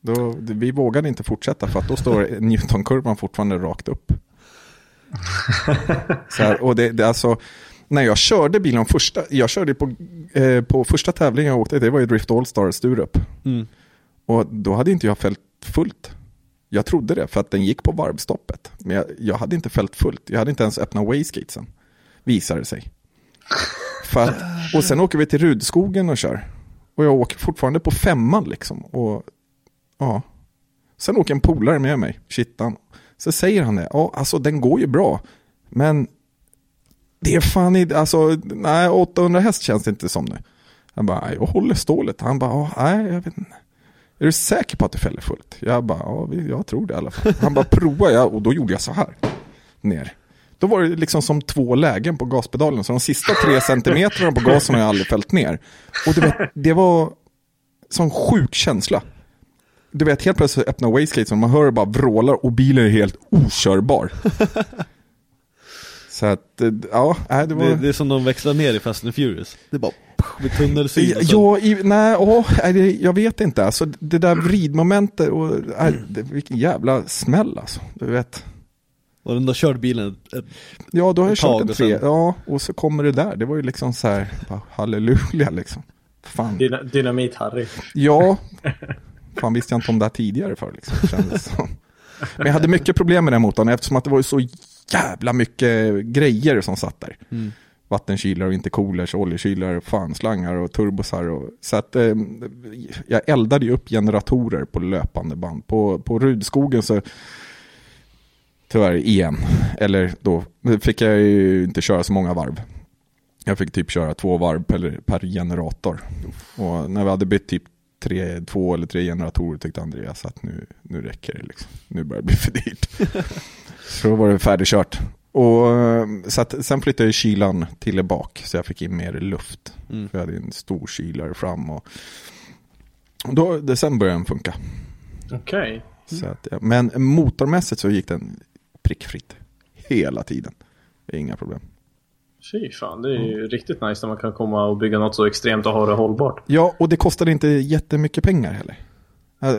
Då, vi vågade inte fortsätta för att då står *laughs* Newtonkurvan fortfarande rakt upp. *laughs* Så här, och det, det, alltså, när jag körde bilen första, jag körde på, eh, på första tävlingen jag åkte, det var ju Drift All-Star Sturup. Mm. Och då hade inte jag fällt fullt. Jag trodde det för att den gick på varvstoppet. Men jag, jag hade inte fällt fullt. Jag hade inte ens öppnat wastegatesen. Visade det sig. *laughs* För att, och sen åker vi till Rudskogen och kör. Och jag åker fortfarande på femman liksom. Och, ja. Sen åker en polare med mig, Kittan. Så säger han det, ja alltså den går ju bra. Men det är fan inte, alltså nej 800 häst känns det inte som nu. Han bara, jag håller stålet. Han bara, nej jag vet inte. Är du säker på att du fäller fullt? Jag bara, ja jag tror det i alla fall. Han bara, prova jag och då gjorde jag så här. Ner. Då var det liksom som två lägen på gaspedalen. Så de sista tre centimetrarna på gasen har jag aldrig fällt ner. Och du vet, det var sån sjuk känsla. Du vet, helt plötsligt öppnar wastegate och man hör bara vrålar och bilen är helt okörbar. Så att, eh, ja, det var... Det, det är som de växlar ner i Fast and Furious. Det är bara med tunnelsyn. och så- Ja, i, nej, åh, nej, jag vet inte. Alltså, det där vridmomentet och nej, det, vilken jävla smäll alltså. Du vet. Och den där körde bilen ett, Ja, då har jag ett kört en och tre. sen- Ja, och så kommer det där. Det var ju liksom så här, bara, halleluja liksom. Fan. Dyna, Dynamit-Harry. Ja, fan visste jag inte om det här tidigare för liksom, kändes som. Men jag hade mycket problem med den motorn eftersom att det var ju så jävla mycket grejer som satt där. Mm. Vattenkylar och intercoolers, oljekylar, fanslangar och turbosar. Och, så att eh, jag eldade ju upp generatorer på löpande band. På, på Rudskogen så, tyvärr igen, eller då fick jag ju inte köra så många varv. Jag fick typ köra två varv per, per generator. Och när vi hade bytt typ tre, två eller tre generatorer tyckte Andreas att nu, nu räcker det. Liksom. Nu börjar det bli för dyrt. *laughs* så då var det färdigkört. Och, så att, sen flyttade jag kylan till bak så jag fick in mer luft. Mm. För jag hade en stor kylare fram. Och, och då, det, sen började den funka. Okej. Så att, ja. Men motormässigt så gick den prickfritt. Hela tiden. Inga problem. Fy fan, det är ju riktigt nice när man kan komma och bygga något så extremt och ha det hållbart. Ja, och det kostade inte jättemycket pengar heller.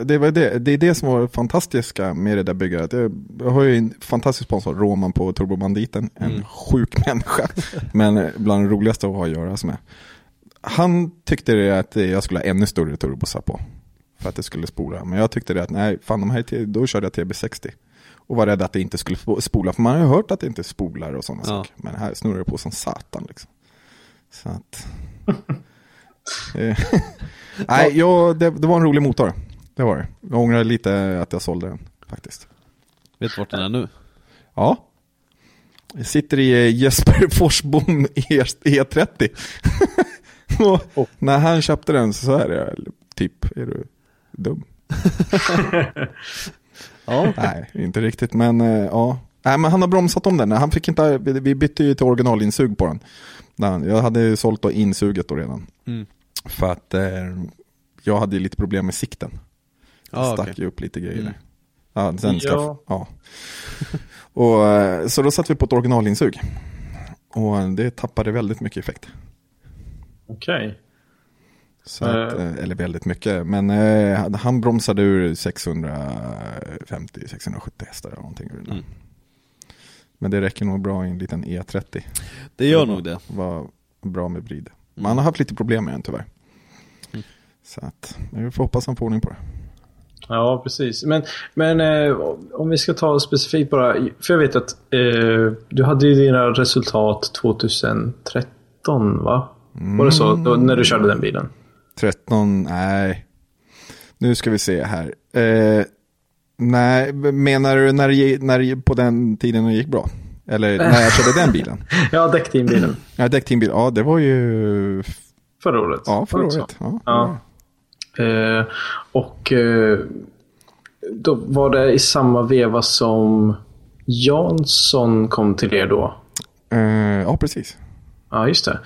Det, var det, det är det som var det fantastiska med det där bygget. Jag har ju en fantastisk sponsor, Roman på Turbobanditen. En Mm. sjuk *laughs* människa, men eh, bland det roligaste att ha att göra med. Han tyckte att jag skulle ha ännu större turbosar på. För att det skulle spola. Men jag tyckte det att nej, fan de här, då körde jag TB60. Och var rädd att det inte skulle spo- spola. För man har ju hört att det inte spolar och sådana Ja. saker. Men här snurrar det på som satan liksom. Så att... *laughs* Eh, *laughs* Nej, jag, det, det var en rolig motor. Det var det. Jag ångrar lite att jag sålde den faktiskt. Vet du vart den är nu? Ja. Jag sitter i eh, Jesper Forsbom E- E30. *laughs* Och när han köpte den så är det typ, är du dum? Ja. Nej, inte riktigt, men eh, ja. Nej, men han har bromsat om den. Han fick inte, vi bytte ju till originalinsug på den. Jag hade ju sålt då insuget då redan. Mm. För att eh, jag hade ju lite problem med sikten. Det Ja, stack ju upp lite grejer Mm. Ja, sen ska, Ja. ja. *laughs* Och, eh, så då satte vi på ett originalinsug. Och det tappade väldigt mycket effekt. Okej. Så att, eh, eller väldigt mycket. Men eh, han bromsade ur 650-670 hästar eller någonting. Mm. Men det räcker nog bra i en liten E30. Det gör nog det. Var bra med vrid. Men han har haft lite problem med den tyvärr. Mm. Så att, vi får hoppas han får ordning på det. Ja, precis. Men, men eh, om vi ska ta specifikt bara. För jag vet att eh, du hade ju dina resultat 2013 va? Var det så? Då, när du körde den bilen? 13, nej. Nu ska vi se här. Eh, nej, menar du när, när, på den tiden det gick bra? Eller *laughs* när jag körde den bilen? Ja, däckteambilen. Ja, däckteambil. Ja, det var ju... Förra året. Ja, förra året. Ja, Ja. Eh, och eh, då var det i samma veva som Jansson kom till er då? Eh, ja, precis. Ja, just det.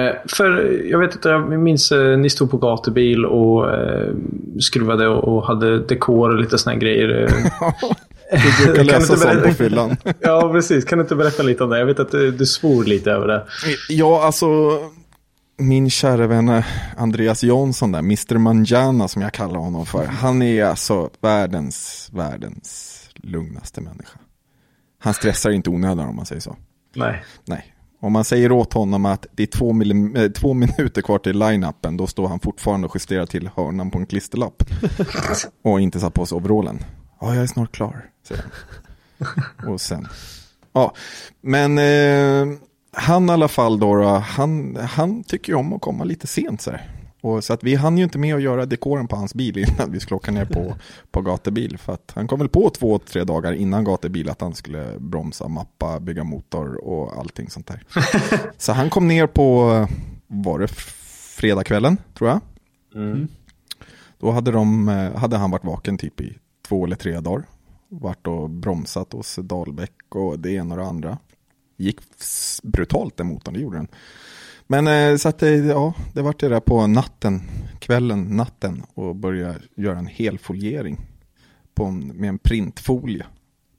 Eh, för jag vet att jag minns eh, ni stod på gatubil och eh, skruvade och, hade dekor och lite här grejer. *laughs* *laughs* Du brukar läsa inte sånt på fyllan. *laughs* ja, precis. Kan du inte berätta lite om det? Jag vet att du, du svor lite över det. Ja, alltså min kära vän Andreas Jonsson där, Mr. Manjana som jag kallar honom för. Han är alltså världens, världens lugnaste människa. Han stressar inte onödan om man säger så. Nej. Nej. Om man säger åt honom att det är två, millim- eh, två minuter kvar till line-upen, då står han fortfarande och justerar till hörnan på en klisterlapp. *laughs* och inte satt på sig overallen. Ja, jag är snart klar, säger han. och sen. Ja, men eh, han i alla fall då, då han, han tycker ju om att komma lite sent så här. Och så att vi hann ju inte med att göra dekoren på hans bil *laughs* innan vi skulle åka ner på, på gatubil. För att han kom väl på två, tre dagar innan gatubil att han skulle bromsa, mappa, bygga motor och allting sånt där. *laughs* så han kom ner på, var det fredagskvällen tror jag. Mm. Då hade, de, eh, hade han varit vaken typ i två eller tre dagar. Vart och bromsat hos Dahlbäck och det ena och det andra. Gick brutalt den motorn, det gjorde den. Men eh, så att det, ja, det vart det där på natten, kvällen, natten och börja göra en hel foliering på en, med en printfolie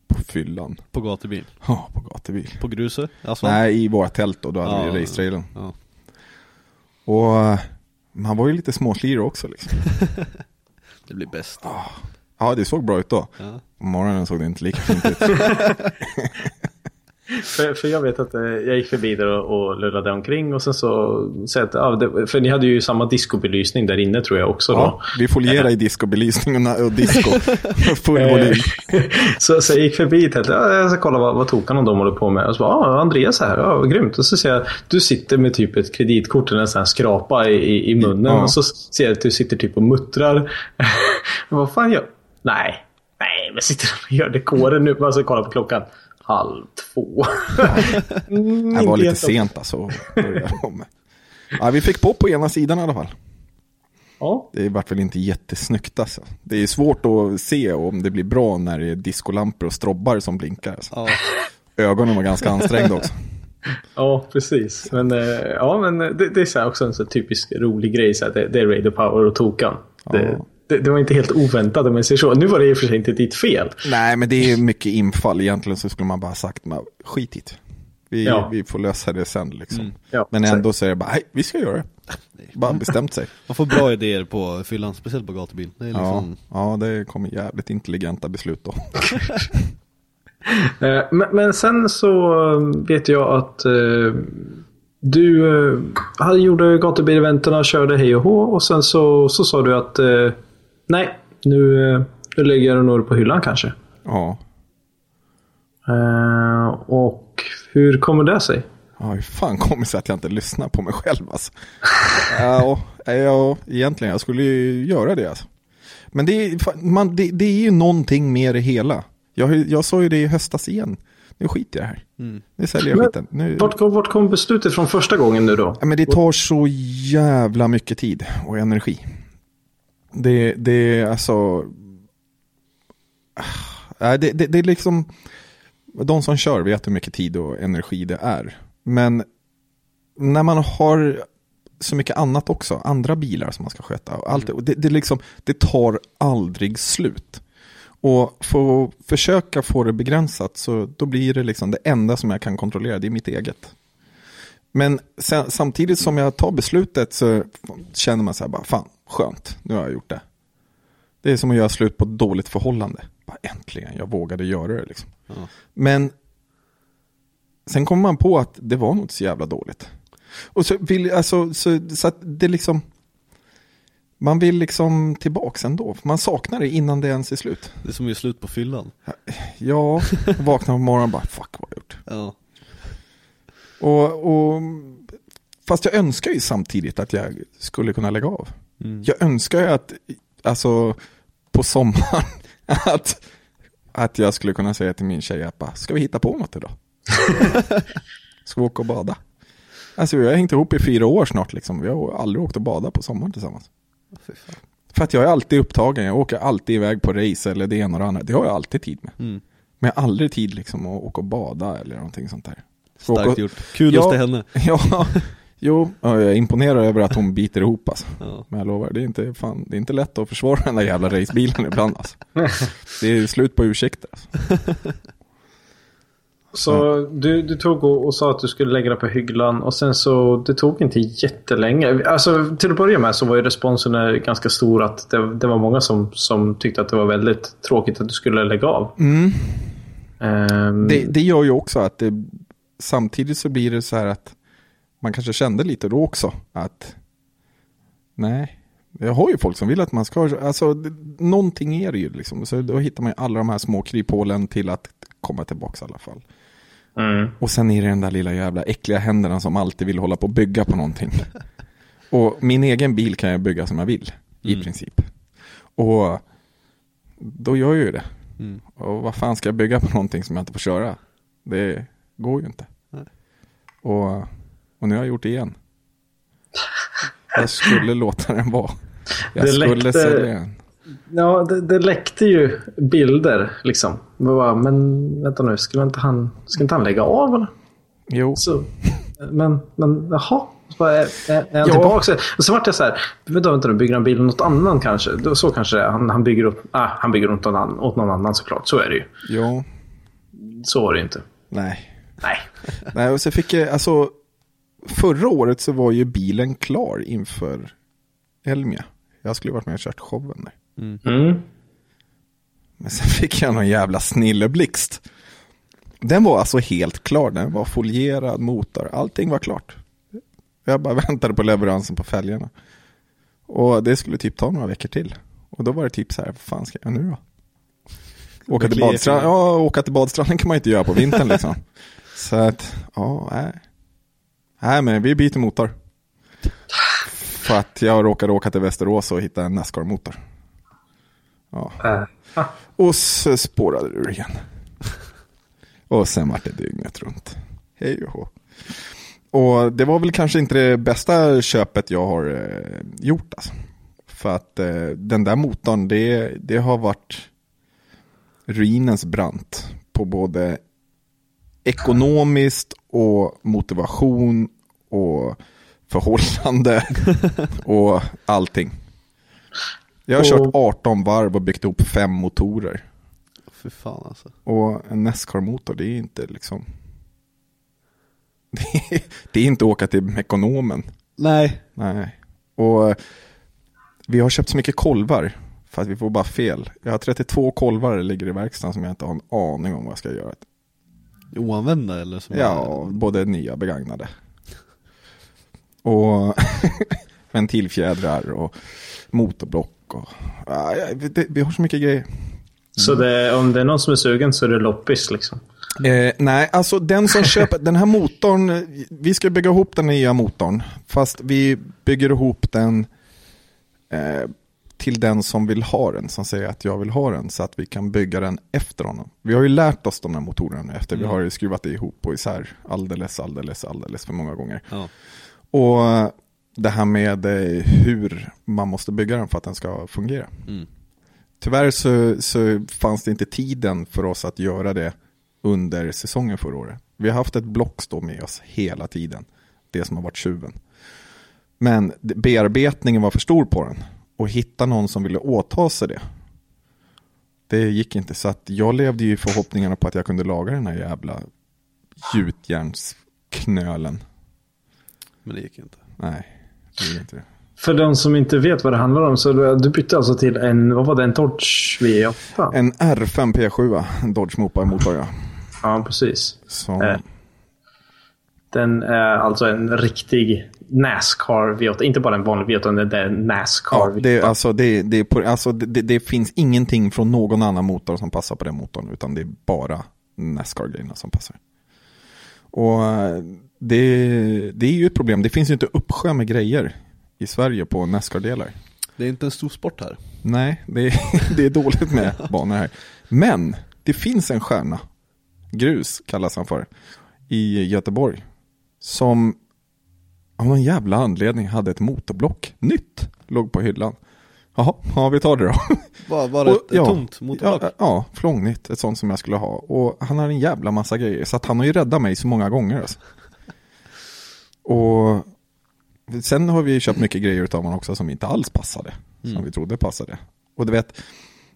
på fyllan. På gatubil? Ja, på gatubil. På gruset? Asfalt? Nej, i våra tält och då hade Ja, vi racetrailern. ja. Och eh, man var ju lite småslirig också liksom. *laughs* Det blir bäst. Ja, det såg bra ut då. Ja. På morgonen såg det inte lika fint ut. *laughs* För, för jag vet att eh, jag gick förbi där och, och lullade omkring och sen så... så att, ja, det, för ni hade ju samma discobelysning där inne tror jag också då. Ja, vi folierade i discobelysning och, disco. *laughs* Full volym. *laughs* så, så jag gick förbi och ja, jag ska kolla vad, vad tokan och de håller på med. Och så bara, ja, Andreas är här, ja, grymt. Och så ser jag, du sitter med typ ett kreditkort eller en sån här skrapa i, i, munnen. Ja. Och så ser jag att du sitter typ och muttrar. *laughs* vad fan gör... Nej, nej, men sitter och gör dekoren nu. Bara så kolla på klockan. Halv två. Mm, Det var lite sent alltså. *laughs* Ja, vi fick på på ena sidan i alla fall. Ja. Det vart väl inte jättesnyggt alltså. Det är svårt att se om det blir bra när det är discolampor och strobbar som blinkar. Alltså. Ja. Ögonen var ganska ansträngda också. Ja, precis. Men, eh, ja, men det, det är så också en så typisk rolig grej. Så här, det, det är Radio Power och Tokan. Det, det, det var inte helt oväntat om man säger så. Nu var det i och för sig inte ditt fel. Nej, men det är mycket infall. Egentligen så skulle man bara sagt, "Men skit hit. Vi, Ja. vi får lösa det sen liksom. Mm. Ja, men ändå så är det bara, nej, vi ska göra det. Bara bestämt sig. Man får bra idéer på fyllan, speciellt på gatubil. Det är Ja, liksom... ja, det kommer jävligt intelligenta beslut då. *laughs* Eh, Men, men sen så vet jag att eh, du eh, hade- gjorde gatubileventerna, körde hej och hå och sen så, så sa du att eh, nej, nu, eh, nu lägger jag nog på hyllan kanske. Ja, Eh, och hur kommer det sig? Ja, hur fan kommer det sig att jag inte lyssnar på mig själv alltså? *laughs* ja, ja, egentligen, jag skulle ju göra det alltså. Men det är, man, det, det är ju någonting med det hela. Jag, jag sa ju det i höstas igen. Nu skiter jag här. Mm. Nu säljer jag Men skiten. Nu, Vart kom, vart kom beslutet från första gången nu då? ja, men det tar så jävla mycket tid och energi. Det, det är alltså... Ah, det, det, det är liksom... De som kör vet hur mycket tid och energi det är. Men när man har så mycket annat också, andra bilar som man ska sköta. Och allt, och det, det, liksom, det tar aldrig slut. Och för att försöka få det begränsat så då blir det liksom det enda som jag kan kontrollera, det är mitt eget. Men sen, samtidigt som jag tar beslutet så känner man så här bara, fan, skönt, nu har jag gjort det. Det är som att göra slut på ett dåligt förhållande. Bara, äntligen, jag vågade göra det liksom. Ja. Men sen kommer man på att det var nog inte så jävla dåligt. Och så vill, alltså, så, så att det liksom, man vill liksom tillbaks ändå. Man saknar det innan det ens är slut. Det är som att göra slut på fyllan. Ja, vaknar på morgonen och bara, fuck vad jag gjort. Ja. Och, och, fast jag önskar ju samtidigt att jag skulle kunna lägga av. Mm. Jag önskar ju att, alltså på sommaren, *laughs* att, att jag skulle kunna säga till min tjej att bara, ska vi hitta på något idag? *laughs* ska vi åka och bada? Alltså vi har hängt ihop i fyra år snart liksom. Vi har aldrig åkt och badat på sommaren tillsammans. För att jag är alltid upptagen, jag åker alltid iväg på race eller det ena och det andra. Det har jag alltid tid med. Mm. Men jag har aldrig tid liksom att åka och bada eller någonting sånt där. Starkt gjort. Kudos Ja, till henne. *laughs* Ja, jo, ja, jag är imponerad över att hon biter ihop alltså. Ja. Men jag lovar, det är, inte, fan, det är inte lätt att försvara den där jävla racebilen ibland alltså. *laughs* Det är slut på ursäkter. Alltså. Så du, du tog och, och sa att du skulle lägga det på hyllan och sen så det tog inte jättelänge. Alltså till att börja med så var ju responsen ganska stor att det, det var många som, som tyckte att det var väldigt tråkigt att du skulle lägga av. Mm. Ehm, Det, det gör ju också att det, samtidigt så blir det så här att man kanske kände lite då också att nej, jag har ju folk som vill att man ska, alltså någonting är det ju liksom. Så då hittar man ju alla de här små kryphålen till att komma tillbaka i alla fall. mm. Och sen är det den där lilla jävla äckliga händerna som alltid vill hålla på och bygga på någonting. *laughs* Och min egen bil kan jag bygga som jag vill, i Mm. princip. Och då gör jag ju det. Mm. Och vad fan ska jag bygga på någonting som jag inte får köra? Det går ju inte. Nej. Och, och nu har jag gjort det igen. Jag skulle låta den vara. Jag Det skulle läckte- sälja den. Ja, det, det läckte ju bilder liksom. Men, bara, men vänta nu, ska inte han, ska inte han lägga av eller? Jo. Så, men, men jaha. Så bara, är, är han Ja. tillbaka? Och så vart jag så här, vänta, vänta nu, bygger han bilen åt annan kanske? Så kanske det är. Han, han bygger åt, ah, han bygger åt någon, annan, åt någon annan såklart. Så är det ju. Ja, Så var det ju inte. nej. Nej. *laughs* Nej, och så fick jag, alltså förra året så var ju bilen klar inför Elmia. Jag skulle varit med och kört showen där. Mm. Men sen fick jag någon jävla snilleblixt. Den var alltså helt klar, den var folierad, motor, allting var klart. Jag bara *laughs* väntade på leveransen på fälgarna. Och det skulle typ ta några veckor till. Och då var det typ så här, vad fan ska jag nu då? Åka till, badstranden, ja, åka till badstranden kan man inte göra på vintern liksom. *laughs* Så att, ja, nej. Nej, men vi byter motor. För att jag råkade åka till Västerås och hitta en Nascar-motor. Ja. Äh. Och så spårade ur igen. Och sen vart det dygnet runt. Hej och hå. Och det var väl kanske inte det bästa köpet jag har eh, gjort alltså. För att eh, den där motorn, det, det har varit ruinens brant på både ekonomiskt och motivation och förhållande *laughs* och allting. Jag har Och- kört 18 varv och byggt ihop fem motorer. Fy fan alltså. Och en Nascar-motor, det är inte liksom... Det *laughs* är, det är inte åka till ekonomen. Nej. Nej. Och vi har köpt så mycket kolvar. För att vi får bara fel. Jag har 32 kolvar ligger i verkstaden som jag inte har en aning om vad jag ska göra. Oanvända eller? Som Ja, både nya och begagnade. Och *laughs* ventilfjädrar och motorblock. Och, ja, det, vi har så mycket grejer. Så det, om det är någon som är sugen så är det loppis liksom. Eh, nej, alltså den som *laughs* köper den här motorn, vi ska bygga ihop den nya motorn. Fast vi bygger ihop den eh, till den som vill ha den, som säger att jag vill ha den. Så att vi kan bygga den efter honom. Vi har ju lärt oss de här motorerna nu efter. Vi har skruvat det ihop och isär alldeles, alldeles, alldeles för många gånger. Ja. Och det här med eh, hur man måste bygga den för att den ska fungera. Mm. Tyvärr så, så fanns det inte tiden för oss att göra det under säsongen förra året. Vi har haft ett block stå med oss hela tiden. Det som har varit tjuven. Men bearbetningen var för stor på den. Och hitta någon som ville åta sig det. Det gick inte. Så att jag levde ju i förhoppningarna på att jag kunde laga den här jävla gjutjärnsknölen. men det gick inte. Nej, det gick inte. För de som inte vet vad det handlar om, så du, du bytte alltså till en, vad var det, en Dodge V8? En R5 P7, en Dodge Mopar motor ja. Ja, precis. Som, Eh, Den är alltså en riktig Nascar V8. Inte bara en vanlig V8, utan det är Nascar ja, V8. det, alltså, det, det, alltså, det, det, det finns ingenting från någon annan motor som passar på den motorn. Utan det är bara Nascar-grejerna som passar. Och eh, det, det är ju ett problem. Det finns ju inte uppsjö med grejer i Sverige på Nascar-delar. Det är inte en stor sport här. Nej, det är, *laughs* det är dåligt med *laughs* banor här. Men det finns en stjärna, Grus kallas han för, i Göteborg. Som av någon jävla anledning hade ett motorblock, nytt, låg på hyllan. Jaha, ja vi tar det då. *laughs* Var, var det Och, ett ja, tomt motorblock? Ja, ja, flångnytt, ett sånt som jag skulle ha. Och han har en jävla massa grejer, så att han har ju räddat mig så många gånger. Alltså. *laughs* Och sen har vi köpt mycket grejer av honom också som inte alls passade. Som Mm. vi trodde passade. Och du vet,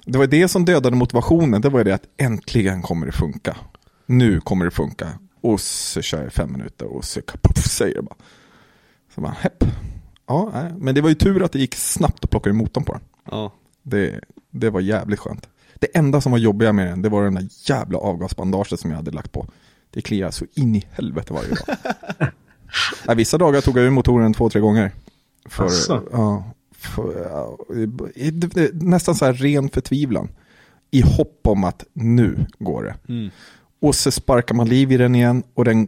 det var det som dödade motivationen, det var det att äntligen kommer det funka. Nu kommer det funka. Och så kör jag fem minuter och så puff, säger det bara. Så bara, hepp. Ja, nej. men det var ju tur att det gick snabbt att plocka ur motorn på den. Ja. Det, det var jävligt skönt. Det enda som var jobbiga med den, det var den där jävla avgasbandaget som jag hade lagt på. Det kliar så in i helvete varje dag. *laughs* ja, vissa dagar tog jag ur motoren två, tre gånger. För, ja, för, ja, nästan så här ren förtvivlan. I hopp om att nu går det. Mm. Och så sparkar man liv i den igen och den,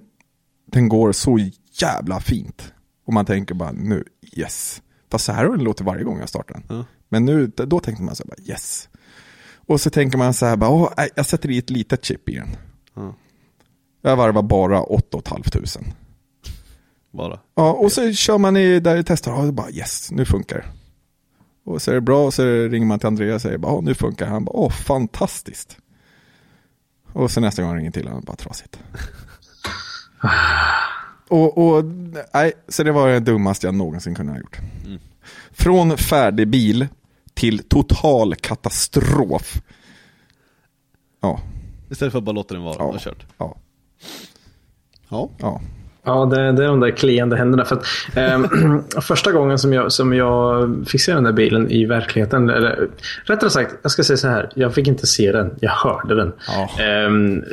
den går så jävla fint. Och man tänker bara nu, yes. Fast så här har den låtit varje gång jag startar den. Ja. Men nu, då tänkte man så här, bara, yes. Och så tänker man så här, bara, Åh, jag sätter i ett litet chip i den. Ja. Jag varvar bara 8 500. Bara. Ja, och så kör man i, där i testar och bara yes, nu funkar det. Och så är det bra och så ringer man till Andreas och säger bara, "Ja, nu funkar det." Han bara, åh fantastiskt. Och så nästa gång ringer till honom, bara trasigt. *laughs* och, och, nej, så det var det dummaste jag någonsin kunde ha gjort. Från färdig bil till total katastrof. Ja, Istället för att bara låta den vara Ja. och kört. ja, Ja. ja. Ja, det, det är de där kliande händerna. För att, ehm, *clears throat* första gången som jag, som jag fick se den där bilen i verkligheten, eller rättare sagt, jag ska säga så här. Jag fick inte se den, jag hörde den. Ja. Ehm,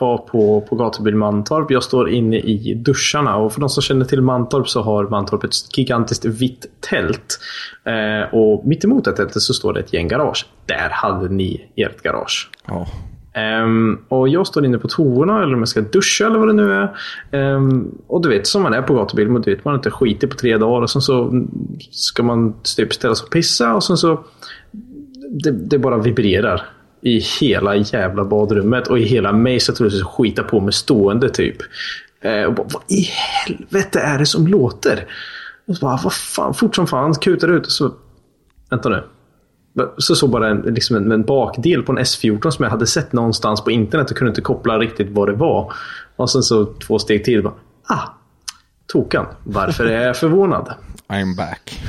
var på, på gatubil Mantorp. Jag står inne i duscharna och för de som känner till Mantorp så har Mantorp ett gigantiskt vitt tält. Eh, och mitt emot det tältet så står det ett gäng garage. Där hade ni ert garage. ja. Um, och jag står inne på toorna eller om jag ska duscha eller vad det nu är. Um, och du vet som man är på gatubil, man, du vet, man har inte skitit på tre dagar och sen så ska man typ ställa sig och pissa och sen så det, det bara vibrerar i hela jävla badrummet och i hela mig så tror jag att jag skita på mig stående typ. Uh, och bara, vad i helvete är det som låter? Och så bara, vad fan, fort som fan, kutar ut och så... Vänta nu. Så såg bara en, liksom en, en bakdel på en S14 som jag hade sett någonstans på internet och kunde inte koppla riktigt vad det var. Och sen så två steg till. Bara, ah, tokan. Varför är jag förvånad? *laughs* I'm back.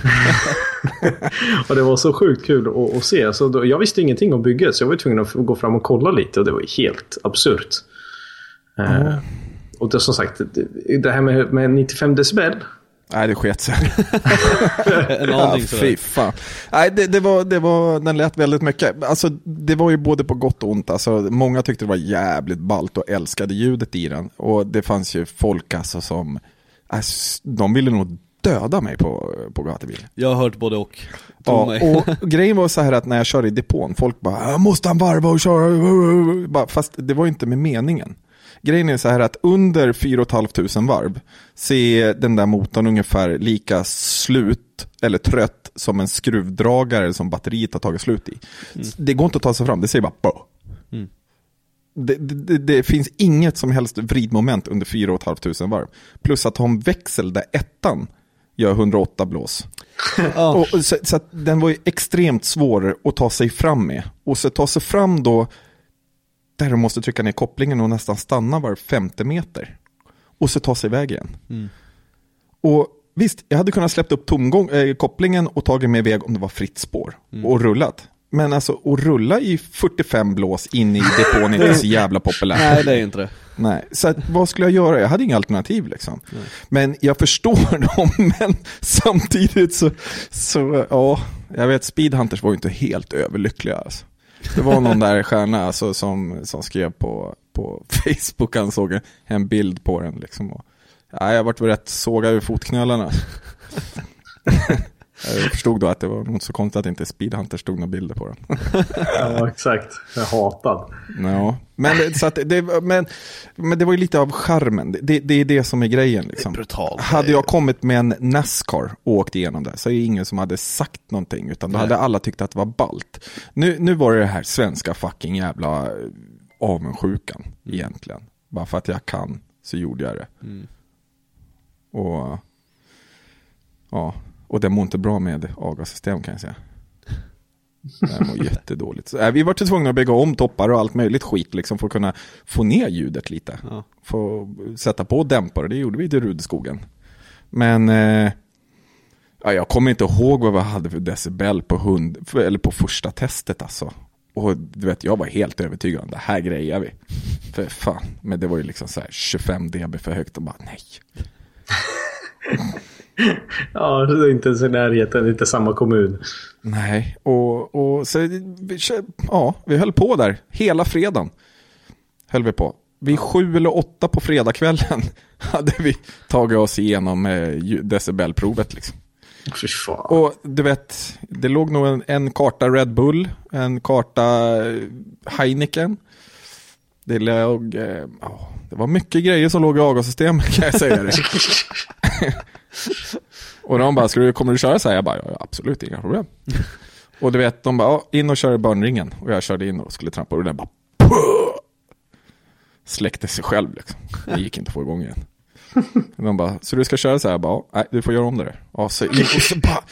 *laughs* Och det var så sjukt kul att, att se. Så då, jag visste ingenting om bygget så jag var tvungen att gå fram och kolla lite och det var helt absurt. Eh, och det, som sagt, det, det här med, med 95 decibel. Nej, det sket sig. *laughs* En Ja, aning fy sådär. fan. Nej, det, det, var, det var, den lät väldigt mycket. Alltså, det var ju både på gott och ont. Alltså, många tyckte det var jävligt ballt och älskade ljudet i den. Och det fanns ju folk alltså som, alltså, de ville nog döda mig på, på gatubil. Jag har hört både och. Ja, och grejen var så här att när jag körde i depån, folk bara, måste han varva och köra? Bara, Fast det var inte med meningen. Grejen är så här att under 4 500 varv så är den där motorn ungefär lika slut eller trött som en skruvdragare som batteriet har tagit slut i. Det går inte att ta sig fram, det säger bara Bå. Mm. Det, det, det, finns inget som helst vridmoment under 4 500 varv. Plus att ha en växel där ettan gör 108 blås. *laughs* Ja. Och, så, så den var ju extremt svår att ta sig fram med. Och så ta sig fram då, där du måste trycka ner kopplingen och nästan stanna var femte meter. Och så ta sig iväg igen. Mm. Och visst, jag hade kunnat släppt upp tomgång, eh, kopplingen och tagit mig iväg om det var fritt spår. Och rullat. Men alltså att rulla i 45 blås in i depån är inte så jävla populärt. *laughs* Nej, det är inte det. Nej, så att, vad skulle jag göra? Jag hade inga alternativ liksom. Men jag förstår *laughs* dem, men samtidigt så, så, ja, jag vet Speedhunters var ju inte helt överlyckliga alltså. Det var någon där stjärna alltså, som, som skrev på, på *laughs* Facebook, han såg en, bild på den liksom. Och, ja, jag vart väl rätt sågad ur fotknölarna. *laughs* jag förstod då att det var något så konstigt att inte Speedhunter stod några bilder på den. *laughs* Ja, exakt. Jag är hatad. Ja, men, det- så att det, men, men det var ju lite av charmen. Det, det är det som är grejen. Liksom. brutalt. Hade jag kommit med en Nascar och åkt igenom det så är det ingen som hade sagt någonting. Utan då Nej. hade alla tyckt att det var balt. Nu, nu var det det här svenska fucking jävla eh, avundsjukan egentligen. Bara för att jag kan så gjorde jag det. Mm. Och, ja, och det mår inte bra med avgassystem kan jag säga. Det mår jättedåligt. Så, äh, vi var tvungna att bygga om toppar och allt möjligt skit liksom, för att kunna få ner ljudet lite. Ja. Få sätta på dämpare, det gjorde vi i Rudskogen. Men eh, ja, jag kommer inte ihåg vad vi hade för decibel på, hund, eller på första testet alltså. Och du vet, jag var helt övertygad om det här grejer vi. För fan, men det var ju liksom så här 25 dB för högt och bara nej. *laughs* *laughs* Ja, det är inte ens i närheten, inte samma kommun. Nej, och, och så, ja, vi höll på där hela fredagen. Höll vi på. Vid sju eller åtta på fredagskvällen *laughs* hade vi tagit oss igenom eh, decibelprovet. Liksom. Och du vet, det låg nog en, en karta Red Bull, en karta eh, Heineken. Det, låg, eh, ja, det var mycket grejer som låg i avgassystemet kan jag säga det. *laughs* och de bara, du, kommer du köra så här? Jag bara, ja, absolut, inga problem. och du vet, de bara, in och kör i börnringen. Och jag körde in och skulle trampa och den bara, puh! släckte sig själv liksom. Det gick inte att få igång igen. De bara, så du ska köra så här? Jag bara, "Ja, nej, du får göra om det där. Ja, så, in, och så bara,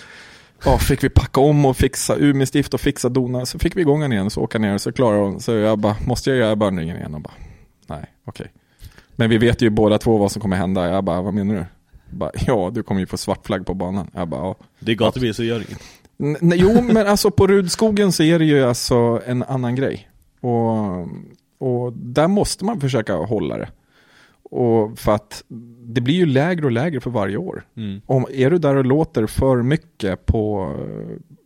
ja, fick vi packa om och fixa Umeåstift och fixa donar. Så fick vi igång den igen, så åka ner och så klarade hon. Så jag bara, måste jag göra börnringen igen? Och bara, nej, okej. Men vi vet ju båda två vad som kommer hända. Jag bara, vad menar du? Bara, ja, du kommer ju få svart flagg på banan. Jag bara, ja. Det är gatubil så gör inget. Nej, jo, men alltså på Rudskogen så är det ju alltså en annan grej. Och, och där måste man försöka hålla det. Och för att det blir ju lägre och lägre för varje år. Mm. Om är du där och låter för mycket på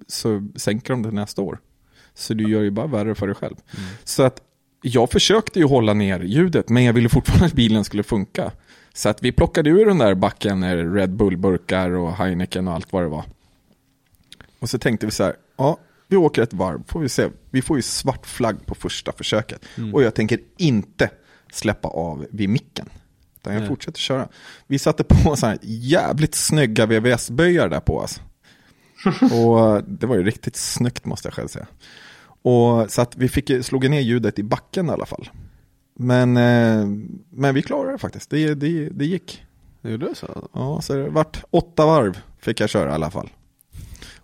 så sänker de det nästa år. Så du gör ju bara värre för dig själv. Så att jag försökte ju hålla ner ljudet men jag ville fortfarande att bilen skulle funka. Så att vi plockade ur den där backen med Red Bull-burkar och Heineken och allt vad det var. Och så tänkte vi så här, ja, vi åker ett varv, får vi se. Vi får ju svart flagg på första försöket. Mm. Och jag tänker inte släppa av vid micken. Utan jag Nej. fortsätter köra. Vi satte på så här jävligt snygga VVS-böjar där på oss. *laughs* Och det var ju riktigt snyggt måste jag själv säga. Och så att vi fick, slog ner ljudet i backen i alla fall. Men, eh, men vi klarade det faktiskt. Det, det, det gick. Det gjorde så? Ja, så det vart åtta varv fick jag köra i alla fall.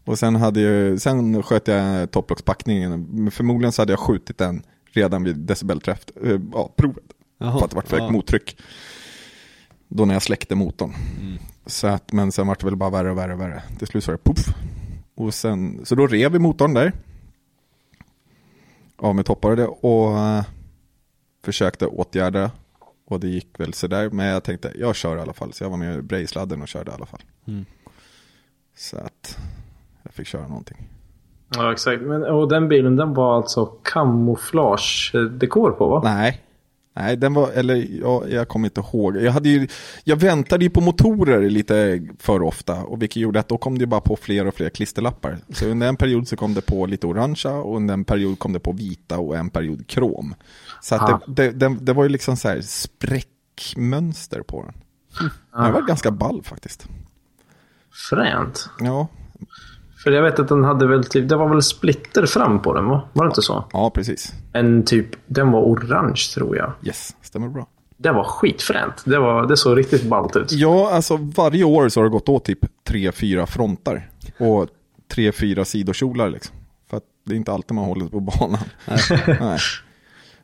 Och sen, hade jag, sen sköt jag topplockspackningen. Förmodligen så hade jag skjutit den redan vid decibelträff, eh, ja, provet. Jaha, För att det vart för högt mottryck. Då när jag släckte motorn. Mm. Så att, men sen vart det väl bara värre och värre och värre. Till slut så var det puff. Och sen, så då rev vi motorn där. Av med det. Och eh, försökte åtgärda. Och det gick väl sådär. Men jag tänkte, jag kör i alla fall. Så jag var med i brejsladden och körde i alla fall. Mm. Så att jag fick köra någonting. Ja, exakt. Men, och den bilen den var alltså kamouflage-dekor på va? Nej. Nej, den var, eller ja, jag kommer inte ihåg. Jag, hade ju, jag väntade ju på motorer lite för ofta. Och vilket gjorde att då kom det bara på fler och fler klisterlappar. Så under en period så kom det på lite orangea och under en period kom det på vita och en period krom. Så att Ah. det, det, det, det var ju liksom så här spräckmönster på den. Men det var ganska ball faktiskt. Fränt. Ja, För jag vet att den hade väl typ, det var väl splitter fram på den va? Var det inte så? ja precis. En typ, den var orange tror jag. Yes, stämmer bra. Det var skitfränt. Det, var, det såg riktigt ballt ut. Ja, alltså varje år så har det gått åt typ tre, fyra frontar. Och tre, fyra sidokjolar liksom. För att det är inte alltid man håller på banan. *laughs* Nej.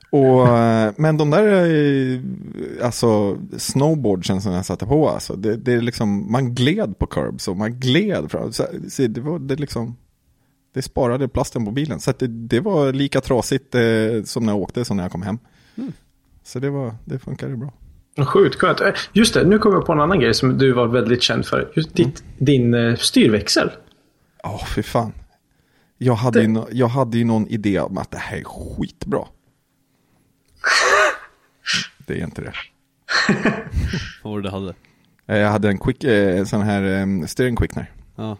Och, eh, men de där eh, alltså, snowboardsen som jag satte på, alltså, det, det är liksom, man gled på curbs och man gled fram. Så, så det var det liksom, Det sparade plasten på bilen. Så att det, det var lika trasigt eh, som när jag åkte som när jag kom hem. Mm. Så det, var, det funkade bra. Sjukt skönt. Eh, Just det, nu kommer jag på en annan grej som du var väldigt känd för. Just ditt, din eh, styrväxel. Ja, fy fan. Jag hade, ju, nå- jag hade ju någon idé om att det här är skitbra. Det är inte det. *laughs* Vad var det du hade? Eh, Jag hade en quick, eh, sån här eh, steering quickener. Ja.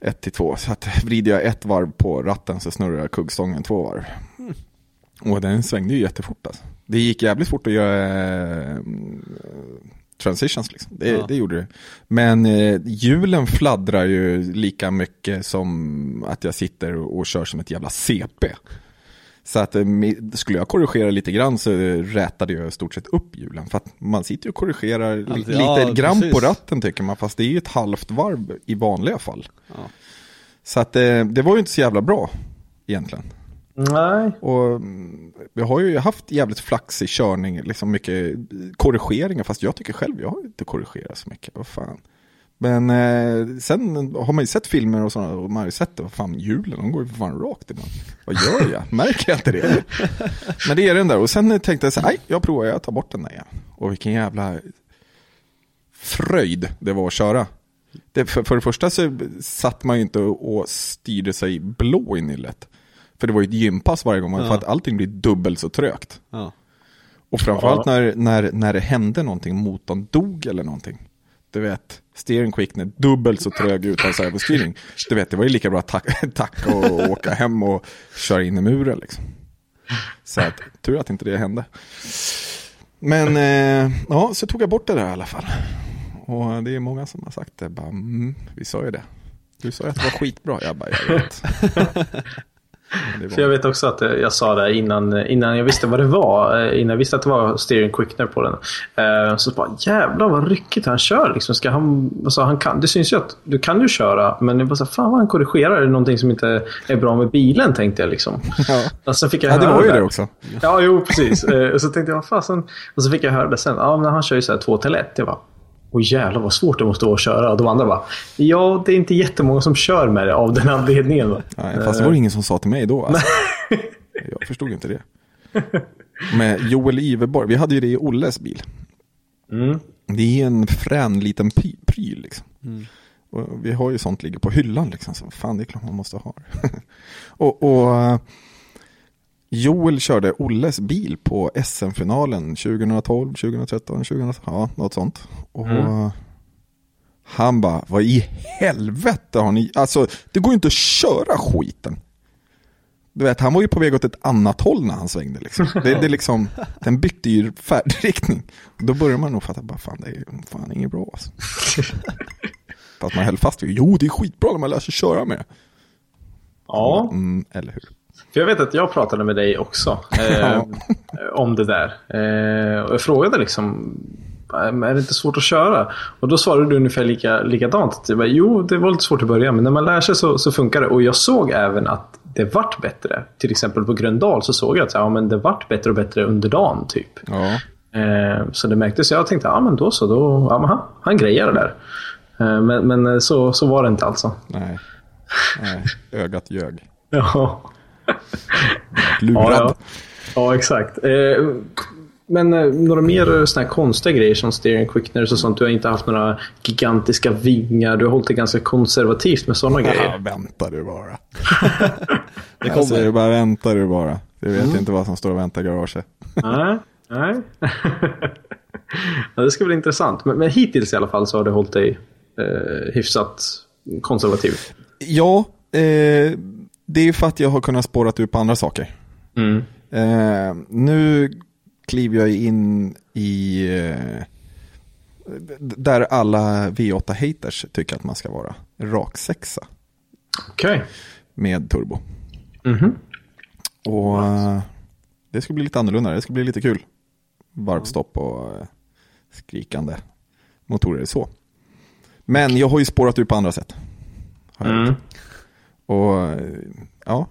1 till 2. Så att vrider jag ett varv på ratten så snurrar jag kuggstången två varv. Mm. Och den svängde ju jättefort alltså. Det gick jävligt fort att göra eh, transitions liksom. Det, Ja. det gjorde det. Men eh, hjulen fladdrar ju lika mycket som att jag sitter och, och kör som ett jävla CP. Så att eh, skulle jag korrigera lite grann så rätade jag i stort sett upp hjulen. För att man sitter ju och korrigerar li- Alltid- lite ja, grann precis. på ratten tycker man. Fast det är ju ett halvt varv i vanliga fall. Ja. Så att eh, det var ju inte så jävla bra egentligen. Nej. Och mm, vi har ju haft jävligt flaxig körning, liksom mycket korrigeringar. Fast jag tycker själv, jag har inte korrigerat så mycket. Vad fan. Men eh, sen har man ju sett filmer och sådana och man har ju sett det, vad fan hjulen, de går ju för fan rakt ibland. Vad gör jag? *laughs* Märker jag inte det? Men det är den där. Och sen tänkte jag så här, nej, jag provar, jag tar bort den där igen. Och vilken jävla fröjd det var att köra. Det, för, för det första så satt man ju inte och, styrde sig blå i nyllet. För det var ju ett gympass varje gång, Ja. för att allting blir dubbelt så trögt. Ja. Och framförallt när, när, när det hände någonting, motorn dog eller någonting. Du vet, steering quickner dubbelt så trög utan servostyring. Du vet, det var ju lika bra att tack- *laughs* tacka och åka hem och köra in i muren liksom. Så att, tur att inte det hände. Men eh, ja, så tog jag bort det där i alla fall. Och det är många som har sagt det. Bara, mm, vi sa ju det. Du sa ju att det var skitbra. Jag bara, jag vet. *laughs* För jag vet också att eh, jag sa det innan, innan jag visste vad det var. eh, Innan jag visste att det var steering quickener på den. Eh, Så bara jävlar vad ryckigt han kör. Liksom. Ska han, alltså, han kan, det syns ju att du kan ju köra. Men det var så här, fan vad han korrigerar. Är det någonting som inte är bra med bilen tänkte jag. Liksom. Ja. Och sen fick jag Ja, det var ju det också. Ja, jo precis. Och så tänkte jag, vad fasen. Och så fick jag höra det sen. Ja, men han kör ju så här 2 till 1. Jag bara, Åh jävlar vad svårt det måste vara att köra. Och de andra bara, ja det är inte jättemånga som kör med det av den anledningen. Va? Nej, fast det var ingen som sa till mig då. Alltså. Jag förstod inte det. Med Joel Iverborg, vi hade ju det i Olles bil. Mm. Det är en frän liten pryl liksom. Mm. Och vi har ju sånt ligger på hyllan liksom. Så fan, det är klart man måste ha det. *laughs* och, och eh, Joel körde Olles bil på SM-finalen 2012, 2013, 2013, ja, något sånt. Och Mm. han bara, vad i helvete har ni, alltså det går ju inte att köra skiten. Du vet, han var ju på väg åt ett annat håll när han svängde liksom. Det, det liksom, den bytte ju färdriktning. Då börjar man nog fatta, bara fan det är fan inget bra alltså. Fast man höll fast vid, jo det är skitbra när man lär sig köra med. Ja. Mm, eller hur? För jag vet att jag pratade med dig också *laughs* eh, om det där. Eh, och jag frågade liksom, "Eh, är det inte svårt att köra? Och då svarade du ungefär lika, likadant. Jag bara, jo, det var lite svårt i början, men när man lär sig så, så funkar det. Och jag såg även att det vart bättre. Till exempel på Gröndal så såg jag att ja, men det vart bättre och bättre under dagen. typ. Ja. Eh, så det märktes. Jag tänkte, ja men då så. Då, ja, han, han grejer det där. Eh, men men så, så var det inte alltså. Nej. Nej, ögat ljög. *laughs* Ja. Lurad. Ja, ja. ja exakt. Eh, men eh, några mer såna här konstiga grejer som steering quickeners och sånt. Du har inte haft några gigantiska vingar. Du har hållit det ganska konservativt med sådana Ja, grejer. vänta du bara. *laughs* Det kommer. bara vänta du bara. Du vet Mm. inte vad som står och väntar i garaget. Nej, nej. *laughs* ja, det ska bli intressant. Men, men hittills i alla fall så har du hållit dig eh, hyfsat konservativ. Ja, eh, det är för att jag har kunnat spåra ut på andra saker. Mm. Eh, nu kliver jag in i eh, där alla V8-haters tycker att man ska vara. Rak sexa Okej. med turbo. Mhm. Och eh, det ska bli lite annorlunda, det ska bli lite kul. Varvstopp och eh, skrikande motorer så. Men jag har ju spårat ut på andra sätt. Har jag Mm. Och ja,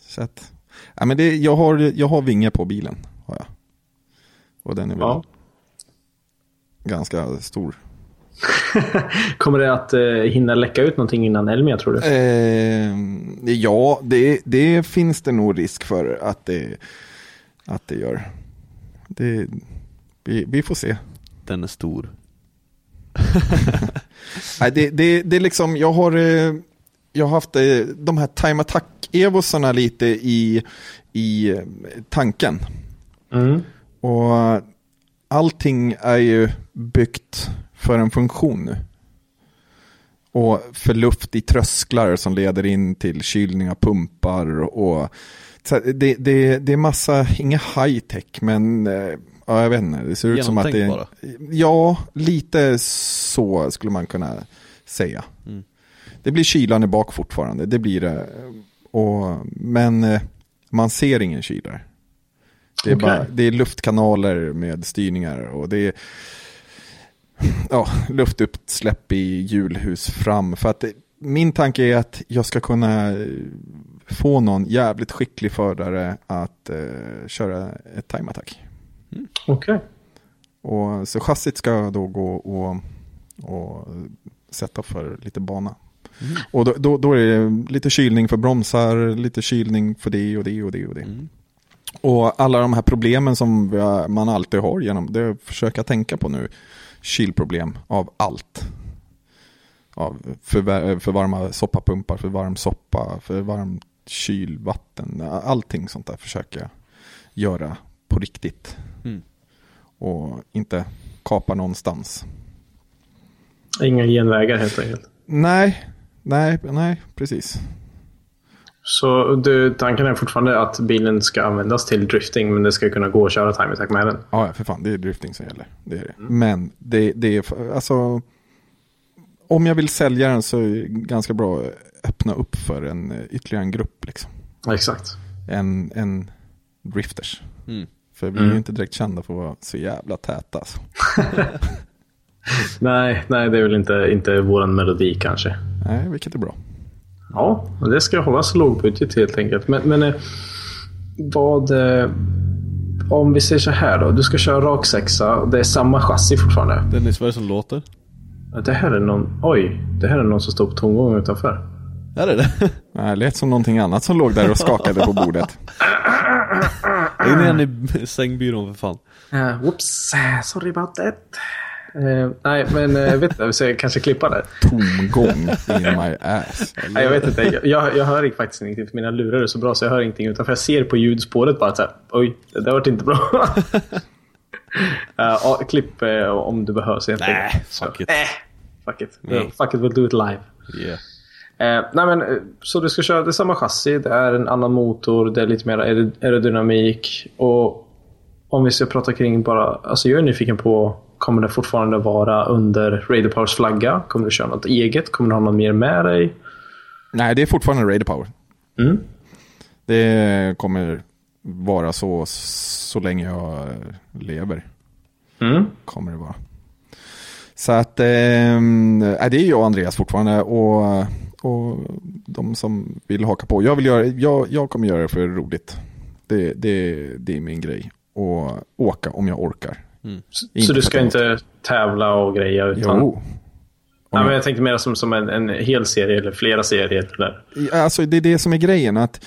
så att, ja men det, jag, har, jag har vinge på bilen. Har jag. Och den är väl Ja. ganska stor. *laughs* Kommer det att eh, hinna läcka ut någonting innan Elmia tror du? Eh, ja, det, det finns det nog risk för att det, att det gör. Det, vi, vi får se. Den är stor. *laughs* Nej, det, det, det är liksom, jag har, eh, jag har haft eh, de här time attack-evosarna lite i, i eh, tanken. Mm. Och allting är ju byggt för en funktion nu. Och för luft i trösklar som leder in till kylning av pumpar och så det, det, det är massa, inga high tech men ja, jag vet inte, det ser ut som att det är. Ja, lite så skulle man kunna säga. Mm. Det blir kylande bak fortfarande, det blir det. Och, men man ser ingen kylare. Det är, Okej. bara, det är luftkanaler med styrningar och det är ja, luftutsläpp i hjulhus fram. För att det, min tanke är att jag ska kunna eh, få någon jävligt skicklig förare att eh, köra ett time attack. Okej. Och, så chassit ska då gå och, och sätta för lite bana. Och då, då, då är det lite kylning för bromsar, lite kylning för det och det och det och det. Och alla de här problemen som vi- man alltid har genom, det försöker jag tänka på nu. Kylproblem av allt. Av för, för varma soppapumpar, för varm soppa, för varmt kylvatten. Allting sånt där försöker jag göra på riktigt. Mm. Och inte kapa någonstans. Inga genvägar helt enkelt. Nej, nej, nej, precis. Så du, tanken är fortfarande att bilen ska användas till drifting men det ska kunna gå att köra time attack med den? Ja, för fan, det är drifting som gäller. Det är det. Men det, det är, alltså, om jag vill sälja den så är det ganska bra att öppna upp för en ytterligare en grupp. Liksom. Exakt. En, en drifters. Mm. För vi är ju Mm. inte direkt kända för att vara så jävla täta. Alltså. *laughs* Nej, nej, det är väl inte, inte våran melodi kanske. Nej, vilket är bra. Ja, men det ska hållas lågbudget helt enkelt. Men, men eh, vad... Eh, om vi säger så här då. Du ska köra rak sexa och det är samma chassi fortfarande. Dennis, vad är det som låter? Det här är någon... Oj, det här är någon som står på tomgång utanför. Är det det? *laughs* Nej, Det lät som någonting annat som låg där och skakade på bordet. In igen i sängbyrån för fan. Uh, whoops, sorry about that. Eh, nej, men uh, vet du, så jag kanske klippa det. Tomgång in *laughs* my ass. Nej, jag vet inte. Jag, jag, hör faktiskt ingenting för mina lurar är så bra så jag hör ingenting. Utan för jag ser på ljudspåret bara att så här, oj, det där vart inte bra. *laughs* Eh, ja, klipp eh, om du behövs helt Nej, fuck it. eh, fuck it. Nej. Fuck it, we'll do it live. Yeah. Eh, nej men, eh, så du ska köra, det är samma chassi, det är en annan motor, det är lite mer aer- aerodynamik. Och om vi ska prata kring bara, alltså jag är nyfiken på, kommer det fortfarande vara under Raider Powers flagga? Kommer du köra något eget? Kommer du ha något mer med dig? Nej, det är fortfarande Raider Power. Mm. Det kommer vara så så länge jag lever. Mm. Kommer det vara. Så att, eh, det är jag och Andreas fortfarande och, och de som vill haka på. Jag, vill göra, jag, jag kommer göra det för roligt. Det, det, det är min grej. Och åka om jag orkar. Så, Inte så du ska inte tävla och greja? Utan... Jo. Nej, men jag tänkte mer som, som en, en hel serie eller flera serier. Eller? Alltså det är det som är grejen. att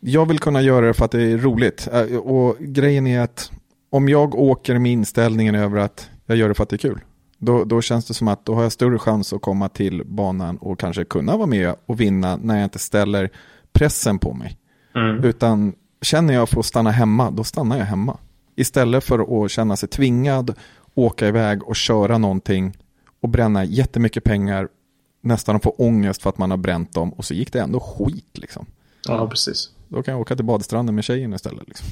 Jag vill kunna göra det för att det är roligt. Och grejen är att om jag åker med inställningen över att jag gör det för att det är kul. Då, då känns det som att då har jag större chans att komma till banan och kanske kunna vara med och vinna när jag inte ställer pressen på mig. Mm. Utan känner jag för att stanna hemma, då stannar jag hemma. Istället för att känna sig tvingad, åka iväg och köra någonting och bränna jättemycket pengar, nästan få ångest för att man har bränt dem och så gick det ändå skit liksom. Ja, precis. Då kan jag åka till badstranden med tjejen istället. Liksom.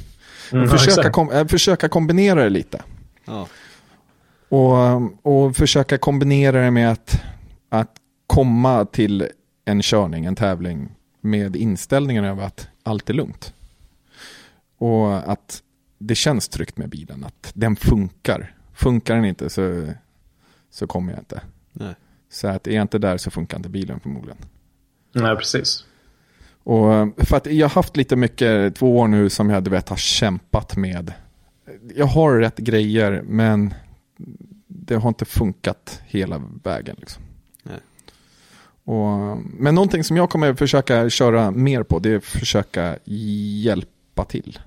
Mm, försöka, kom, äh, försöka kombinera det lite. Ja. Och, och försöka kombinera det med att, att komma till en körning, en tävling med inställningen över att allt är lugnt. Och att det känns tryggt med bilen, att den funkar. Funkar den inte så, så kommer jag inte. Nej. Så att är jag inte där så funkar inte bilen förmodligen. Nej, precis. Och för att jag har haft lite mycket, två år nu som jag du vet har kämpat med. Jag har rätt grejer men det har inte funkat hela vägen. Liksom. Nej. Och, men någonting som jag kommer försöka köra mer på, det är att försöka hjälpa till.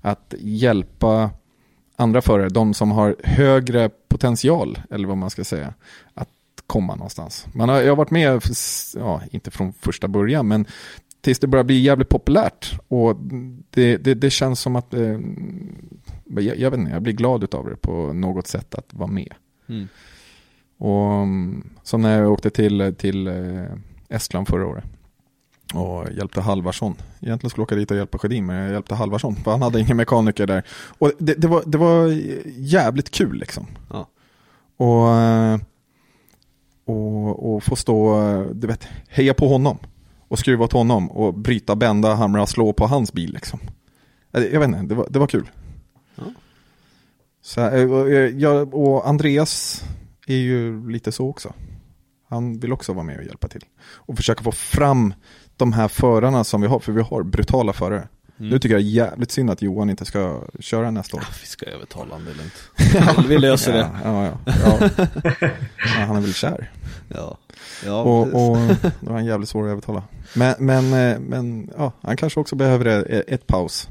Att hjälpa andra förare, de som har högre potential, eller vad man ska säga, att komma någonstans. Man har, jag har varit med, ja, inte från första början, men tills det börjar bli jävligt populärt. Och det, det, det känns som att, eh, jag, jag, vet inte, jag blir glad av det på något sätt att vara med. Mm. Och som när jag åkte till, till eh, Estland förra året och hjälpte Halvarsson. Egentligen skulle jag åka dit och hjälpa Sjödin, men jag hjälpte Halvarsson, för han hade ingen mekaniker där. Och det, det, var, det var jävligt kul liksom. Ja. Och, och, och få stå, du vet, heja på honom. Och skruva åt honom och bryta, bända, hamra, slå på hans bil liksom. Jag vet inte, det var, det var kul. Ja. Så, och, jag, och Andreas är ju lite så också. Han vill också vara med och hjälpa till. Och försöka få fram de här förarna som vi har, för vi har brutala förare. Mm. Nu tycker jag jävligt synd att Johan inte ska köra nästa år. Ja, vi ska övertala honom, det är lugnt. *laughs* vi löser det. Ja, ja, ja. ja. *laughs* ja han är väl kär. Ja. ja och, och då är han jävligt svår att övertala. Men, men, eh, men ja, han kanske också behöver ett, ett paus.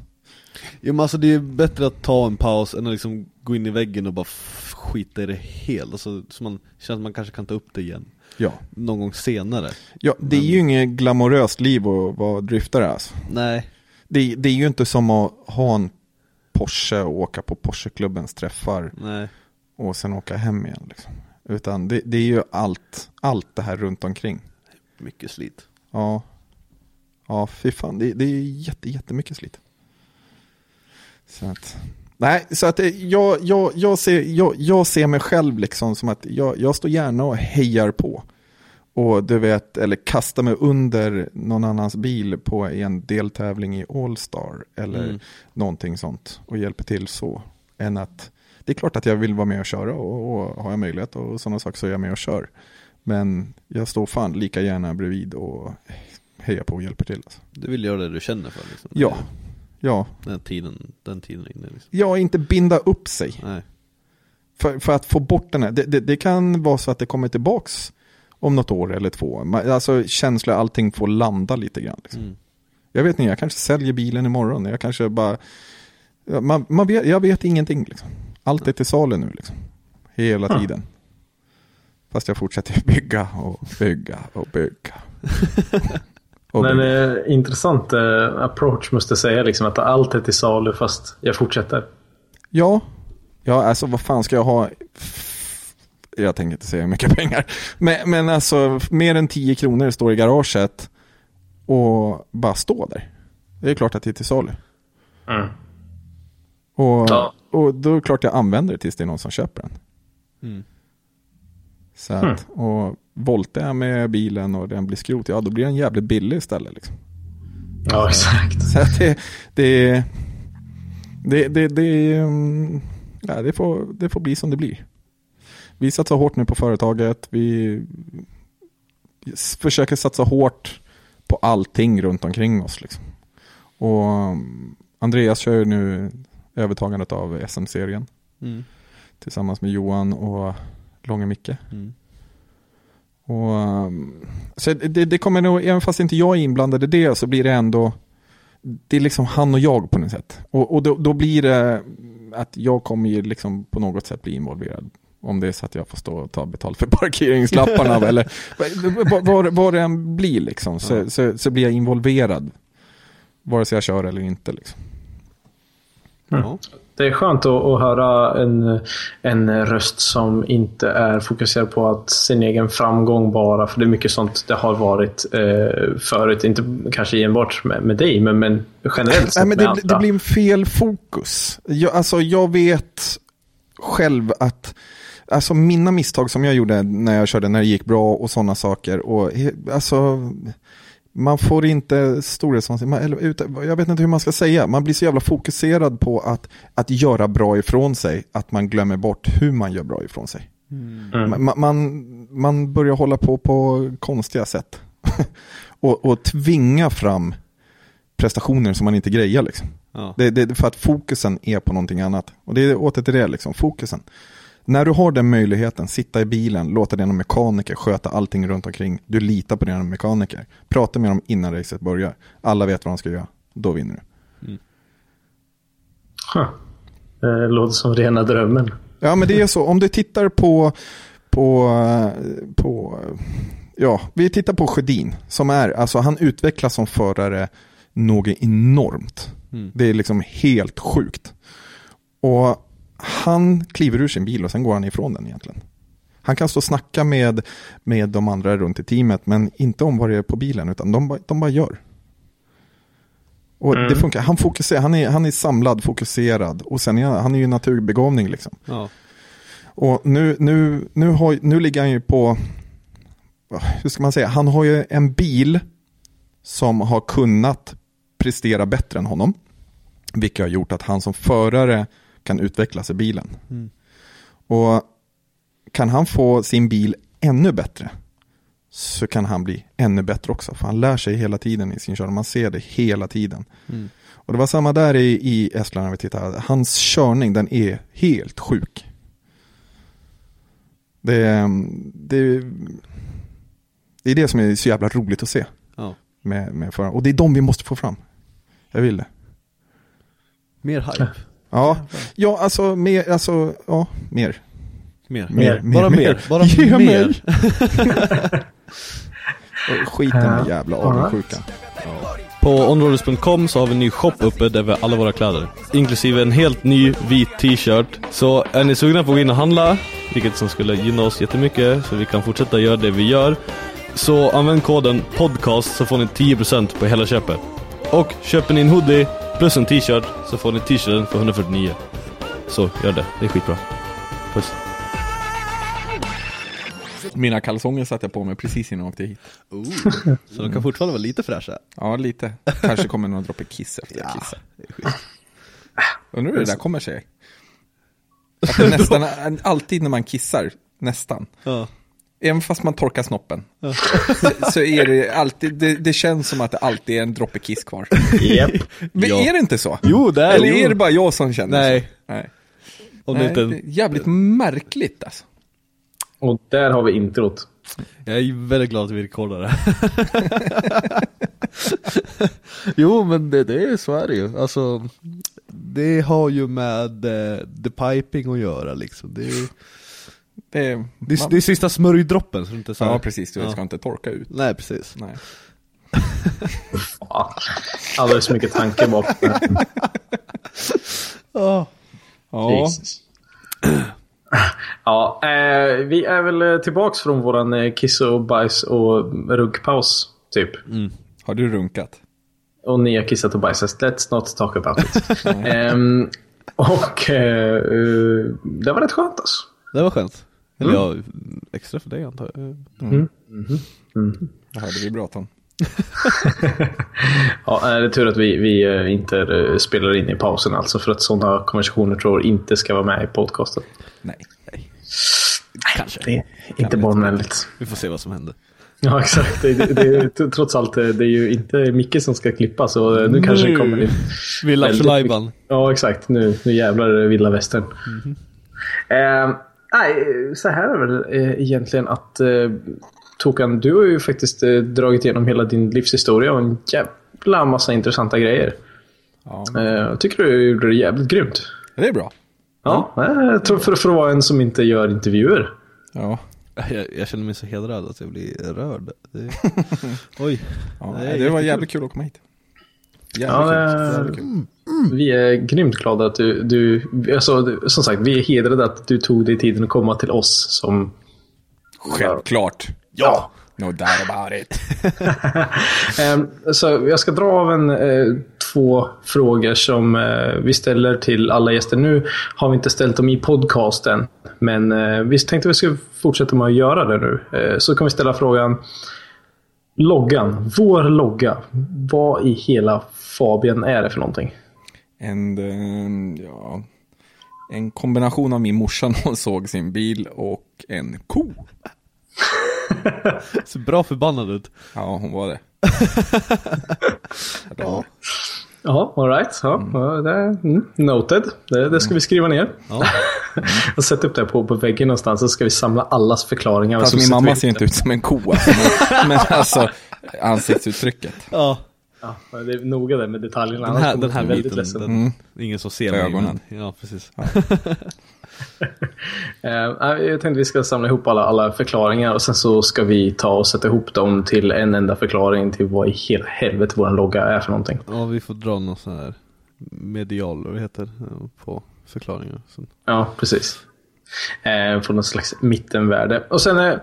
Jo men alltså det är bättre att ta en paus än att liksom gå in i väggen och bara skita i det helt. Alltså, så man känner att man kanske kan ta upp det igen. Ja. Någon gång senare. Ja, det är ju inget glamoröst liv att vara driftare alltså. Nej. Det, det är ju inte som att ha en Porsche och åka på Porscheklubbens träffar. Nej. Och sen åka hem igen liksom. Utan det, det är ju allt, allt det här runt omkring. Mycket slit. Ja. Ja, fy fan. Det, det är jätte, jättemycket slit. Så att, nej, så att jag, jag, jag, ser, jag, jag ser mig själv liksom som att jag, jag står gärna och hejar på. Och du vet, eller kastar mig under någon annans bil på en deltävling i Allstar. Eller Mm. någonting sånt. Och hjälper till så. Än att, det är klart att jag vill vara med och köra. Och, och har jag möjlighet och sådana saker så är jag med och kör. Men jag står fan lika gärna bredvid och hejar på och hjälper till. Alltså. Du vill göra det du känner för liksom. Ja. Ja. Den tiden, den tiden är inne liksom. Ja, inte binda upp sig. Nej. För, för att få bort den här, det, det, det kan vara så att det kommer tillbaks om något år eller två. Alltså känslor, allting får landa lite grann. Liksom. Mm. Jag vet inte, jag kanske säljer bilen imorgon. Jag kanske bara, man, man vet, jag vet ingenting. Liksom. Allt är till salu nu liksom. Hela Ja. tiden. Fast jag fortsätter *laughs* bygga och bygga och bygga. *laughs* Men eh, intressant eh, approach måste jag säga. Liksom, att allt är till salu fast jag fortsätter. Ja, ja alltså vad fan ska jag ha? Jag tänker inte säga hur mycket *laughs* pengar. Men, men alltså mer än 10 kronor står i garaget och bara stå där. Det är klart att det är till salu. Mm. Och, Ja. och då är det klart jag använder det tills det är någon som köper den. Mm. Så att, och voltar jag med bilen och den blir skrot, ja då blir den jävligt billig istället. Liksom. Ja, exakt. Så att det, det, det, det, det, mm, ja, det, får, det får bli som det blir. Vi satsar hårt nu på företaget. Vi försöker satsa hårt på allting runt omkring oss. Liksom. Och mm, Andreas kör ju nu övertagandet av SM-serien Mm. tillsammans med Johan och Långe Micke. Mm. Och, um, så det, det kommer nog, även fast inte jag är inblandad i det, så blir det ändå, det är liksom han och jag på något sätt. Och, och då, då blir det att jag kommer ju liksom på något sätt bli involverad. Om det är så att jag får stå och ta betalt för *laughs* parkeringslapparna eller vad, vad, vad det än blir liksom, så, Ja. så, så blir jag involverad. Vare sig jag kör eller inte liksom. Ja. Det är skönt att, att höra en, en röst som inte är fokuserad på att sin egen framgång bara. För det är mycket sånt det har varit eh, förut. Inte kanske enbart med, med dig, men, men generellt sett Nej, men med det, andra. det blir en fel fokus. Jag, alltså, jag vet själv att alltså, mina misstag som jag gjorde när jag körde, när det gick bra och sådana saker. Och, alltså, man får inte storhetsvansinne, man- eller utan- jag vet inte hur man ska säga, man blir så jävla fokuserad på att, att göra bra ifrån sig, att man glömmer bort hur man gör bra ifrån sig. Mm. Man, man, man börjar hålla på på konstiga sätt. *laughs* och, och tvinga fram prestationer som man inte grejar. Liksom. Ja. Det, det, för att fokusen är på någonting annat. Och det är åter till det, liksom, fokusen. När du har den möjligheten, sitta i bilen, låta dina mekaniker sköta allting runt omkring. Du litar på dina mekaniker. Prata med dem innan racet börjar. Alla vet vad de ska göra. Då vinner du. Huh. Det låter som rena drömmen. Ja, men det är så. Om du tittar på, på, på ja, vi tittar på Sjödin. Som är, alltså han utvecklas som förare något enormt. Mm. Det är liksom helt sjukt. Och han kliver ur sin bil och sen går han ifrån den egentligen. Han kan stå och snacka med, med de andra runt i teamet, men inte om vad det är på bilen, utan de, bara- de bara gör. Och Mm. det funkar. Han, fokuserar, han, är, han är samlad, fokuserad och sen är han, är ju naturbegåvning. Liksom. Ja. Och nu, nu, nu, har, nu ligger han ju på, hur ska man säga, han har ju en bil som har kunnat prestera bättre än honom. Vilket har gjort att han som förare kan utvecklas i bilen. Mm. Och kan han få sin bil ännu bättre så kan han bli ännu bättre också. För han lär sig hela tiden i sin körning. Man ser det hela tiden. Mm. Och det var samma där i, i Estland när vi tittade. Hans körning den är helt sjuk. Det, det, det är det som är så jävla roligt att se. Ja. Med, med. Och det är de vi måste få fram. Jag vill det. Mer hype. Ja, ja alltså mer, alltså, ja, mer. Mer. Mer, Bara mer. Bara *laughs* Ge mer. mig. *laughs* Och Skit i den där jävla avundsjukan. På onroaders.com så har vi en ny shop uppe där vi har alla våra kläder. Inklusive en helt ny vit t-shirt. Så är ni sugna på att gå in och handla, vilket som skulle gynna oss jättemycket så vi kan fortsätta göra det vi gör. Så använd koden podcast så får ni 10% på hela köpet. Och köper ni en hoodie plus en t-shirt så får ni t-shirten för 149. Så gör det, det är skitbra. Puss. Mina kalsonger satte jag på mig precis innan jag åkte hit. Så de kan fortfarande vara lite fräscha? Ja, lite. Kanske kommer någon droppe kiss efter jag Ja, kissar. Undrar hur det där kommer sig. Att det nästan, *laughs* alltid när man kissar, nästan. Ja. Även fast man torkar snoppen. Så, *laughs* så är det alltid, det, det känns som att det alltid är en droppe kiss kvar. Japp. Men Ja. är det inte så? Jo, det är Eller jo. är det bara jag som känner Nej. så? Nej. Om det Nej, inte det är jävligt märkligt alltså. Och där har vi introt. Jag är väldigt glad att vi rekordar det. *laughs* jo men det, det är så är det ju. Alltså, det har ju med eh, the piping att göra liksom. Det är, Det, är- det, är, man- det är sista smörjdroppen så det inte så här- Ja, precis. Det Ja. ska inte torka ut. Nej precis. Nej. Alldeles för mycket tanke bakom. Ja. Ja, Jesus. Ja, eh, vi är väl eh, tillbaks från våran eh, kiss och bajs och ruggpaus, typ. har du runkat? Och ni har kissat och bajsat. Let's not talk about it. *laughs* Ehm, och eh, det var rätt skönt alltså. Det var skönt. Eller ja, extra för dig antar jag. Det hörde vi bra om. *laughs* Ja, det är tur att vi, vi eh, inte eh, spelar in i pausen alltså. För att sådana konversationer tror jag inte ska vara med i podcasten. Nej. Kanske. Det är inte barnvänligt. Vi får se vad som händer. Ja, exakt. Det, det, det, trots allt, eh, det är ju inte Micke som ska klippa. Så eh, nu kanske det kommer in. Vi är väldigt Lattjo mycket- Ja, exakt. Nu, nu jävlar är det vilda västern. Eh, nej, så här är det väl eh, egentligen att eh, Tokan, du har ju faktiskt eh, dragit igenom hela din livshistoria och en jävla massa intressanta grejer. Ja, Eh, tycker du gjorde det jävligt grymt. det är bra. Ja, eh, jag tror för, för att vara en som inte gör intervjuer. Ja, *laughs* Jag, jag känner mig så hedrad att jag blir rörd. Det, *laughs* oj. ja Det det, var jättekul. jävligt kul att komma hit. Jävligt Ja, kul. eh, Jävligt kul. Vi är grymt glada att du, du alltså, som sagt, vi är hedrade att du tog dig tiden att komma till oss som Självklart. Ja! No doubt about it. Ehm, Så jag ska dra av en, eh, två frågor som eh, vi ställer till alla gäster. Nu har vi inte ställt dem i podcasten, men eh, vi tänkte vi skulle fortsätta med att göra det nu. Eh, Så kan vi ställa frågan Loggan, vår logga. Vad i hela Fabian är det för någonting? En, eh, ja, en kombination av min morsa när hon såg sin bil och en ko. *laughs* Så bra förbannad ut. Ja, hon var det. *laughs* ja. Ja, alright. Ja, ja, det mm, noted. Det, det ska vi skriva ner. Ja. *laughs* och sätta upp det på, på väggen någonstans så ska vi samla allas förklaringar. Fast så min mamma ser inte ut som en ko. Alltså, men, men alltså ansiktsuttrycket. Ja. Ja, det är noga där med detaljerna. Den här, den här biten, ledsen. den, Mm. ingen som ser mig. Ögonen. men- Ja, precis. *laughs* Eh, nej, jag tänkte vi ska samla ihop alla, alla förklaringar och sen så ska vi ta och sätta ihop dem till en enda förklaring till vad i hela helvete vår logga är för någonting. Ja, vi får dra någon sån här medial, vad heter, på förklaringar. Så. Ja, precis. Eh, få något slags mittenvärde. Och sen eh,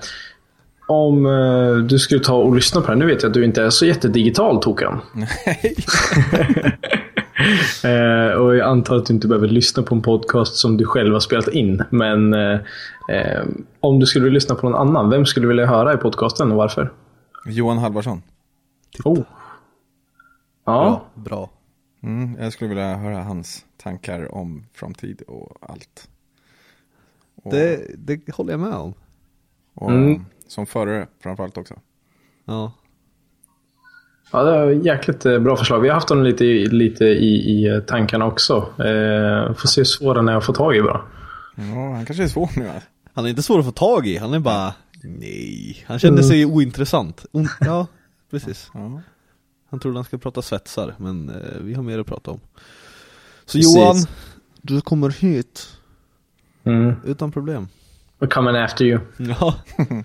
om eh, du skulle ta och lyssna på det. Nu vet jag att du inte är så jättedigital Tokan. *laughs* eh, och jag antar att du inte behöver lyssna på en podcast som du själv har spelat in. Men eh, eh, om du skulle vilja lyssna på någon annan, vem skulle du vilja höra i podcasten och varför? Johan Halvarsson. Oh. Ja, Bra. Bra. Mm, jag skulle vilja höra hans tankar om framtid och allt. Och, Det, det håller jag med om. och Mm. Som förare framförallt också. Ja. Ja, det är jäkligt eh, bra förslag. Vi har haft dem lite, i- lite i, i eh, tankarna också. Eh, får se hur svåra den är att få tag i bara. Ja, han kanske är svår nu. Alltså. Han är inte svår att få tag i, han är bara Nej, han kände sig ointressant. On- ja, *laughs* precis. Ja. Han trodde han skulle prata svetsar, men eh, vi har mer att prata om. Så Precis. Johan, du kommer hit Mm. utan problem. We're coming after you. Ja. *laughs* Nej,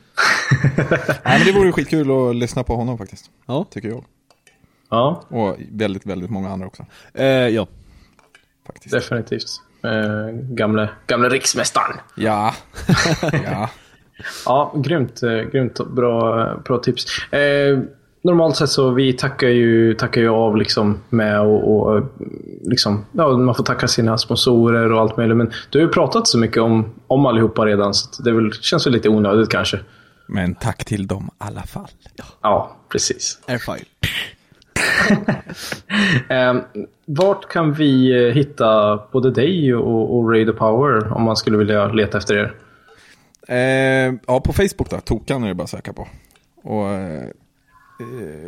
men det vore skitkul att lyssna på honom faktiskt. Ja. Tycker jag. Ja, Och väldigt, väldigt många andra också. Eh, ja. Faktiskt. definitivt. Eh, gamle, gamle riksmästaren. Ja. *laughs* ja. Ja, grymt, eh, grymt bra, bra tips. Eh, normalt sett så vi tackar ju, tackar ju av liksom med och, och liksom, ja, man får tacka sina sponsorer och allt möjligt. Men du har ju pratat så mycket om, om allihopa redan så det väl, känns väl lite onödigt kanske. Men tack till dem i alla fall. Ja, precis. Airfile. *laughs* Eh, vart kan vi eh, hitta både dig och, och Ray the Power om man skulle vilja leta efter er? Eh, ja, på Facebook då. Tokan är det bara att söka på. Och eh,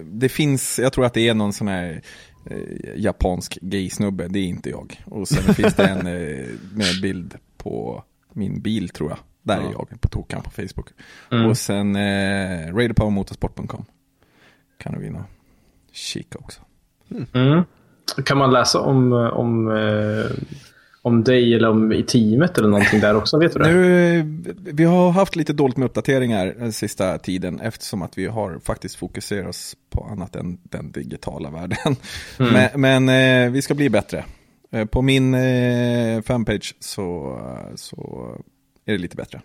det finns, jag tror att det är någon sån här eh, japansk gay-snubbe. Det är inte jag. Och sen *laughs* finns det en eh, med bild på min bil tror jag. Där är jag på Tokan på Facebook. Mm. Och sen eh, radiopowermotorsport.com. Kan du och kika också. Mm. Kan man läsa om, om, eh, om dig eller om i teamet eller någonting där också? Vet du det? Nu, vi har haft lite dåligt med uppdateringar den sista tiden eftersom att vi har faktiskt fokuserat oss på annat än den digitala världen. *laughs* Mm. Men, men eh, vi ska bli bättre. Eh, På min eh, fanpage så, så är det lite bättre.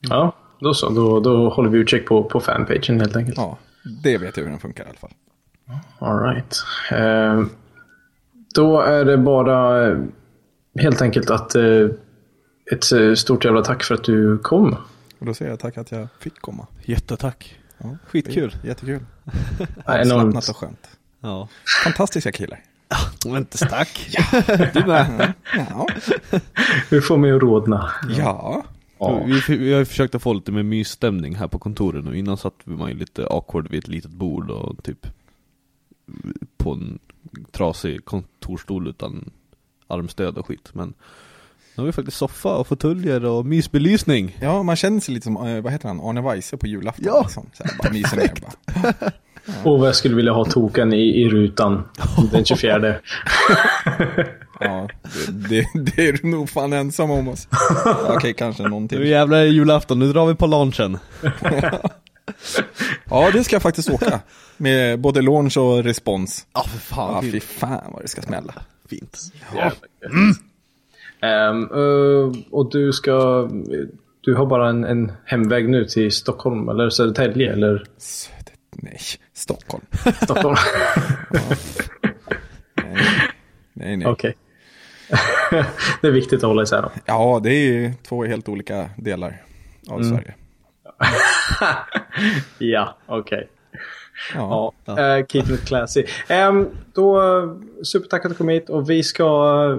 Ja, då så. Då, då håller vi utkik på, på fanpagen helt enkelt. Ja, det vet jag hur den funkar i alla fall. All right. Eh, då är det bara helt enkelt att eh, ett eh, stort jävla tack för att du kom. Och då säger jag tack att jag fick komma. Jättetack. Ja, Skitkul. det är Jättekul. Ja. Avslappnat och skönt. Ja. Fantastiska killar. Men inte stack. *laughs* Du med. Ja. Du får mig att rodna. ja. Ja. Vi, vi har försökt att få lite mer mysstämning här på kontoret nu. Innan satt man ju lite awkward vid ett litet bord och typ på en trasig kontorstol utan armstöd och skit. Men nu har vi faktiskt soffa och fåtöljer och mysbelysning. Ja, man känner sig lite som, eh, vad heter han, Arne Weise på julafton. Ja. Liksom. Så här, bara myser ner bara. Och vad jag skulle vilja ha token i, i rutan *laughs* den 24. *laughs* Ja, det, det, det är du nog fan ensam om oss. *laughs* Okej, kanske någon Nu till. jävlar är julafton, nu drar vi på lunchen. *laughs* Ja, det ska jag faktiskt åka. Med både launch och respons. Ja för fan. Ja, fy fan vad det ska smälla. fint. Ja. Ehm, eh, och du ska... Du har bara en, en hemväg nu till Stockholm eller Södertälje eller Söder... Nej, Stockholm. Stockholm? *laughs* Nej, nej. nej. Okej. *laughs* det är viktigt att hålla isär dem. Ja, det är ju två helt olika delar av Sverige. *laughs* Ja, okej. Ja. Ja, eh, keep it classy. Um, då, supertack att du kom hit och vi ska...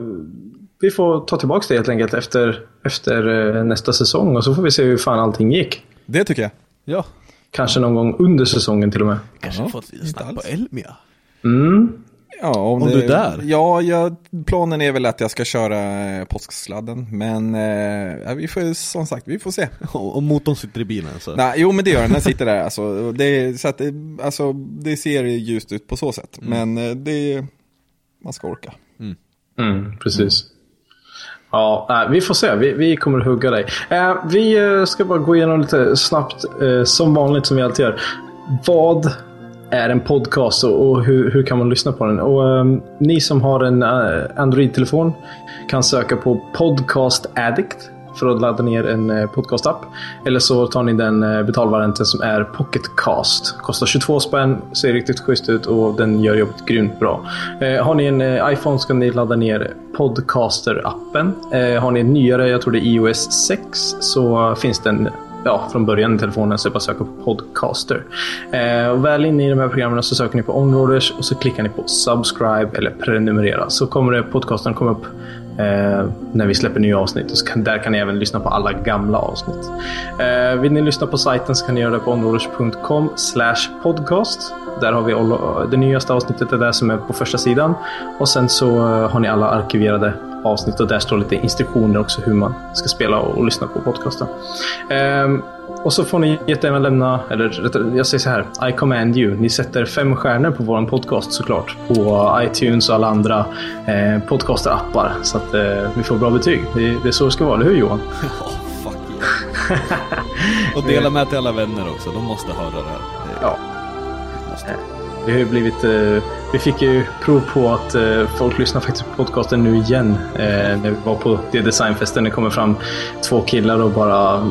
vi får ta tillbaka det helt enkelt efter, efter eh, nästa säsong och så får vi se hur fan allting gick. Det tycker jag. Ja. Kanske någon gång under säsongen till och med. Kanske Ja, fått snack på. Elmia. Mm. Ja, om, Om det, du är där? Ja, jag, planen är väl att jag ska köra eh, påsksladden. Men eh, ja, vi får som sagt, vi får se. *laughs* Och, och motorn sitter i bilen så. Nej, jo men det gör den, den *laughs* sitter där. Alltså, det, så att, det- alltså, det ser ljust ut på så sätt. Men eh, det, man ska orka. Mm, precis. Ja, nej, vi får se. Vi, vi kommer att hugga dig. Eh, vi eh, ska bara gå igenom lite snabbt, eh, som vanligt som vi alltid gör. Vad är en podcast och, och hur, hur kan man lyssna på den? Och um, Ni som har en uh, Android-telefon kan söka på Podcast Addict för att ladda ner en uh, podcast-app. Eller så tar ni den eh, uh, betalvarianten som är Pocket Cast. Kostar 22 spänn, ser riktigt schysst ut och den gör jobbet grymt bra. Har ni en iPhone ska ni ladda ner Podcaster-appen. Har ni en nyare, jag tror det är iOS 6, så finns den ja, från början i telefonen så är det bara att söka på Podcaster. Eh, och väl inne i de här programmen så söker ni på Onroaders och så klickar ni på subscribe eller prenumerera. Så kommer det, podcasten komma upp eh, när vi släpper nya avsnitt. Och så kan, där kan ni även lyssna på alla gamla avsnitt. Eh, vill ni lyssna på sajten så kan ni göra det på onroaders.com podcast. Där har vi all, det nyaste avsnittet är där som är på första sidan. Och sen så eh, har ni alla arkiverade avsnitt och där står lite instruktioner också hur man ska spela och, och lyssna på podcasten. Ehm, och så får ni jättegärna lämna, eller jag säger så här, I command you. Ni sätter fem stjärnor på vår podcast såklart. På iTunes och alla andra eh, podcaster-appar. Så att eh, vi får bra betyg. Det, det är så det ska vara, eller hur Johan? *laughs* Fuck yeah. *laughs* Och dela med till alla vänner också, de måste höra det här. Det- Ja. måste. Vi har blivit, eh, vi fick ju prov på att eh, folk lyssnar faktiskt på podcasten nu igen. Eh, när vi var på det designfesten. Det kommer fram två killar och bara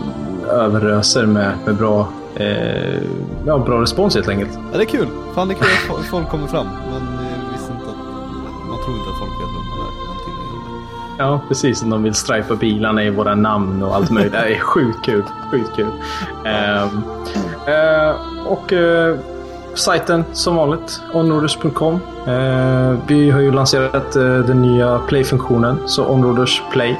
överöser med, med bra, eh, ja, bra respons helt enkelt. Ja, det är kul. Fan det är kul att fo- folk kommer fram. Men eh, visste inte att, man tror inte att folk vet vem man är. Det. Ja, precis. De vill stripa bilarna i våra namn och allt möjligt. Det är sjukt kul. Sjukt kul. Ehm, eh, och sajten som vanligt, onroaders.com. Eh, vi har ju lanserat eh, den nya play-funktionen, så Onroaders Play.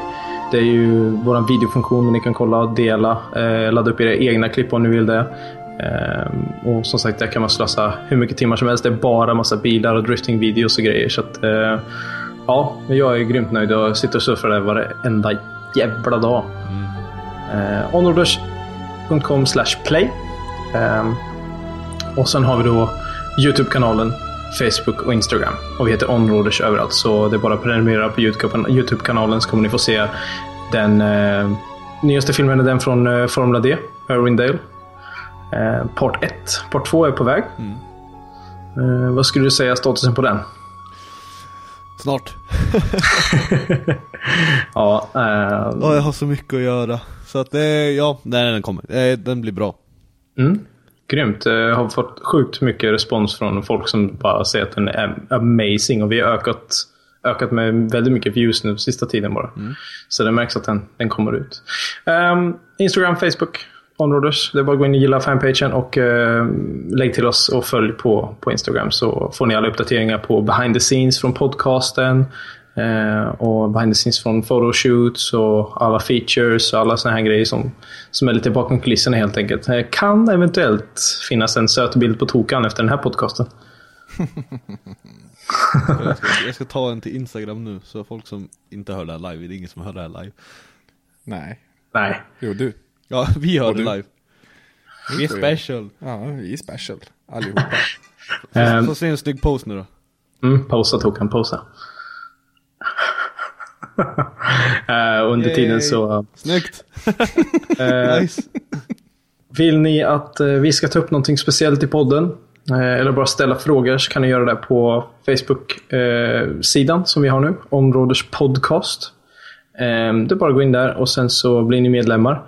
Det är ju vår videofunktion där ni kan kolla och dela, eh, ladda upp era egna klipp om ni vill det. Och som sagt, där kan man slösa hur mycket timmar som helst. Det är bara massa bilar och driftingvideos och grejer. Så att, ja, jag är grymt nöjd och sitter och surfar där varenda jävla dag. Eh, onroaders.com play. Och sen har vi då Youtube-kanalen, Facebook och Instagram. Och vi heter Onroaders överallt. Så det är bara att prenumerera på Youtube- Youtube-kanalen så kommer ni få se den eh, nyaste filmen är den från eh, Formula D, Irwindale. Eh, part 1. Part 2 är på väg. Eh, vad skulle du säga statusen på den? Snart. *laughs* Ja, eh, Ja, jag har så mycket att göra. Så att det, ja, nej den kommer. Eh, Den blir bra. Mm. Grymt. Eh, Jag har fått sjukt mycket respons från folk som bara säger att den är amazing. Och vi har ökat, ökat med väldigt mycket views nu sista tiden bara. Så det märks att den, den kommer ut. Ehm, Instagram, Facebook, Onroaders. Det är bara att gå in och gilla fanpagen och uh, lägg till oss och följ på, på Instagram så får ni alla uppdateringar på behind the scenes från podcasten. Eh, och behind the scenes från photoshoots och alla features och alla såna här grejer som, som är lite bakom kulisserna helt enkelt. Eh, kan eventuellt finnas en söt bild på tokan efter den här podcasten. Jag *laughs* ska, jag ska ta en till Instagram nu, så folk som inte hör det här live, det är ingen som hör det här live. Nej. Nej. Jo, du. Ja, vi hör det live. Vi är special. Ja, vi är special. Allihopa. *laughs* Ehm, Så se en snygg post nu då. Mm, pausa tokan, pausa. Eh, under tiden så... Snyggt! *laughs* eh, Nice. Vill ni att eh, vi ska ta upp någonting speciellt i podden? Eller bara ställa frågor så kan ni göra det på Facebook-sidan som vi har nu. Områders podcast. Det är bara att gå in där och sen så blir ni medlemmar.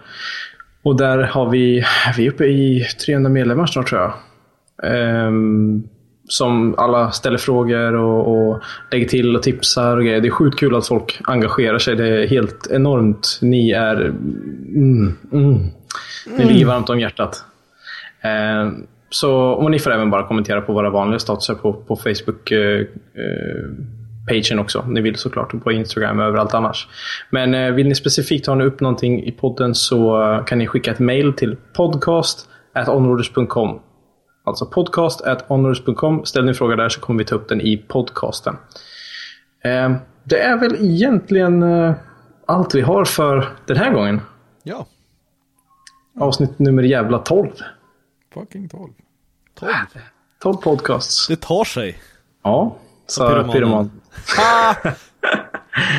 Och där har vi, vi är uppe i 300 medlemmar snart tror jag. Som alla ställer frågor och, och lägger till och tipsar och grejer. Det är sjukt kul att folk engagerar sig. Det är helt enormt. Ni är... Mm, mm. Ni ligger varmt om hjärtat. Ehm, så, och ni får även bara kommentera på våra vanliga statusar på, på Facebook. Eh, eh, pagen också. Ni vill såklart och på Instagram och överallt annars. Men eh, vill ni specifikt ha upp någonting i podden så eh, kan ni skicka ett mail till podcast onroaders.com Alltså podcast at honors.com. Ställ din fråga där så kommer vi ta upp den i podcasten. Eh, det är väl egentligen eh, allt vi har för den här gången. Ja. Avsnitt nummer jävla 12. Fucking 12. 12. 12 podcasts. Det tar sig. Ja, sa pyromanen. pyroman. *laughs*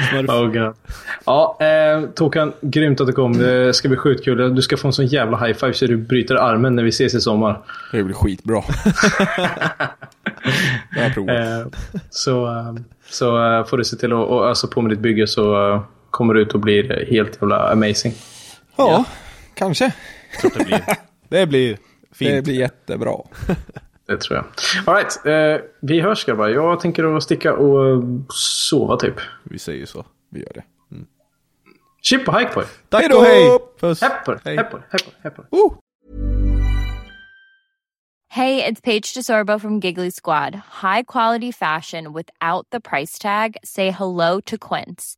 Smurf. Oh God. Ja, eh, Tokan, grymt att du kom. Det ska bli sjukt kul. Du ska få en sån jävla high five så du bryter armen när vi ses i sommar. Det blir skitbra. *laughs* det har jag provat. Eh, så eh, så eh, får du se till att och ösa på med ditt bygge så eh, kommer du ut och blir helt jävla amazing. Ja, kanske. Klart det blir. *laughs* Det blir fint. Det blir jättebra. *laughs* Det tror jag. All right, eh, vi hörs grabbar. Jag tänker att sticka och sova typ. Vi säger så. Vi gör det. Chip och hike på er. Tack och hej! Puss! Hepp på er, Hej. hepp på er! Hey, it's Paige DeSorbo from Giggly Squad. High quality fashion without the price tag. Say hello to Quince.